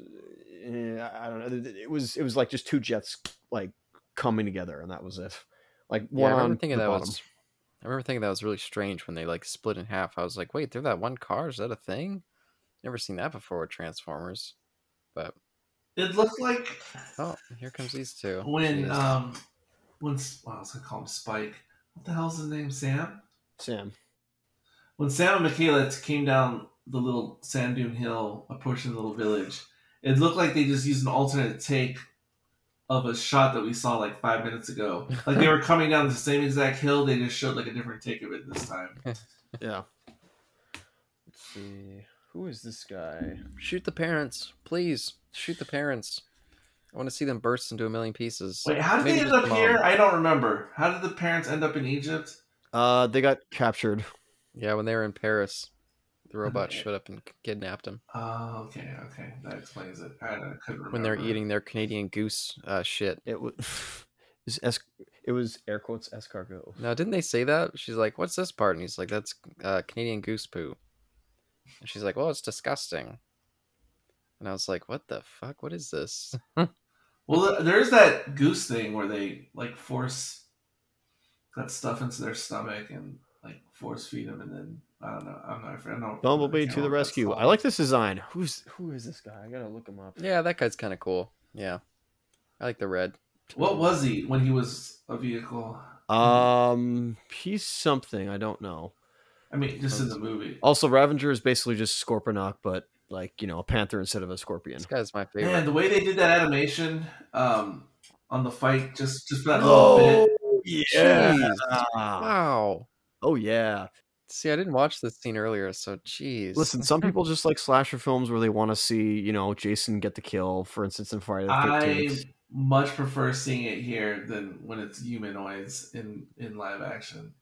eh, I don't know. It was it was like just two jets like coming together, and that was it. Like Yeah, one I on remember thinking that bottom. was. I remember thinking that was really strange when they like split in half. I was like, wait, they're that one car? Is that a thing? Never seen that before with Transformers. But It looked like oh, here comes these two. when Jeez. um when well, I was gonna call him Spike. What the hell's his name? Sam. Sam. When Sam and Mikaela came down the little sand dune hill, approaching the little village, it looked like they just used an alternate take of a shot that we saw like five minutes ago. Like they were coming down the same exact hill, they just showed like a different take of it this time. Yeah. Let's see. Who is this guy? Shoot the parents, please. Shoot the parents. I want to see them burst into a million pieces. Wait, how did Maybe they end up mom. here? I don't remember. How did the parents end up in Egypt? Uh, they got captured. Yeah, when they were in Paris, the robot Okay. showed up and kidnapped them Oh, okay, okay, that explains it. I, I couldn't remember when they're eating their Canadian goose uh, shit. It was. It was, es- it was air quotes escargot. Now, didn't they say that? She's like, "What's this part?" And he's like, "That's uh, Canadian goose poo." And she's like, "Well, it's disgusting." And I was like, "What the fuck? What is this?" Well, there's that goose thing where they like force that stuff into their stomach and like force feed them, and then I don't know. I'm not. I don't. Bumblebee to the remember what that's rescue. I like this design. Who's who is this guy? I gotta look him up. yeah, that guy's kind of cool. Yeah, I like the red. What was he when he was a vehicle? Um, he's something I don't know. I mean, just in the movie. Also, Ravenger is basically just Scorponok, but like you know, a panther instead of a scorpion. This guy's my favorite. Man, the way they did that animation um, on the fight, just just for that little bit. Jeez. yeah. Wow. Oh yeah. See, I didn't watch this scene earlier, so jeez. Listen, some people just like slasher films where they want to see, you know, Jason get the kill. For instance, in Friday the 13th. I much prefer seeing it here than when it's humanoids in in live action.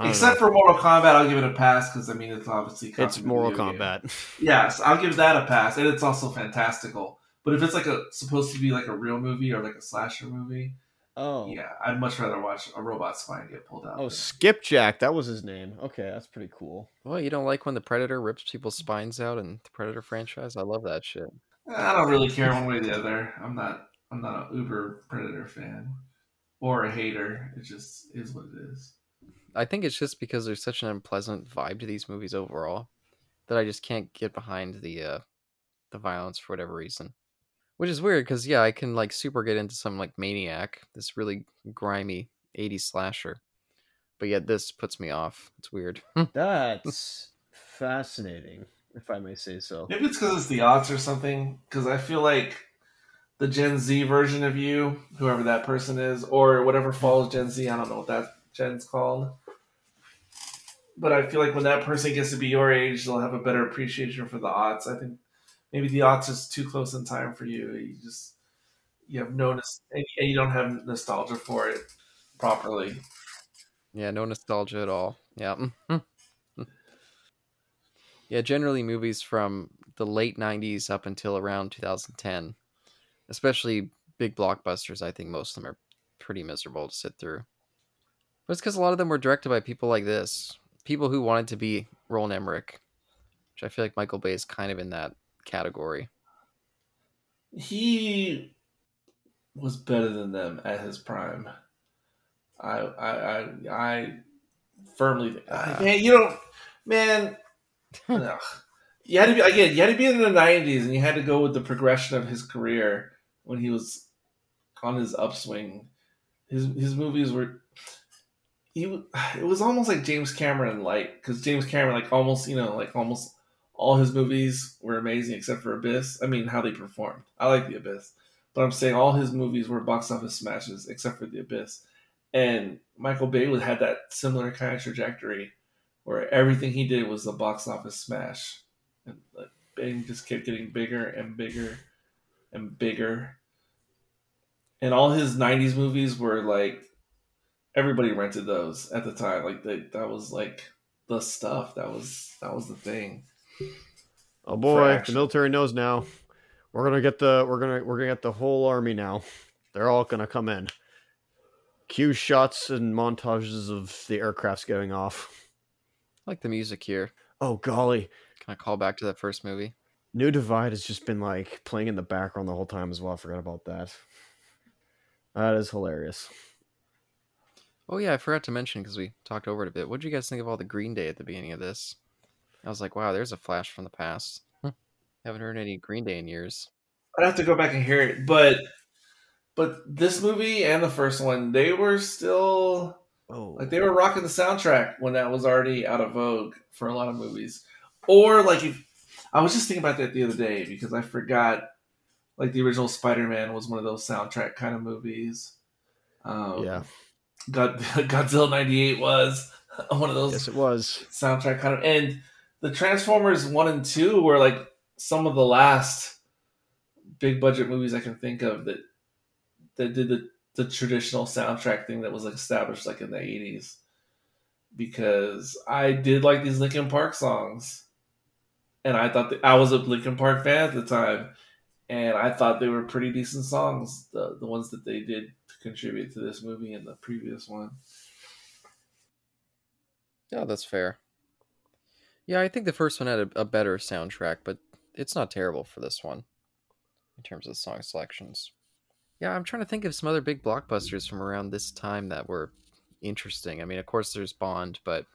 Except for Mortal Kombat, I'll give it a pass because I mean it's obviously it's Mortal video game. Kombat. Yes, I'll give that a pass, and it's also fantastical. But if it's like a supposed to be like a real movie or like a slasher movie, Oh. yeah, I'd much rather watch a robot spine get pulled out. Oh, than- Skipjack. That was his name. Okay, that's pretty cool. Well, you don't like when the Predator rips people's spines out in the Predator franchise? I love that shit. I don't really care one way or the other. I'm not. I'm not an uber predator fan or a hater. It just is what it is. I think it's just because there's such an unpleasant vibe to these movies overall that I just can't get behind the uh the violence for whatever reason. Which is weird because yeah, I can like super get into some like Maniac, this really grimy 80s slasher. But yet this puts me off. It's weird. That's fascinating, if I may say so. Maybe it's because it's the odds or something. Because I feel like the Gen Z version of you, whoever that person is, or whatever follows Gen Z, I don't know what that Gen's called. But I feel like when that person gets to be your age, they'll have a better appreciation for the odds. I think maybe the odds is too close in time for you. You just you have no and you don't have nostalgia for it properly. Yeah, no nostalgia at all. Yeah. Mm, mm, mm. yeah, generally movies from the late 90s up until around 2010, especially big blockbusters, I think most of them are pretty miserable to sit through. But it's because a lot of them were directed by people like this, people who wanted to be Roland Emmerich, which I feel like Michael Bay is kind of in that category. He was better than them at his prime. I I I, I firmly Ah. man, you don't man. ugh. You had to be again. You had to be in the '90s, and you had to go with the progression of his career when he was on his upswing. His his movies were. He, it was almost like James Cameron light because James Cameron like almost you know like almost all his movies were amazing except for Abyss. I mean how they performed. I like the Abyss, but I'm saying all his movies were box office smashes except for the Abyss. And Michael Bay would had that similar kind of trajectory where everything he did was a box office smash. And like Bang just kept getting bigger and bigger and bigger. And all his '90s movies were like everybody rented those at the time. Like they, that was like the stuff. That was that was the thing. Oh boy, the military knows now. We're gonna get the we're gonna we're gonna get the whole army now. They're all gonna come in. Cue shots and montages of the aircrafts going off. I like the music here. Oh golly, Can I call back to that first movie? New Divide has just been like playing in the background the whole time as well. I forgot about that. That is hilarious. Oh yeah, I forgot to mention because we talked over it a bit. What did you guys think of all the Green Day at the beginning of this? I was like, wow, there's a flash from the past. Huh. Haven't heard any Green Day in years. I'd have to go back and hear it, but but this movie and the first one, they were still Oh, like they were rocking the soundtrack when that was already out of vogue for a lot of movies. Or like if I was just thinking about that the other day because I forgot like the original Spider-Man was one of those soundtrack kind of movies. Um, yeah, God, Godzilla '98 was one of those yes, it was. soundtrack kind of and the transformers 1 and 2 were like some of the last big budget movies i can think of that that did the, the traditional soundtrack thing that was like established like in the 80s because i did like these linkin park songs and i thought that i was a linkin park fan at the time and i thought they were pretty decent songs the, the ones that they did contribute to this movie and the previous one Yeah, that's fair. Yeah, I think the first one had a, a better soundtrack, but it's not terrible for this one in terms of song selections. Yeah, I'm trying to think of some other big blockbusters from around this time that were interesting. I mean, of course, there's Bond, but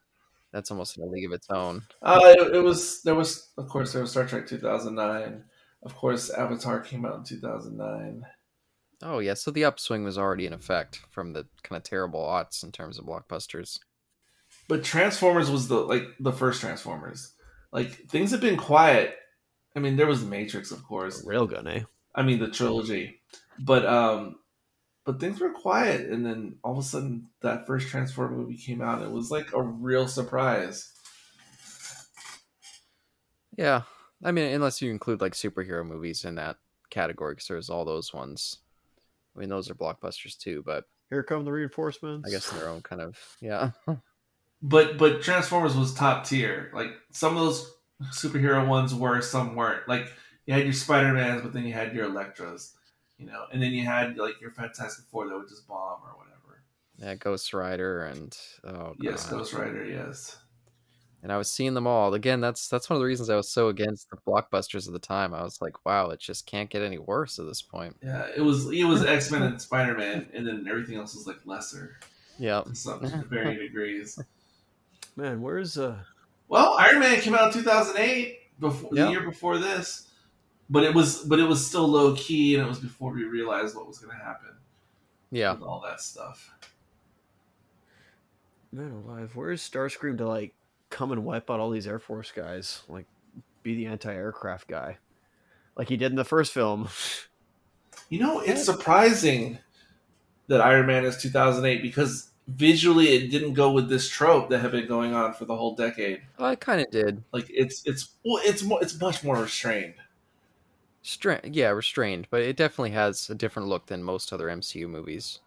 that's almost in a league of its own. Uh, it, it was there was of course there was Star Trek 2009. Of course, Avatar came out in 2009. Oh, yeah, so the upswing was already in effect from the kind of terrible aughts in terms of blockbusters. But Transformers was the like the first Transformers. Like things have been quiet. I mean, there was Matrix, of course. Railgun, eh? I mean, the trilogy. But um, but things were quiet, and then all of a sudden, that first Transformer movie came out. It was like a real surprise. Yeah, I mean, unless you include like superhero movies in that category, because there's all those ones. I mean, those are blockbusters too, but Here come the reinforcements. I guess in their own kind of yeah. But but Transformers was top tier. Like some of those superhero ones were, some weren't. Like you had your Spider Mans, but then you had your Elektras, you know, and then you had like your Fantastic Four that would just bomb or whatever. yeah, Ghost Rider and oh Yes, Ghost Rider. Yes. And I was seeing them all again. That's that's one of the reasons I was so against the blockbusters at the time. I was like, wow, it just can't get any worse at this point. Yeah, it was it was X Men and Spider Man, and then everything else was like lesser. Yeah. to some to varying degrees. Man, where's uh? Well, Iron Man came out in 2008, before Yeah. the year before this, but it was but it was still low key, and it was before we realized what was going to happen Yeah. with all that stuff. Man alive, where's Starscream to like come and wipe out all these Air Force guys? Like, be the anti-aircraft guy, like he did in the first film. You know, it's surprising that Iron Man is 2008 because visually it didn't go with this trope that had been going on for the whole decade. Well, I kind of did. Like it's it's well, it's more it's much more restrained. Stra- yeah, restrained, but it definitely has a different look than most other MCU movies.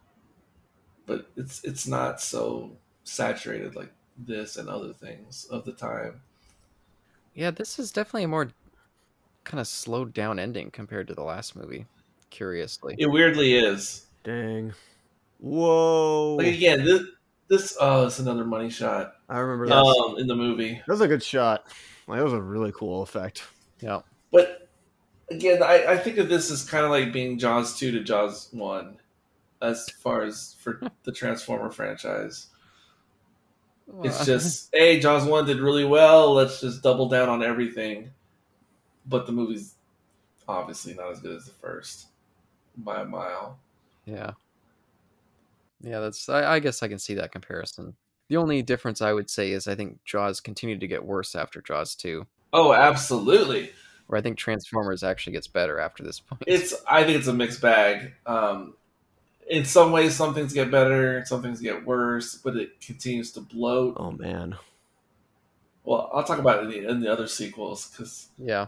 but it's it's not so saturated like this and other things of the time. Yeah, this is definitely a more kind of slowed down ending compared to the last movie. Curiously. It weirdly is. Dang. Whoa. Like again, this this oh, it's another money shot. I remember that. Um, in the movie, that was a good shot. Like, that was a really cool effect. Yeah. but again, I, I think of this as kind of like being Jaws two to Jaws one, as far as for the Transformer franchise. It's just hey, Jaws one did really well. Let's just double down on everything. But the movie's obviously not as good as the first by a mile. Yeah. Yeah, that's. I, I guess I can see that comparison. The only difference I would say is I think Jaws continued to get worse after Jaws 2, Oh, absolutely. where I think Transformers actually gets better after this point. It's I think it's a mixed bag. Um, in some ways, some things get better, some things get worse, but it continues to bloat. Oh man. Well, I'll talk about it in the, in the other sequels because yeah.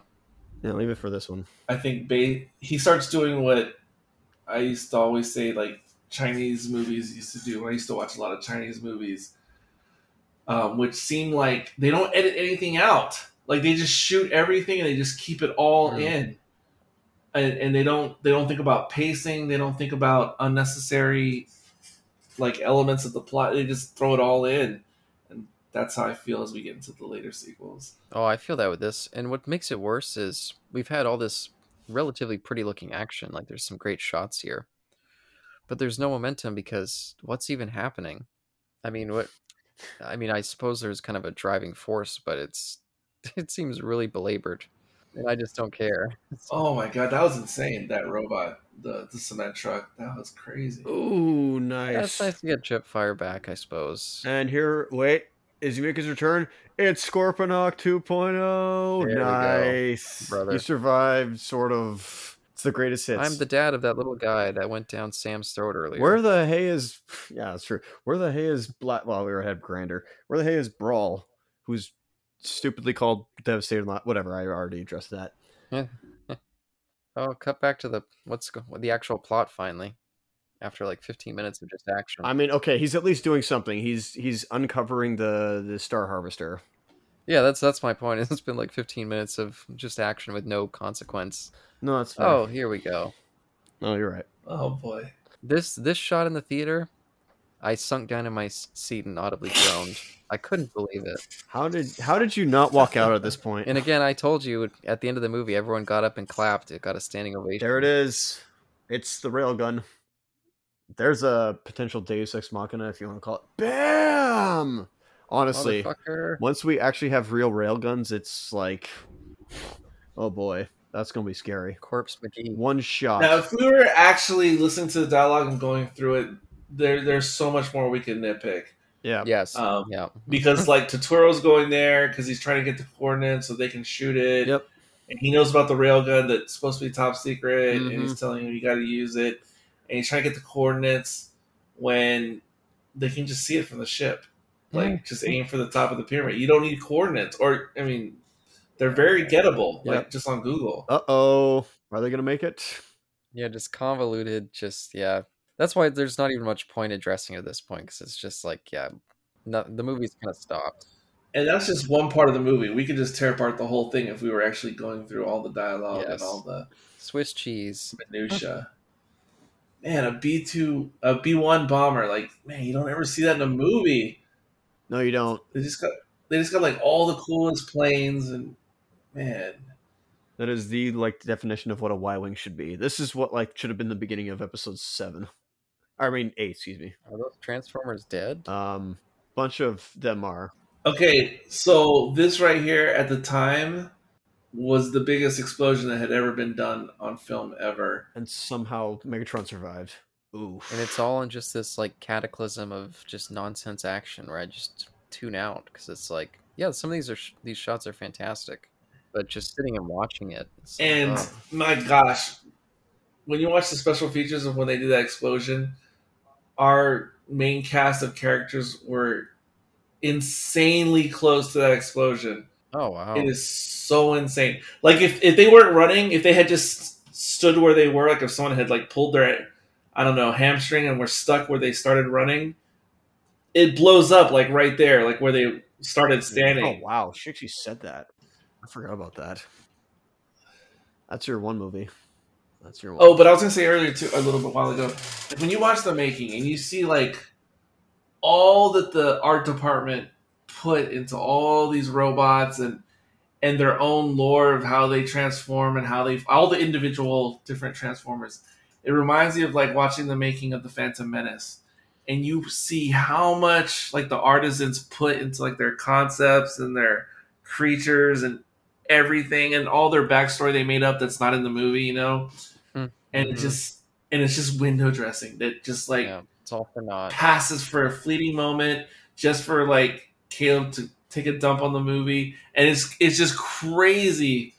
Yeah, leave it for this one. I think ba- he starts doing what I used to always say, like Chinese movies used to do. I used to watch a lot of Chinese movies, um, which seem like they don't edit anything out. Like they just shoot everything and they just keep it all Mm. in, and, and they don't they don't think about pacing. They don't think about unnecessary like elements of the plot. They just throw it all in, and that's how I feel as we get into the later sequels. Oh, I feel that with this. And what makes it worse is we've had all this relatively pretty looking action. Like there's some great shots here. But there's no momentum because what's even happening? I mean, what I mean, I suppose there's kind of a driving force, but it's it seems really belabored. And I just don't care. Oh my god, that was insane! That robot, the the cement truck, that was crazy. Ooh, nice. That's nice to get Chip Fire back, I suppose. And here, wait, is he make his return? It's Scorponok 2.0. There we go, nice, brother. He survived, sort of. It's the greatest hits. I'm the dad of that little guy that went down Sam's throat earlier. Where the hay is? Yeah, that's true. Where the hay is black? Well, we were ahead Grindor. Where the hay is Brawl, who's stupidly called Devastated. Lot. Whatever. I already addressed that. Oh, cut back to the what's the actual plot finally. After like 15 minutes of just action. I mean, okay, he's at least doing something. He's he's uncovering the the Star Harvester. Yeah, that's that's my point. It's been like 15 minutes of just action with no consequence. No, that's fair. Oh, here we go. oh you're right. Oh boy. This this shot in the theater, I sunk down in my seat and audibly groaned. I couldn't believe it. How did how did you not walk out at this point? And again, I told you at the end of the movie, everyone got up and clapped. It got a standing ovation. There it is. It's the railgun. There's a potential Deus Ex Machina, if you want to call it. Bam! Honestly, once we actually have real railguns, it's like, oh boy, that's gonna be scary. Corpse McGee. One shot. Now, if we were actually listening to the dialogue and going through it, there there's so much more we can nitpick. yeah. Yes. Um, yeah. Because like Turturro's going there because he's trying to get the coordinates so they can shoot it. Yep. And he knows about the railgun that's supposed to be top secret, and Mhm. he's telling you you got to use it. And he's trying to get the coordinates when they can just see it from the ship. Like just aim for the top of the pyramid. You don't need coordinates, or I mean, they're very gettable. Like just on Google. Uh oh. Are they gonna make it? Yeah, just convoluted. Just yeah. That's why there's not even much point addressing at this point because it's just like yeah, no, the movie's kind of stopped. And that's just one part of the movie. We could just tear apart the whole thing if we were actually going through all the dialogue Yes. and all the Swiss cheese. minutia. Man, a B two, a B one bomber. Like, man, you don't ever see that in a movie. No, you don't. They just got, they just got like all the coolest planes, and man, That is the like definition of what a Y wing should be. This is what like should have been the beginning of episode seven. I mean, eight. Excuse me. Are those Transformers dead? Um, bunch of them are. Okay, so this right here at the time was the biggest explosion that had ever been done on film ever. and somehow Megatron survived. Ooh, And it's all in just this like cataclysm of just nonsense action where I just tune out because it's like, yeah, some of these are sh- these shots are fantastic, but just sitting and watching it, it's like, And oh. my gosh, when you watch the special features of when they do that explosion, our main cast of characters were insanely close to that explosion. oh wow, It is so insane. Like if, if they weren't running, if they had just stood where they were, like if someone had like pulled their I don't know, hamstring and were stuck where they started running, it blows up like right there, like where they started standing. Oh wow, she actually said that. I forgot about that. That's your one movie. That's your one. Oh, but I was gonna say earlier too, a little bit while ago, when you watch the making and you see like all that the art department put into all these robots and and their own lore of how they transform and how they all the individual different transformers. It reminds me of like watching the making of the Phantom Menace, and you see how much like the artisans put into like their concepts and their creatures and everything and all their backstory they made up that's not in the movie, you know? Hmm. and it just and it's just window dressing that just like yeah, it's all for naught. passes for a fleeting moment just for like Caleb to take a dump on the movie. And it's it's just crazy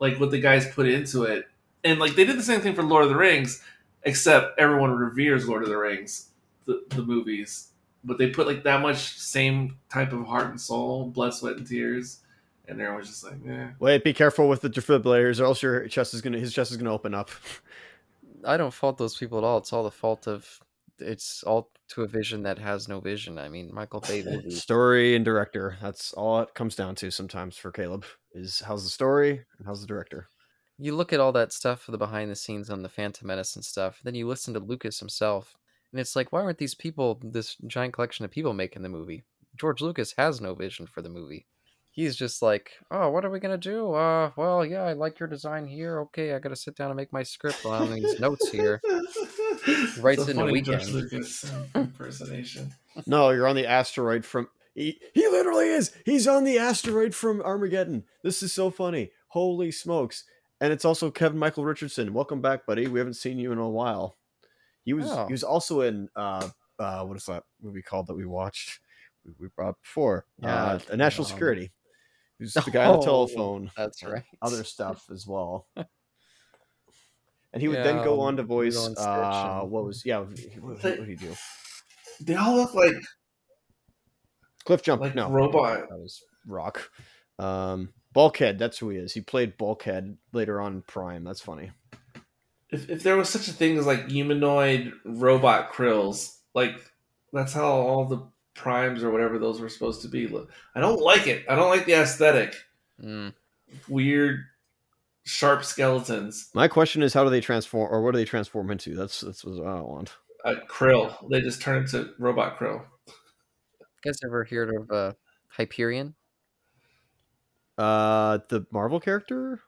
like what the guys put into it. And like they did the same thing for Lord of the Rings except everyone reveres Lord of the Rings the, the movies. But they put like that much same type of heart and soul blood sweat and tears and everyone's just like eh. Wait, be careful with the defibrillators, or else your chest is gonna his chest is gonna open up. I don't fault those people at all. It's all the fault of it's all to a vision that has no vision. I mean, Michael Bay movies. Story and director. That's all it comes down to sometimes for Caleb. Is how's the story and how's the director? you look at all that stuff, for the behind the scenes on the Phantom Menace and stuff. Then you listen to Lucas himself, and it's like, why aren't these people, this giant collection of people, making the movie? George Lucas has no vision for the movie. He's just like, oh, what are we gonna do? Uh, well, yeah, I like your design here. Okay, I gotta sit down and make my script on these notes here. Writes in a funny George weekend. Lucas impersonation. No, you're on the asteroid from. He, he literally is. He's on the asteroid from Armageddon. This is so funny. Holy smokes! And it's also Kevin Michael Richardson. Welcome back, buddy. We haven't seen you in a while. He was. Oh. He was also in. Uh, uh, what is that movie called that we watched? We, we brought up before. Yeah, uh, National um, Security. He was the guy on the Oh, telephone. That's right. Other stuff as well. And he would then go on to um, voice. Lilo and Stitch Uh, what was? Yeah. What, what, what did he do? They all look like Cliff Jump. Like no, robot. That was Rock. Um, Bulkhead. That's who he is. He played Bulkhead later on Prime. That's funny. if, if there was such a thing as like humanoid robot krills, like that's how all the primes or whatever those were supposed to be. I don't like it. I don't like the aesthetic. Mm. Weird, sharp skeletons. My question is, how do they transform, or what do they transform into? That's that's what I want. Uh, krill. They just turn into robot krill. You guys ever heard of uh, Hyperion? Uh, the Marvel character.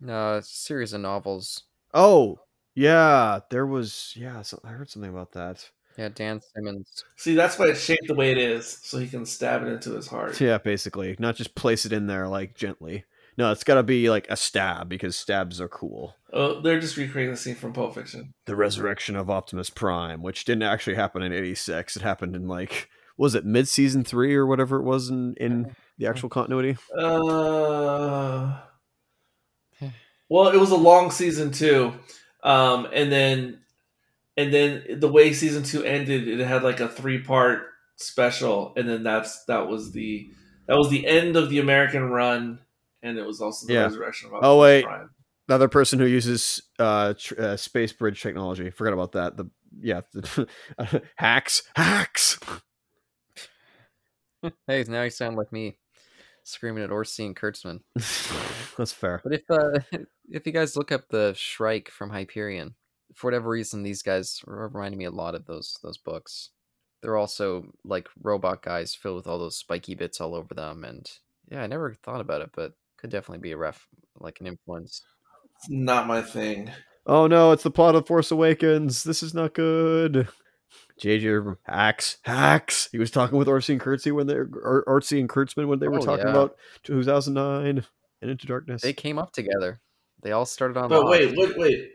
No, it's a series of novels. Oh, yeah. There was. Yeah, so, I heard something about that. Yeah, Dan Simmons. See, that's why it's shaped the way it is, so he can stab it into his heart. Yeah, basically, not just place it in there like gently. No, it's got to be like a stab because stabs are cool. Oh, they're just recreating the scene from Pulp Fiction. the resurrection of Optimus Prime, which didn't actually happen in '86. It happened in like was it mid season three or whatever it was in in the actual continuity. Uh, well, it was a long season too, um, and then and then the way season two ended, it had like a three part special, and then that's that was the that was the end of the American run, and it was also the Yeah. resurrection of Oh, wait. Prime. Another person who uses uh, tr- uh space bridge technology. Forgot about that. The yeah, the, hacks, hacks. Hey, now you sound like me, screaming at Orci and Kurtzman. That's fair. But if uh, if you guys look up the Shrike from Hyperion, for whatever reason, these guys reminded me a lot of those those books. They're also like robot guys filled with all those spiky bits all over them, and yeah, I never thought about it, but could definitely be a ref, like an influence. It's not my thing. Oh no, it's the plot of Force Awakens. This is not good. JJ hacks, hacks. He was talking with Orci and Kurtzy when they or Orci and Kurtzman when they were Oh, talking yeah. about 2009 and Into Darkness. They came up together. They all started on. But wait, wait, wait.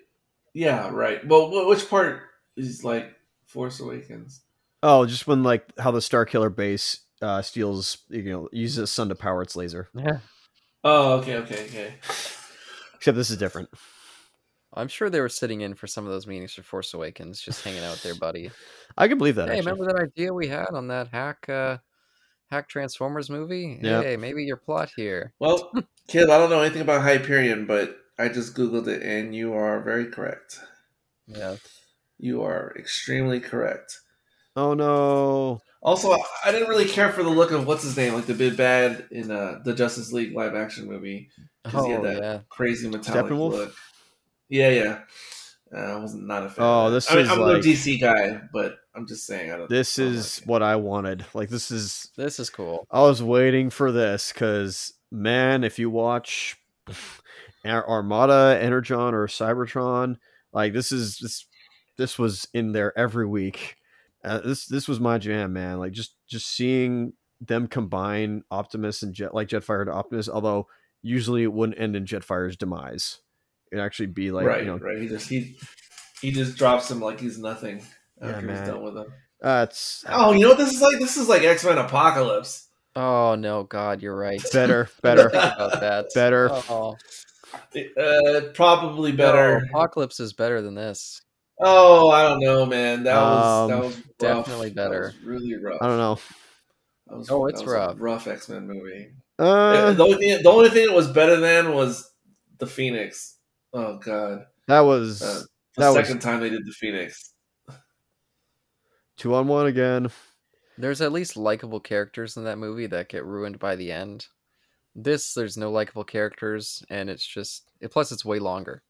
Yeah, right. Well, which part is like Force Awakens? Oh, just when like how the Star Killer base uh, steals, you know, uses the sun to power its laser. Yeah, Oh, okay, okay, okay. Except this is different. I'm sure they were sitting in for some of those meetings for Force Awakens, just hanging out with their buddy. I can believe that. hey, actually. remember that idea we had on that hack uh, hack Transformers movie? Yeah. Hey, maybe your plot here. Well, kid, I don't know anything about Hyperion, but I just googled it, and you are very correct. Yeah. You are extremely correct. Oh no. Also, I didn't really care for the look of what's his name, like the big bad in uh, the Justice League live action movie. 'Cause Oh he had that yeah. crazy metallic look. Yeah, yeah. Uh, I was not a fan. Oh, this I mean, is I'm like- a DC guy, but I'm just saying. I don't. This I don't is like what I wanted. Like this is This is cool. I was waiting for this because man, if you watch Ar- Armada, Energon, or Cybertron, like this is this this was in there every week. Uh, this this was my jam, man. Like just just seeing them combine Optimus and Jet, like Jetfire to Optimus. Although usually it wouldn't end in Jetfire's demise. It'd actually be like right, you know right. He just he he just drops him like he's nothing Yeah, after he's done with him. that's Oh, you know what this is like? This is like X Men Apocalypse. Oh no, God, you're right. better, better, about that. better. Oh, Uh, probably better. no, Apocalypse is better than this. Oh, I don't know, man. That was that Um, was rough. definitely That better. was really rough. I don't know. That was, Oh, it's that was a rough. rough X Men movie. Uh, the only thing, the only thing that was better than was the Phoenix. Oh God, that was uh, the That was- second time they did the Phoenix. two on one again. There's at least likable characters in that movie that get ruined by the end. This, there's no likable characters, and it's just. It, plus, it's way longer.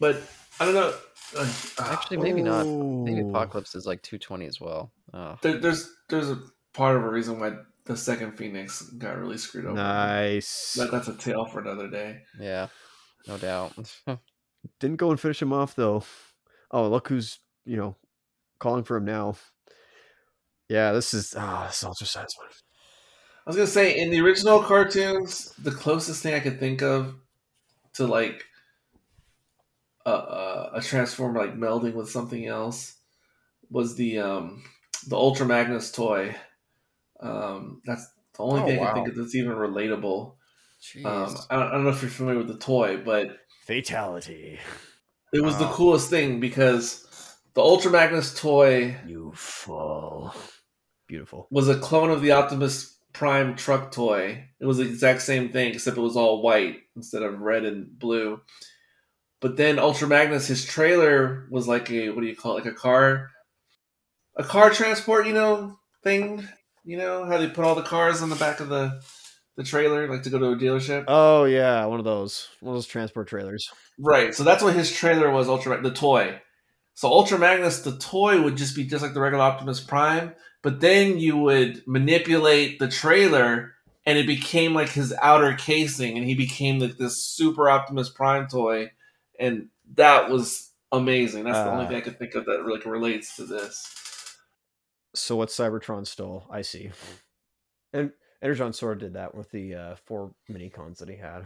But I don't know. Uh, Actually, maybe not. Maybe Apocalypse is like 220 as well. Oh. there, there's there's a part of a reason why the second Phoenix got really screwed over. Nice. That, that's a tale for another day. Yeah, no doubt. Didn't go and finish him off though. Oh, look who's you know calling for him now. Yeah, this is ah, this is Ultra Size one. I was gonna say in the original cartoons, the closest thing I could think of to like a, a, a transformer like melding with something else was the um the Ultra Magnus toy. Um, that's the only Oh, thing I can think of that's even relatable. Um, I, don't, I don't know if you're familiar with the toy, but Fatality. it was the coolest thing because the Ultra Magnus toy You fall. Beautiful. was a clone of the Optimus Prime truck toy. It was the exact same thing, except it was all white instead of red and blue. But then Ultra Magnus, his trailer was like a what do you call it? Like a car, a car transport, you know, thing. You know how they put all the cars on the back of the the trailer, like to go to a dealership. Oh yeah, one of those. One of those transport trailers. Right. So that's what his trailer was. Ultra the toy. So Ultra Magnus, the toy would just be just like the regular Optimus Prime, but then you would manipulate the trailer, and it became like his outer casing, and he became like this super Optimus Prime toy, and that was amazing. That's the only Uh. thing I could think of that really relates to this. So what Cybertron stole, I see. And Energon of did that with the uh, four mini cons that he had.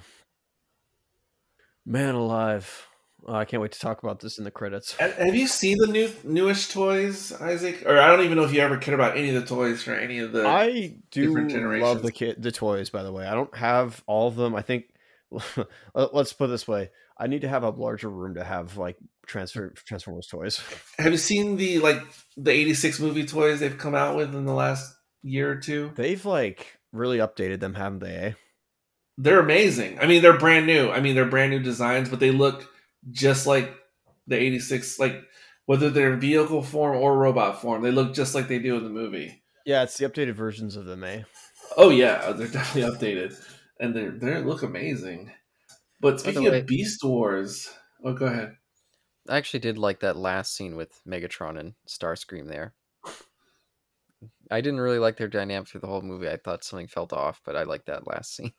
Man alive. Oh, I can't wait to talk about this in the credits. Have you seen the new newish toys, Isaac? Or I don't even know if you ever cared about any of the toys for any of the. I do love the kit, the toys. By the way, I don't have all of them. I think. let- Let's put it this way: I need to have a larger room to have like transfer Transformers toys. Have you seen the like the '86 movie toys they've come out with in the last year or two? They've like really updated them, haven't they? eh? They're amazing. I mean, they're brand new. I mean, they're brand new designs, but they look just like the '86. Like whether they're vehicle form or robot form, they look just like they do in the movie. Yeah, it's the updated versions of them, eh? Oh yeah, they're definitely updated, and they they look amazing. But speaking way- of Beast Wars, oh go ahead. I actually did like that last scene with Megatron and Starscream there. I didn't really like their dynamic through the whole movie. I thought something felt off, but I liked that last scene.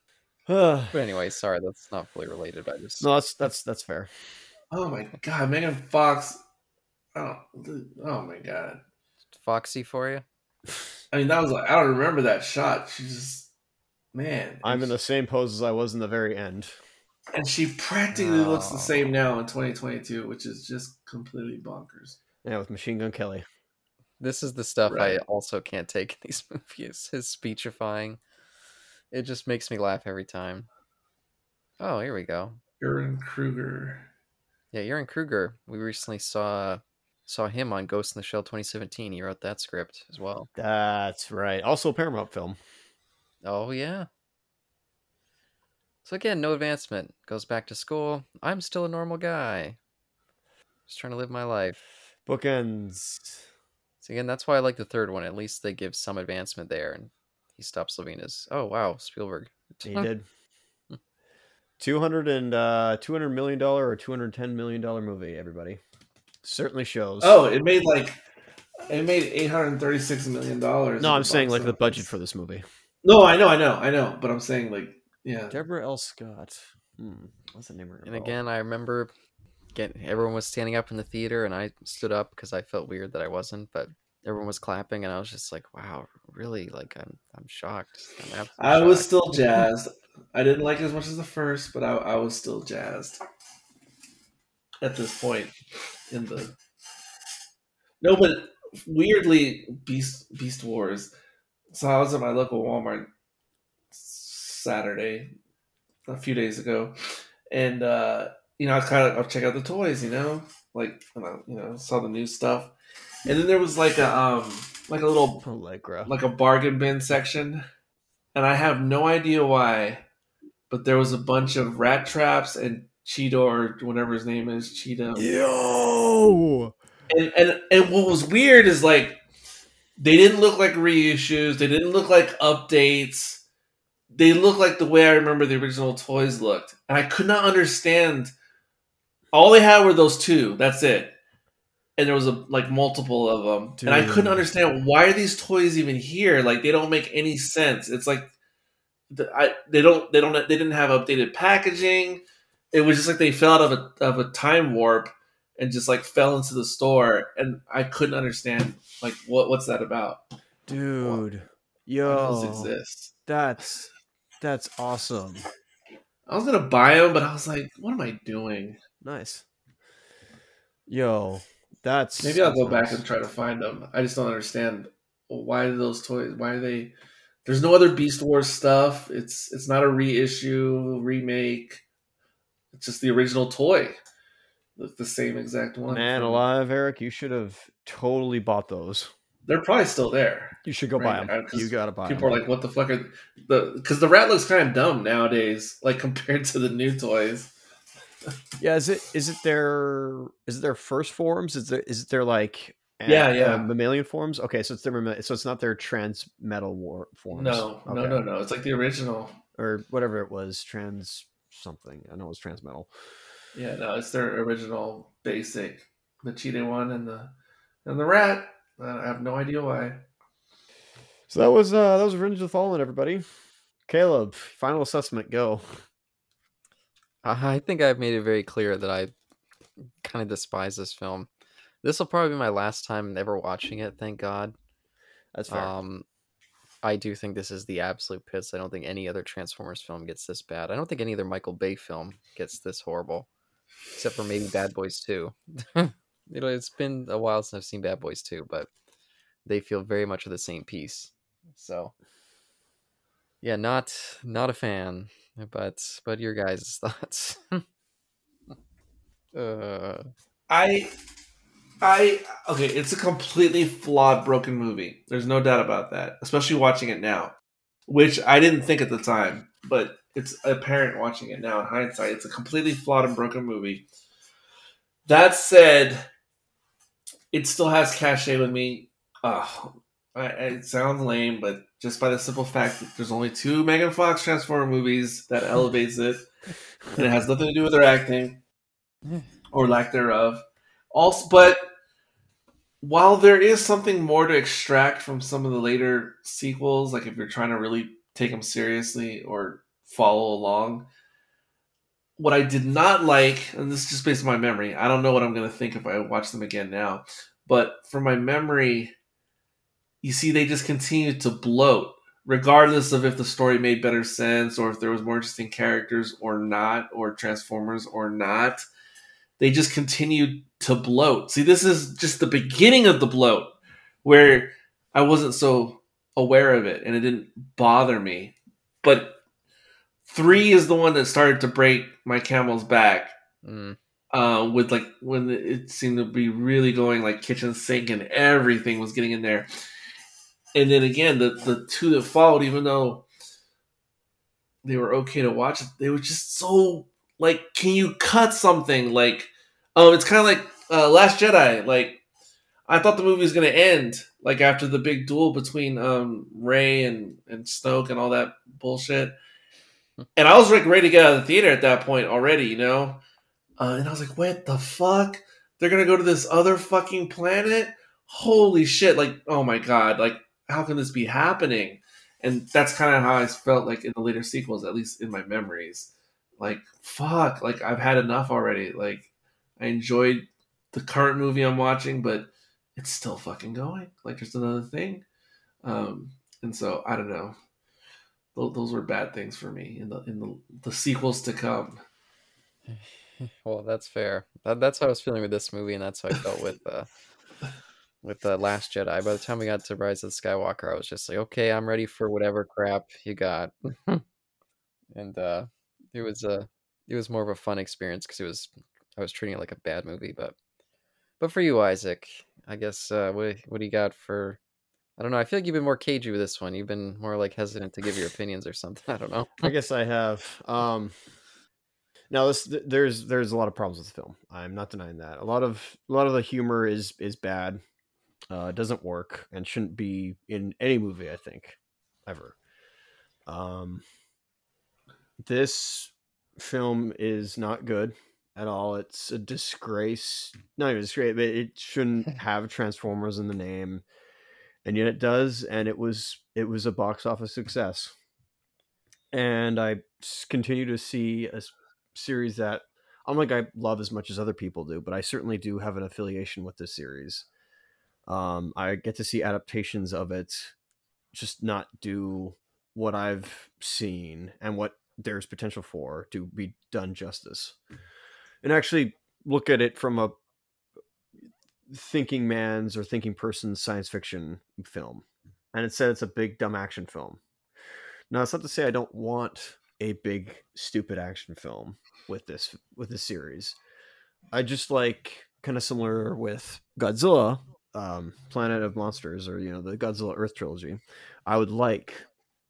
No, But anyway, sorry, that's not fully related. I just no, that's that's that's fair. Oh my god, Megan Fox. Oh, oh my god. Foxy for you. I mean, that was like I don't remember that shot. She just man. I'm in the same pose as I was in the very end. and she practically looks the Oh. same now in 2022, which is just completely bonkers. Yeah, with Machine Gun Kelly. This is the stuff I also can't take in these movies. His speechifying. It just makes me laugh every time. Oh, here we go. Ehren Kruger. Yeah, Ehren Kruger. We recently saw saw him on Ghost in the Shell 2017. He wrote that script as well. That's right. Also a Paramount film. Oh yeah. So again, no advancement. Goes back to school. I'm still a normal guy. Just trying to live my life. Bookends. So again, that's why I like the third one. At least they give some advancement there, and he stops living as oh wow Spielberg. He did. 200 and uh 200 million dollar or 210 million dollar movie everybody certainly shows Oh, it made like it made 836 million dollars. no i'm saying like the budget for this movie No, I know, I know, I know, but I'm saying like yeah. deborah l scott hmm what's the name of her And again, I remember getting everyone was standing up in the theater, and I stood up because I felt weird that I wasn't, but everyone was clapping, and I was just like, "Wow, really? Like, I'm I'm shocked." I'm I was shocked. still jazzed. I didn't like it as much as the first, but I, I was still jazzed at this point in the. No, but weirdly, Beast Beast Wars. So I was at my local Walmart Saturday, a few days ago, and uh, you know I kind of I'll check out the toys, you know, like you know saw the new stuff, and then there was like a um like a little allegra like a bargain bin section, and I have no idea why, but there was a bunch of Rattraps and Cheeto or whatever his name is, Cheeto. yo And, and and what was weird is like they didn't look like reissues, they didn't look like updates. They look like the way I remember the original toys looked, and I could not understand. All they had were those two. That's it. And there was a like multiple of them, and I couldn't understand why are these toys even here? Like they don't make any sense. It's like the, I they don't they don't they didn't have updated packaging. It was just like they fell out of a of a time warp and just like fell into the store, and I couldn't understand like what what's that about? dude Why yo does exist? that's that's awesome I was gonna buy them, but I was like, what am I doing? nice yo that's Maybe I'll go back and try to find them. I just don't understand why do those toys. Why are they? There's no other Beast Wars stuff. It's it's not a reissue remake. It's just the original toy, the, the same exact one. man alive eric you should have totally bought those They're probably still there. you should go buy them you gotta buy People them are like, "What the fuck are the?" Because the rat looks kind of dumb nowadays, like compared to the new toys. Yeah, is it is it their is it their first forms? Is it is it their like Yeah, uh, yeah. mammalian forms? Okay, so it's their so it's not their trans metal war forms. No, no, no, no. It's like the original. or whatever it was, trans something. I know it was trans metal. Yeah, no, it's their original basic, the cheetah one and the and the rat. I have no idea why. So that was uh that was Revenge of the Fallen, everybody. Caleb, final assessment, go. I I think I've made it very clear that I kind of despise this film. This will probably be my last time ever watching it. Thank God. That's fair. Um, I do think this is the absolute pits. I don't think any other Transformers film gets this bad. I don't think any other Michael Bay film gets this horrible, except for maybe Bad Boys 2. you know, it's been a while since I've seen Bad Boys 2, but they feel very much of the same piece. So, yeah, not not a fan. But but your guys' thoughts? uh, I, I okay. It's a completely flawed, broken movie. There's no doubt about that. Especially watching it now, which I didn't think at the time, but it's apparent watching it now in hindsight. It's a completely flawed and broken movie. That said, it still has cachet with me. Oh, it sounds lame, but just by the simple fact that there's only two Megan Fox Transformer movies that elevates it, and it has nothing to do with their acting or lack thereof. Also, but while there is something more to extract from some of the later sequels, like if you're trying to really take them seriously or follow along, what I did not like, and this is just based on my memory. I don't know what I'm going to think if I watch them again now, but from my memory, you see, they just continue to bloat, regardless of if the story made better sense or if there was more interesting characters or not, or Transformers or not. They just continued to bloat. See, this is just the beginning of the bloat, where I wasn't so aware of it and it didn't bother me. But three is the one that started to break my camel's back. Mm. Uh, with like when it seemed to be really going like kitchen sink and everything was getting in there. And then again, the the two that followed, even though they were okay to watch, they were just so like, can you cut something? Like, um, it's kind of like uh, Last Jedi. Like, I thought the movie was gonna end like after the big duel between um Rey and and Snoke and all that bullshit. And I was like ready to get out of the theater at that point already, you know. Uh, and I was like, what the fuck? They're gonna go to this other fucking planet? Holy shit! Like, oh my god! Like, how can this be happening? And that's kind of how I felt like in the later sequels, at least in my memories. Like, fuck! Like, I've had enough already. Like, I enjoyed the current movie I'm watching, but it's still fucking going. Like, there's another thing. Um, and so I don't know those were bad things for me in the in the, the sequels to come. Well, that's fair. That, that's how I was feeling with this movie, and that's how I felt with uh, with the Last Jedi. By the time we got to Rise of Skywalker, I was just like, okay, I'm ready for whatever crap you got. and uh, it was a it was more of a fun experience because it was I was treating it like a bad movie, but but for you, Isaac, I guess uh, what what do you got for I don't know. I feel like you've been more cagey with this one. You've been more like hesitant to give your opinions or something. I don't know. I guess I have. Um, now this there's there's a lot of problems with the film. I'm not denying that. A lot of a lot of the humor is is bad. Uh, doesn't work and shouldn't be in any movie. I think ever. Um, this film is not good at all. It's a disgrace. Not even a disgrace, but it shouldn't have Transformers in the name and yet it does and it was it was a box office success and i continue to see a series that i'm like i love as much as other people do but i certainly do have an affiliation with this series um, i get to see adaptations of it just not do what i've seen and what there's potential for to be done justice and actually look at it from a thinking man's or thinking person's science fiction film. And it said it's a big dumb action film. Now it's not to say I don't want a big stupid action film with this with this series. I just like kind of similar with Godzilla, um, Planet of Monsters, or you know the Godzilla Earth trilogy. I would like,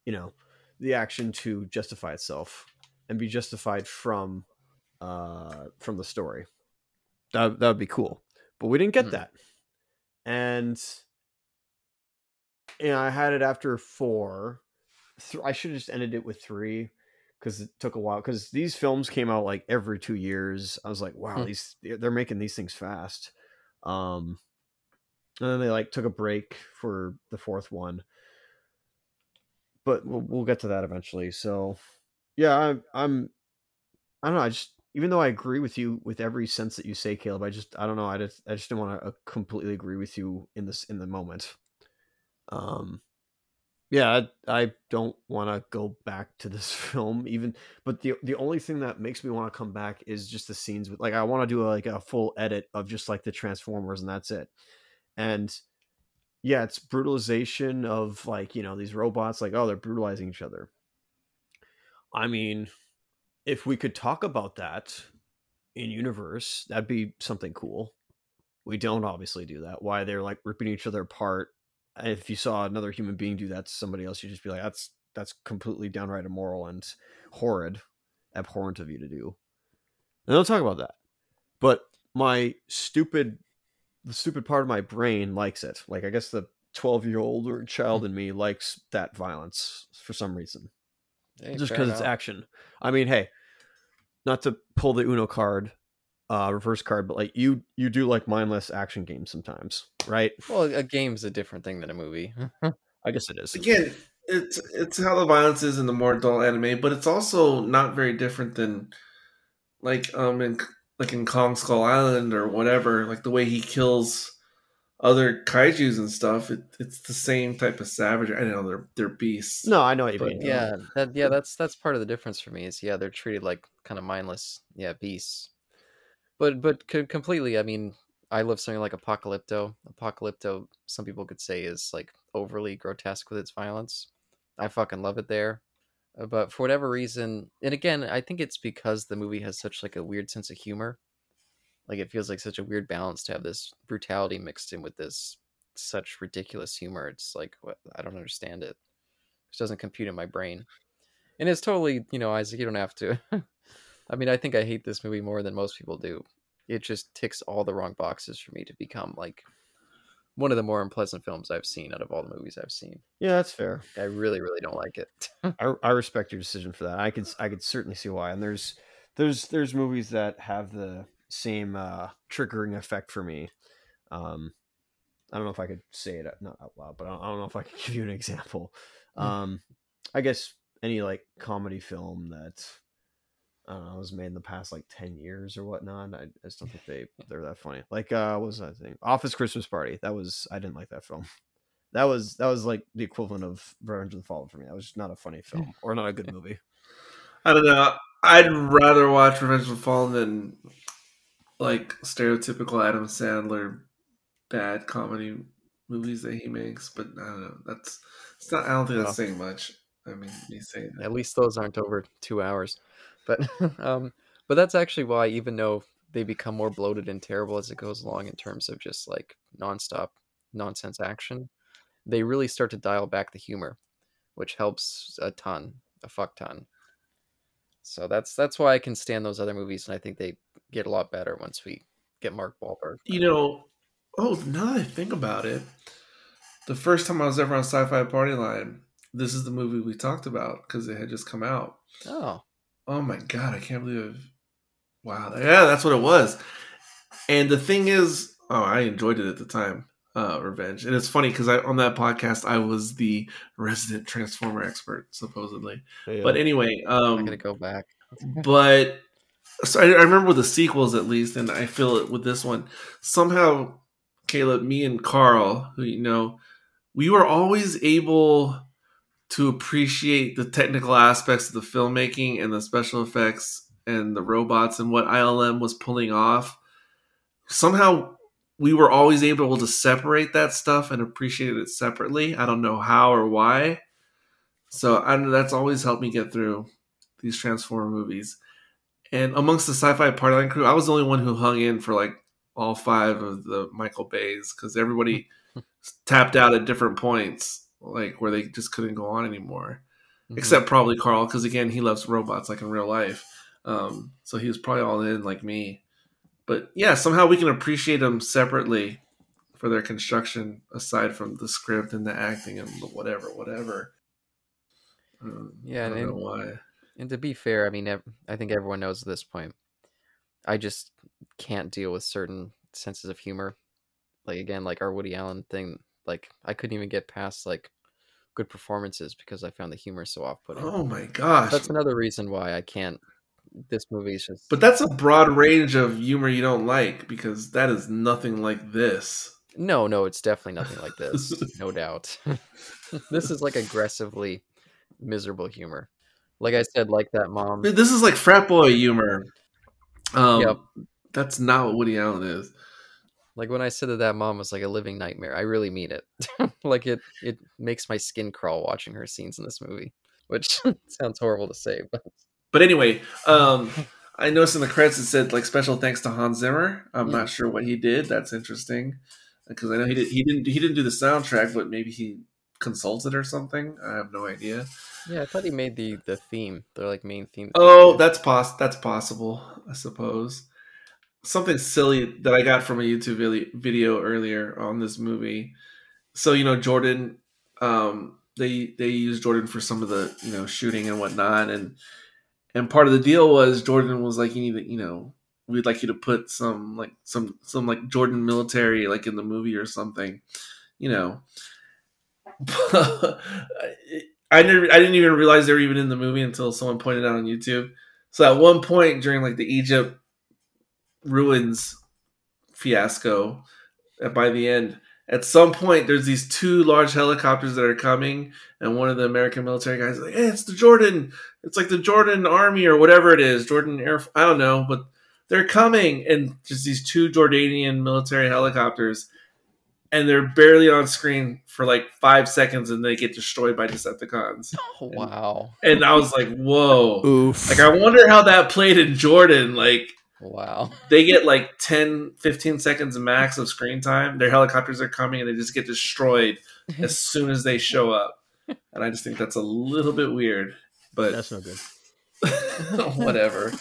you know, the action to justify itself and be justified from uh, from the story. That that would be cool but we didn't get mm. that. And you know, I had it after four. Th- I should have just ended it with three because it took a while. Because these films came out like every two years. I was like, wow, hmm. these they're making these things fast. Um, and then they like took a break for the fourth one. But we'll, we'll get to that eventually. So, yeah, I'm, I'm, I don't know. I just even though I agree with you with every sense that you say, Caleb, I just I don't know. I just I just didn't want to uh, completely agree with you in this in the moment. Um, yeah, I, I don't want to go back to this film even. But the the only thing that makes me want to come back is just the scenes with like I want to do a, like a full edit of just like the Transformers and that's it. And yeah, it's brutalization of like you know these robots like oh they're brutalizing each other. I mean, if we could talk about that in universe, that'd be something cool. We don't obviously do that. Why they're like ripping each other apart. If you saw another human being do that to somebody else, you'd just be like, that's that's completely downright immoral and horrid, abhorrent of you to do. And don't talk about that. But my stupid the stupid part of my brain likes it. Like I guess the 12 year old or child in me likes that violence for some reason. Hey, just because it's action. I mean, hey, not to pull the Uno card, uh, reverse card, but like you, you do like mindless action games sometimes, right? Well, a game's a different thing than a movie. I guess it is. Again, it's it's how the violence is in the more adult anime, but it's also not very different than like um in like in Kong Skull Island or whatever, like the way he kills other kaiju's and stuff, it, it's the same type of savagery. I know they're they're beasts. No, I know what you But, mean. Yeah, that yeah, that's that's part of the difference for me. Is yeah, they're treated like kind of mindless, yeah, beasts. But but completely. I mean, I love something like Apocalypto. Apocalypto, some people could say is like overly grotesque with its violence. I fucking love it there. Uh, But for whatever reason, and again, I think it's because the movie has such like a weird sense of humor. Like it feels like such a weird balance to have this brutality mixed in with this such ridiculous humor. It's like what I don't understand it. It doesn't compute in my brain. And it's totally, you know, Isaac, you don't have to. I mean, I think I hate this movie more than most people do. It just ticks all the wrong boxes for me to become like one of the more unpleasant films I've seen out of all the movies I've seen. Yeah, that's fair. I really, really don't like it. I, I respect your decision for that. I could I could certainly see why. And there's there's there's movies that have the same uh, triggering effect for me. Um, I don't know if I could say it not out loud, but I don't, I don't know if I could give you an example. Um, I guess any like comedy film that I don't know was made in the past like ten years or whatnot. I, I just don't think they they're that funny. Like uh, what was that thing? Office Christmas Party. That was I didn't like that film. That was that was like the equivalent of Revenge of the Fallen for me. That was just not a funny film or not a good movie. I don't know. I'd rather watch Revenge of the Fallen than like stereotypical Adam Sandler bad comedy movies that he makes. But I don't know. That's it's not. I don't think that's saying much. I mean, me saying that. At least those aren't over two hours. But um, but that's actually why, even though they become more bloated and terrible as it goes along in terms of just like nonstop nonsense action, they really start to dial back the humor, which helps a ton, a fuck ton. So that's that's why I can stand those other movies, and I think they get a lot better once we get Mark Wahlberg. You know, oh, now that I think about it, the first time I was ever on Sci-Fi Party Line, this is the movie we talked about because it had just come out. Oh, Oh my god, I can't believe. Wow, yeah, that's what it was. And the thing is, oh, I enjoyed it at the time, uh, Revenge. And it's funny because I on that podcast I was the resident Transformer expert, supposedly. But anyway, I'm um, gonna go back. but so I, I remember with the sequels at least, and I feel it with this one. Somehow, Caleb, me and Carl, who you know, we were always able to appreciate the technical aspects of the filmmaking and the special effects and the robots and what ILM was pulling off. Somehow, we were always able to separate that stuff and appreciate it separately. I don't know how or why. So I, that's always helped me get through these Transformer movies. And amongst the sci-fi partyline crew, I was the only one who hung in for like all five of the Michael Bays because everybody tapped out at different points, like where they just couldn't go on anymore. Mhm. Except probably Carl, because again, he loves robots like in real life. Um, so he was probably all in like me. But yeah, somehow we can appreciate them separately for their construction, aside from the script and the acting and the whatever, whatever. Um, Yeah, I don't and- know why. And to be fair, I mean, I think everyone knows at this point. I just can't deal with certain senses of humor. Like again, like our Woody Allen thing. Like I couldn't even get past like good performances because I found the humor so off-putting. Oh my gosh! That's another reason why I can't. This movie is just. But that's a broad range of humor you don't like because that is nothing like this. no, no, it's definitely nothing like this. no doubt. this is like aggressively miserable humor. Like I said, like that mom. This is like frat boy humor. Um, Yep. That's not what Woody Allen is. Like when I said that that mom was like a living nightmare, I really mean it. like it it makes my skin crawl watching her scenes in this movie, which sounds horrible to say, but But anyway, um, I noticed in the credits it said like special thanks to Hans Zimmer. I'm Hmm. not sure what he did. That's interesting because I know he did. He didn't. He didn't do the soundtrack, but maybe he consulted or something. I have no idea. yeah, I thought he made the the theme, the like main theme. Oh, that's poss. That's possible. I suppose. Something silly that I got from a YouTube video earlier on this movie. So you know Jordan, um, they they used Jordan for some of the you know shooting and whatnot, and and part of the deal was Jordan was like, you need to you know we'd like you to put some like some some like Jordan military like in the movie or something, you know. I never I didn't even realize they were even in the movie until someone pointed out on YouTube. So at one point during like the Egypt ruins fiasco, uh, by the end, at some point there's these two large helicopters that are coming, and one of the American military guys is like, "Hey, it's the Jordan. It's like the Jordan Army or whatever it is, Jordan Air. I don't know, but they're coming." And just these two Jordanian military helicopters, and they're barely on screen for like five seconds, and they get destroyed by Decepticons. Oh, wow. And I was like, "Whoa!" Oof. Like, I wonder how that played in Jordan. Like, Wow. they get like 10, 15 seconds max of screen time. Their helicopters are coming and they just get destroyed as soon as they show up. And I just think that's a little bit weird, but That's not good. whatever.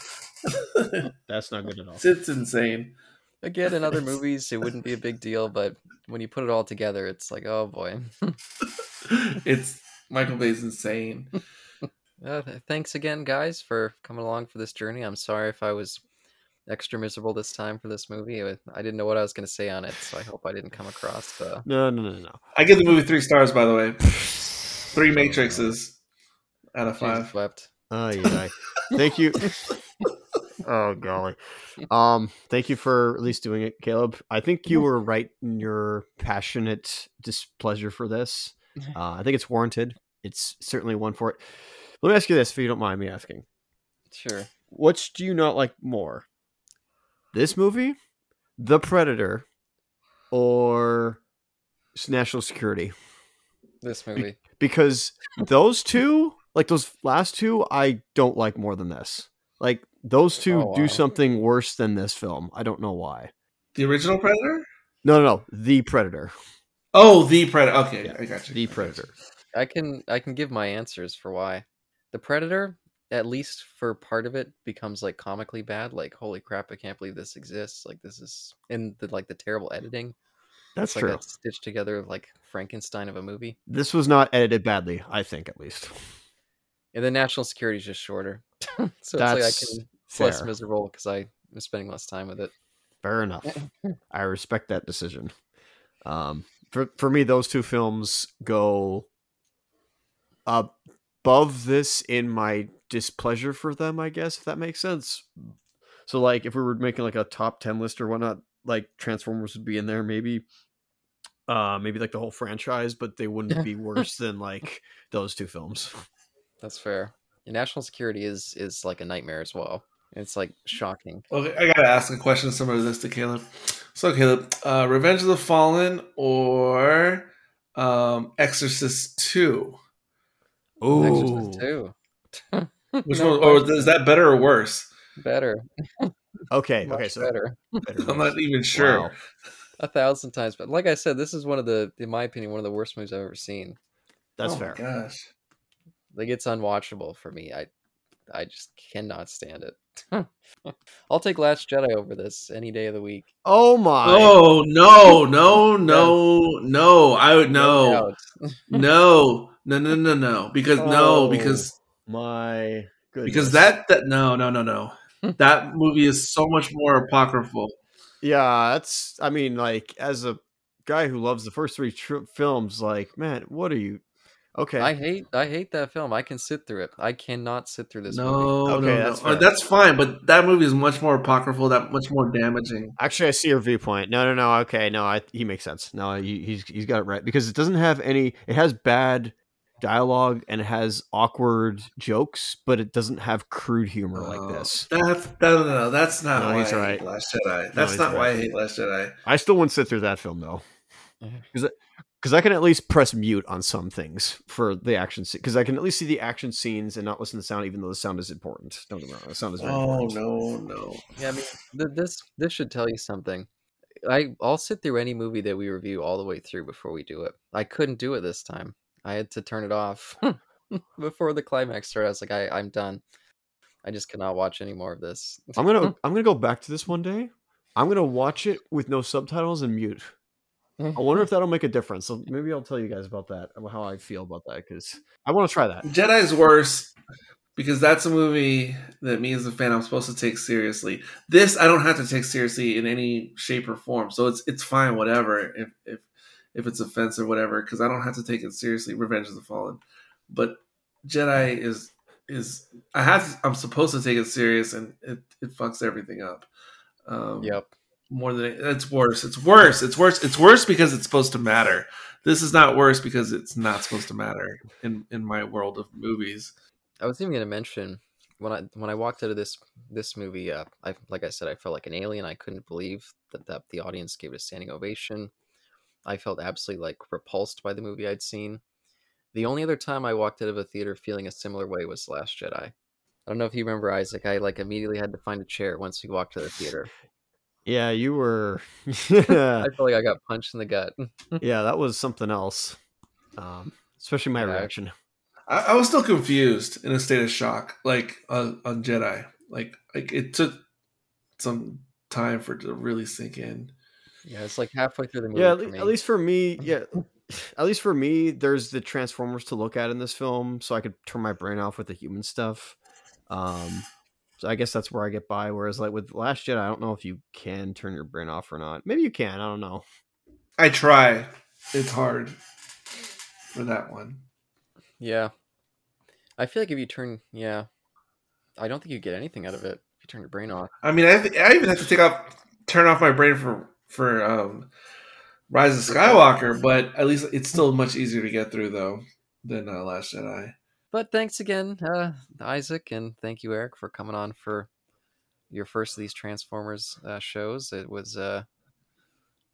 That's not good at all. It's, it's insane. Again, in other movies, it wouldn't be a big deal, but when you put it all together, it's like, oh boy. It's Michael Bay's insane. Uh, thanks again, guys, for coming along for this journey. I'm sorry if I was extra miserable this time for this movie. I I didn't know what I was going to say on it, so I hope I didn't come across. Uh, No, no, no, no. I give the movie three stars, by the way. Three Matrixes out of Jesus five. wept. Oh yeah. Thank you. oh golly. Um, thank you for at least doing it, Caleb. I think you were right in your passionate displeasure for this. Uh, I think it's warranted. It's certainly one for it. Let me ask you this, if you don't mind me asking. Sure. Which do you not like more? This movie, The Predator, or National Security? This movie. because those two, like those last two, I don't like more than this. Like those two Oh, do something worse than this film. I don't know why. The original Predator? No, no, no. The Predator. Oh, the Predator. Okay, Yeah, I got you. The I got you. Predator. I can I can give my answers for why. The Predator, at least for part of it, becomes like comically bad. Like, holy crap, I can't believe this exists. Like this is in the like the terrible editing. That's it's true. like a stitched together like Frankenstein of a movie. This was not edited badly, I think, at least. And the national security is just shorter. so it's That's like I can it's less miserable because I am spending less time with it. Fair enough. I respect that decision. Um, for for me, those two films go above this in my displeasure for them. I guess if that makes sense. So, like, if we were making like a top ten list or whatnot, like Transformers would be in there, maybe. Uh, maybe like the whole franchise, but they wouldn't be worse than like those two films. That's fair. And national security is is like a nightmare as well. It's like shocking. Okay, I gotta ask a question similar to this to Caleb. So, Caleb, uh, Revenge of the Fallen or um, Exorcist Two? Exorcist too. Which No one? Or is that better or worse? better. Okay, okay, so better. better I'm not even sure. Wow. A thousand times. But like I said, this is one of the, in my opinion, one of the worst movies I've ever seen. That's oh fair. My gosh. Like it's unwatchable for me. I I just cannot stand it. I'll take Last Jedi over this any day of the week. Oh my! Oh no, no, no, no! I would no, no, no, no, no, no. Because no, Oh. because my goodness. because that that no, no, no, no. that movie is so much more apocryphal. Yeah, that's. I mean, like as a guy who loves the first three tr- films, like man, what are you? Okay, I hate I hate that film. I can sit through it. I cannot sit through this movie. No, Okay, no, that's no. Uh, fair. That's fine, but that movie is much more apocryphal. That much more damaging. actually, I see your viewpoint. No, no, no. Okay, no, I, he makes sense. No, he, he's he's got it right because it doesn't have any. It has bad dialogue and it has awkward jokes, but it doesn't have crude humor like Oh, this. That's that, no, no, that's not No, why he's I right. hate Last Jedi. That's he's not why I right. hate Last Jedi. I still wouldn't sit through that film though, because I can at least press mute on some things for the action scene. Because I can at least see the action scenes and not listen to sound, even though the sound is important. Don't get me wrong, the sound is very Oh important. no, no. Yeah, I mean, th- this this should tell you something. I I'll sit through any movie that we review all the way through before we do it. I couldn't do it this time. I had to turn it off hmm. before the climax started. I was like, I I'm done. I just cannot watch any more of this. I'm gonna I'm gonna go back to this one day. I'm gonna watch it with no subtitles and mute. I wonder if that'll make a difference. So maybe I'll tell you guys about that, how I feel about that, because I want to try that. Jedi's worse because that's a movie that me as a fan I'm supposed to take seriously. This I don't have to take seriously in any shape or form, so it's it's fine, whatever. If if if it's offensive, whatever, because I don't have to take it seriously. Revenge of the Fallen, but Jedi is is I have to, I'm supposed to take it serious, and it it fucks everything up. Um, Yep. more than it's worse. It's worse. It's worse. It's worse because it's supposed to matter. This is not worse because it's not supposed to matter in in my world of movies. I was even going to mention when I when I walked out of this this movie, uh, I like I said, I felt like an alien. I couldn't believe that, that the audience gave it a standing ovation. I felt absolutely like repulsed by the movie I'd seen. The only other time I walked out of a theater feeling a similar way was Last Jedi. I don't know if you remember Isaac. I like immediately had to find a chair once we walked to the theater. Yeah, you were. I feel like I got punched in the gut. yeah, that was something else. Um, especially my Yeah. reaction. I, I was still confused in a state of shock, like on, on Jedi. Like like it took some time for it to really sink in. Yeah, it's like halfway through the movie. Yeah, at, for me. at least for me, yeah. At least for me, there's the Transformers to look at in this film, so I could turn my brain off with the human stuff. Um, so I guess that's where I get by. Whereas, like with Last Jedi, I don't know if you can turn your brain off or not. Maybe you can. I don't know. I try. It's hard for that one. Yeah. I feel like if you turn, yeah, I don't think you get anything out of it if you turn your brain off. I mean, I, have I even have to take off, turn off my brain for for um, Rise of Skywalker, but at least it's still much easier to get through though than uh, Last Jedi. But thanks again, uh, Isaac, and thank you, Eric, for coming on for your first of these Transformers uh, shows. It was, uh,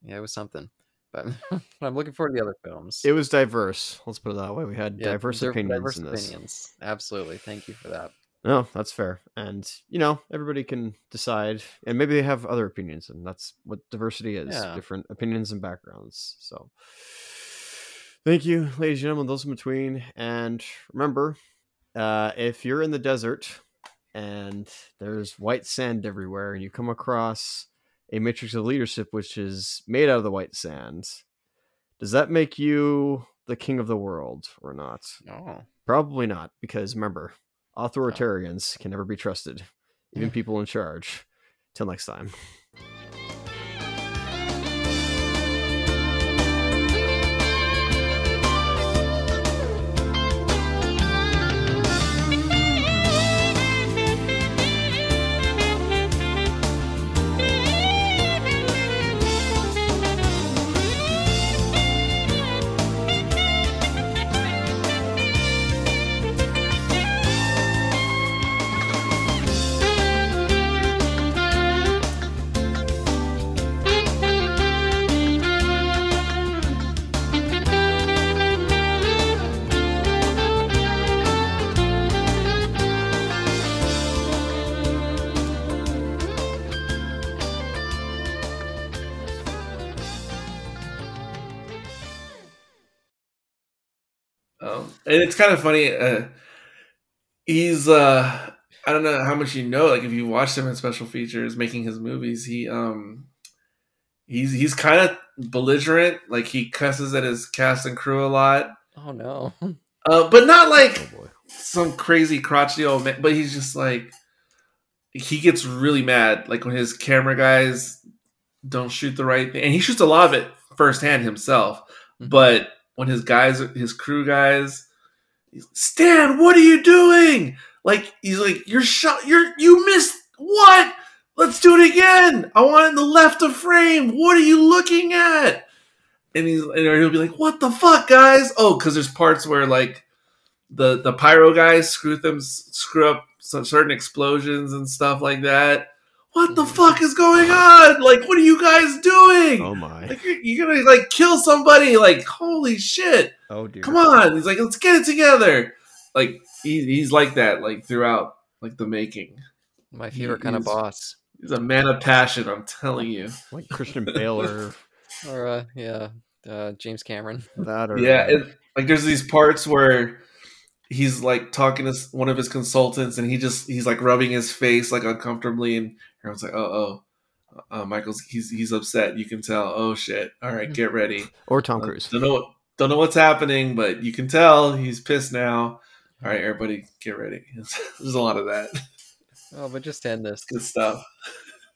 yeah, it was something. But I'm looking forward to the other films. It was diverse. Let's put it that way. We had Yeah, diverse opinions diverse in this. opinions. Absolutely. Thank you for that. No, that's fair. And you know, everybody can decide, and maybe they have other opinions, and that's what diversity is: Yeah. different opinions and backgrounds. So, thank you, ladies and gentlemen, those in between, and remember, uh, if you're in the desert and there's white sand everywhere, and you come across a matrix of leadership which is made out of the white sand, does that make you the king of the world or not? Oh, Probably not, because remember, authoritarians can never be trusted, even people in charge. Till next time. And it's kind of funny. Uh, he's uh, I don't know how much you know. Like if you watched him in special features making his movies, he um, he's he's kind of belligerent. Like he cusses at his cast and crew a lot, oh no. uh, but not like Oh some crazy crotchety old man. But he's just like he gets really mad. Like when his camera guys don't shoot the right thing, and he shoots a lot of it firsthand himself. Mhm. But when his guys, his crew guys, Stan, what are you doing? Like he's like, you're shot. You're you missed what? Let's do it again. I want it in the left of frame. What are you looking at? And he's and he'll be like, what the fuck, guys? Oh, because there's parts where like the the pyro guys screw them screw up certain explosions and stuff like that. What the fuck is going on? Like, what are you guys doing? Oh my. Like you're, you're gonna like kill somebody. Like holy shit! Oh dear. Come on! He's like, let's get it together. Like he, he's like that like throughout like the making. My He favorite kind of boss. He's a man of passion. I'm telling you. Like Christian Bale or Or, uh, yeah, uh, James Cameron. that or Yeah, it, like there's these parts where he's like talking to one of his consultants, and he just he's like rubbing his face like uncomfortably, and everyone's like, oh oh, uh, Michael's he's he's upset. You can tell. Oh shit! All right, get ready. or Tom Uh, Cruise. Don't know what, don't know what's happening, but you can tell he's pissed now. All right, everybody, get ready. There's a lot of that Oh, but just end this, good stuff.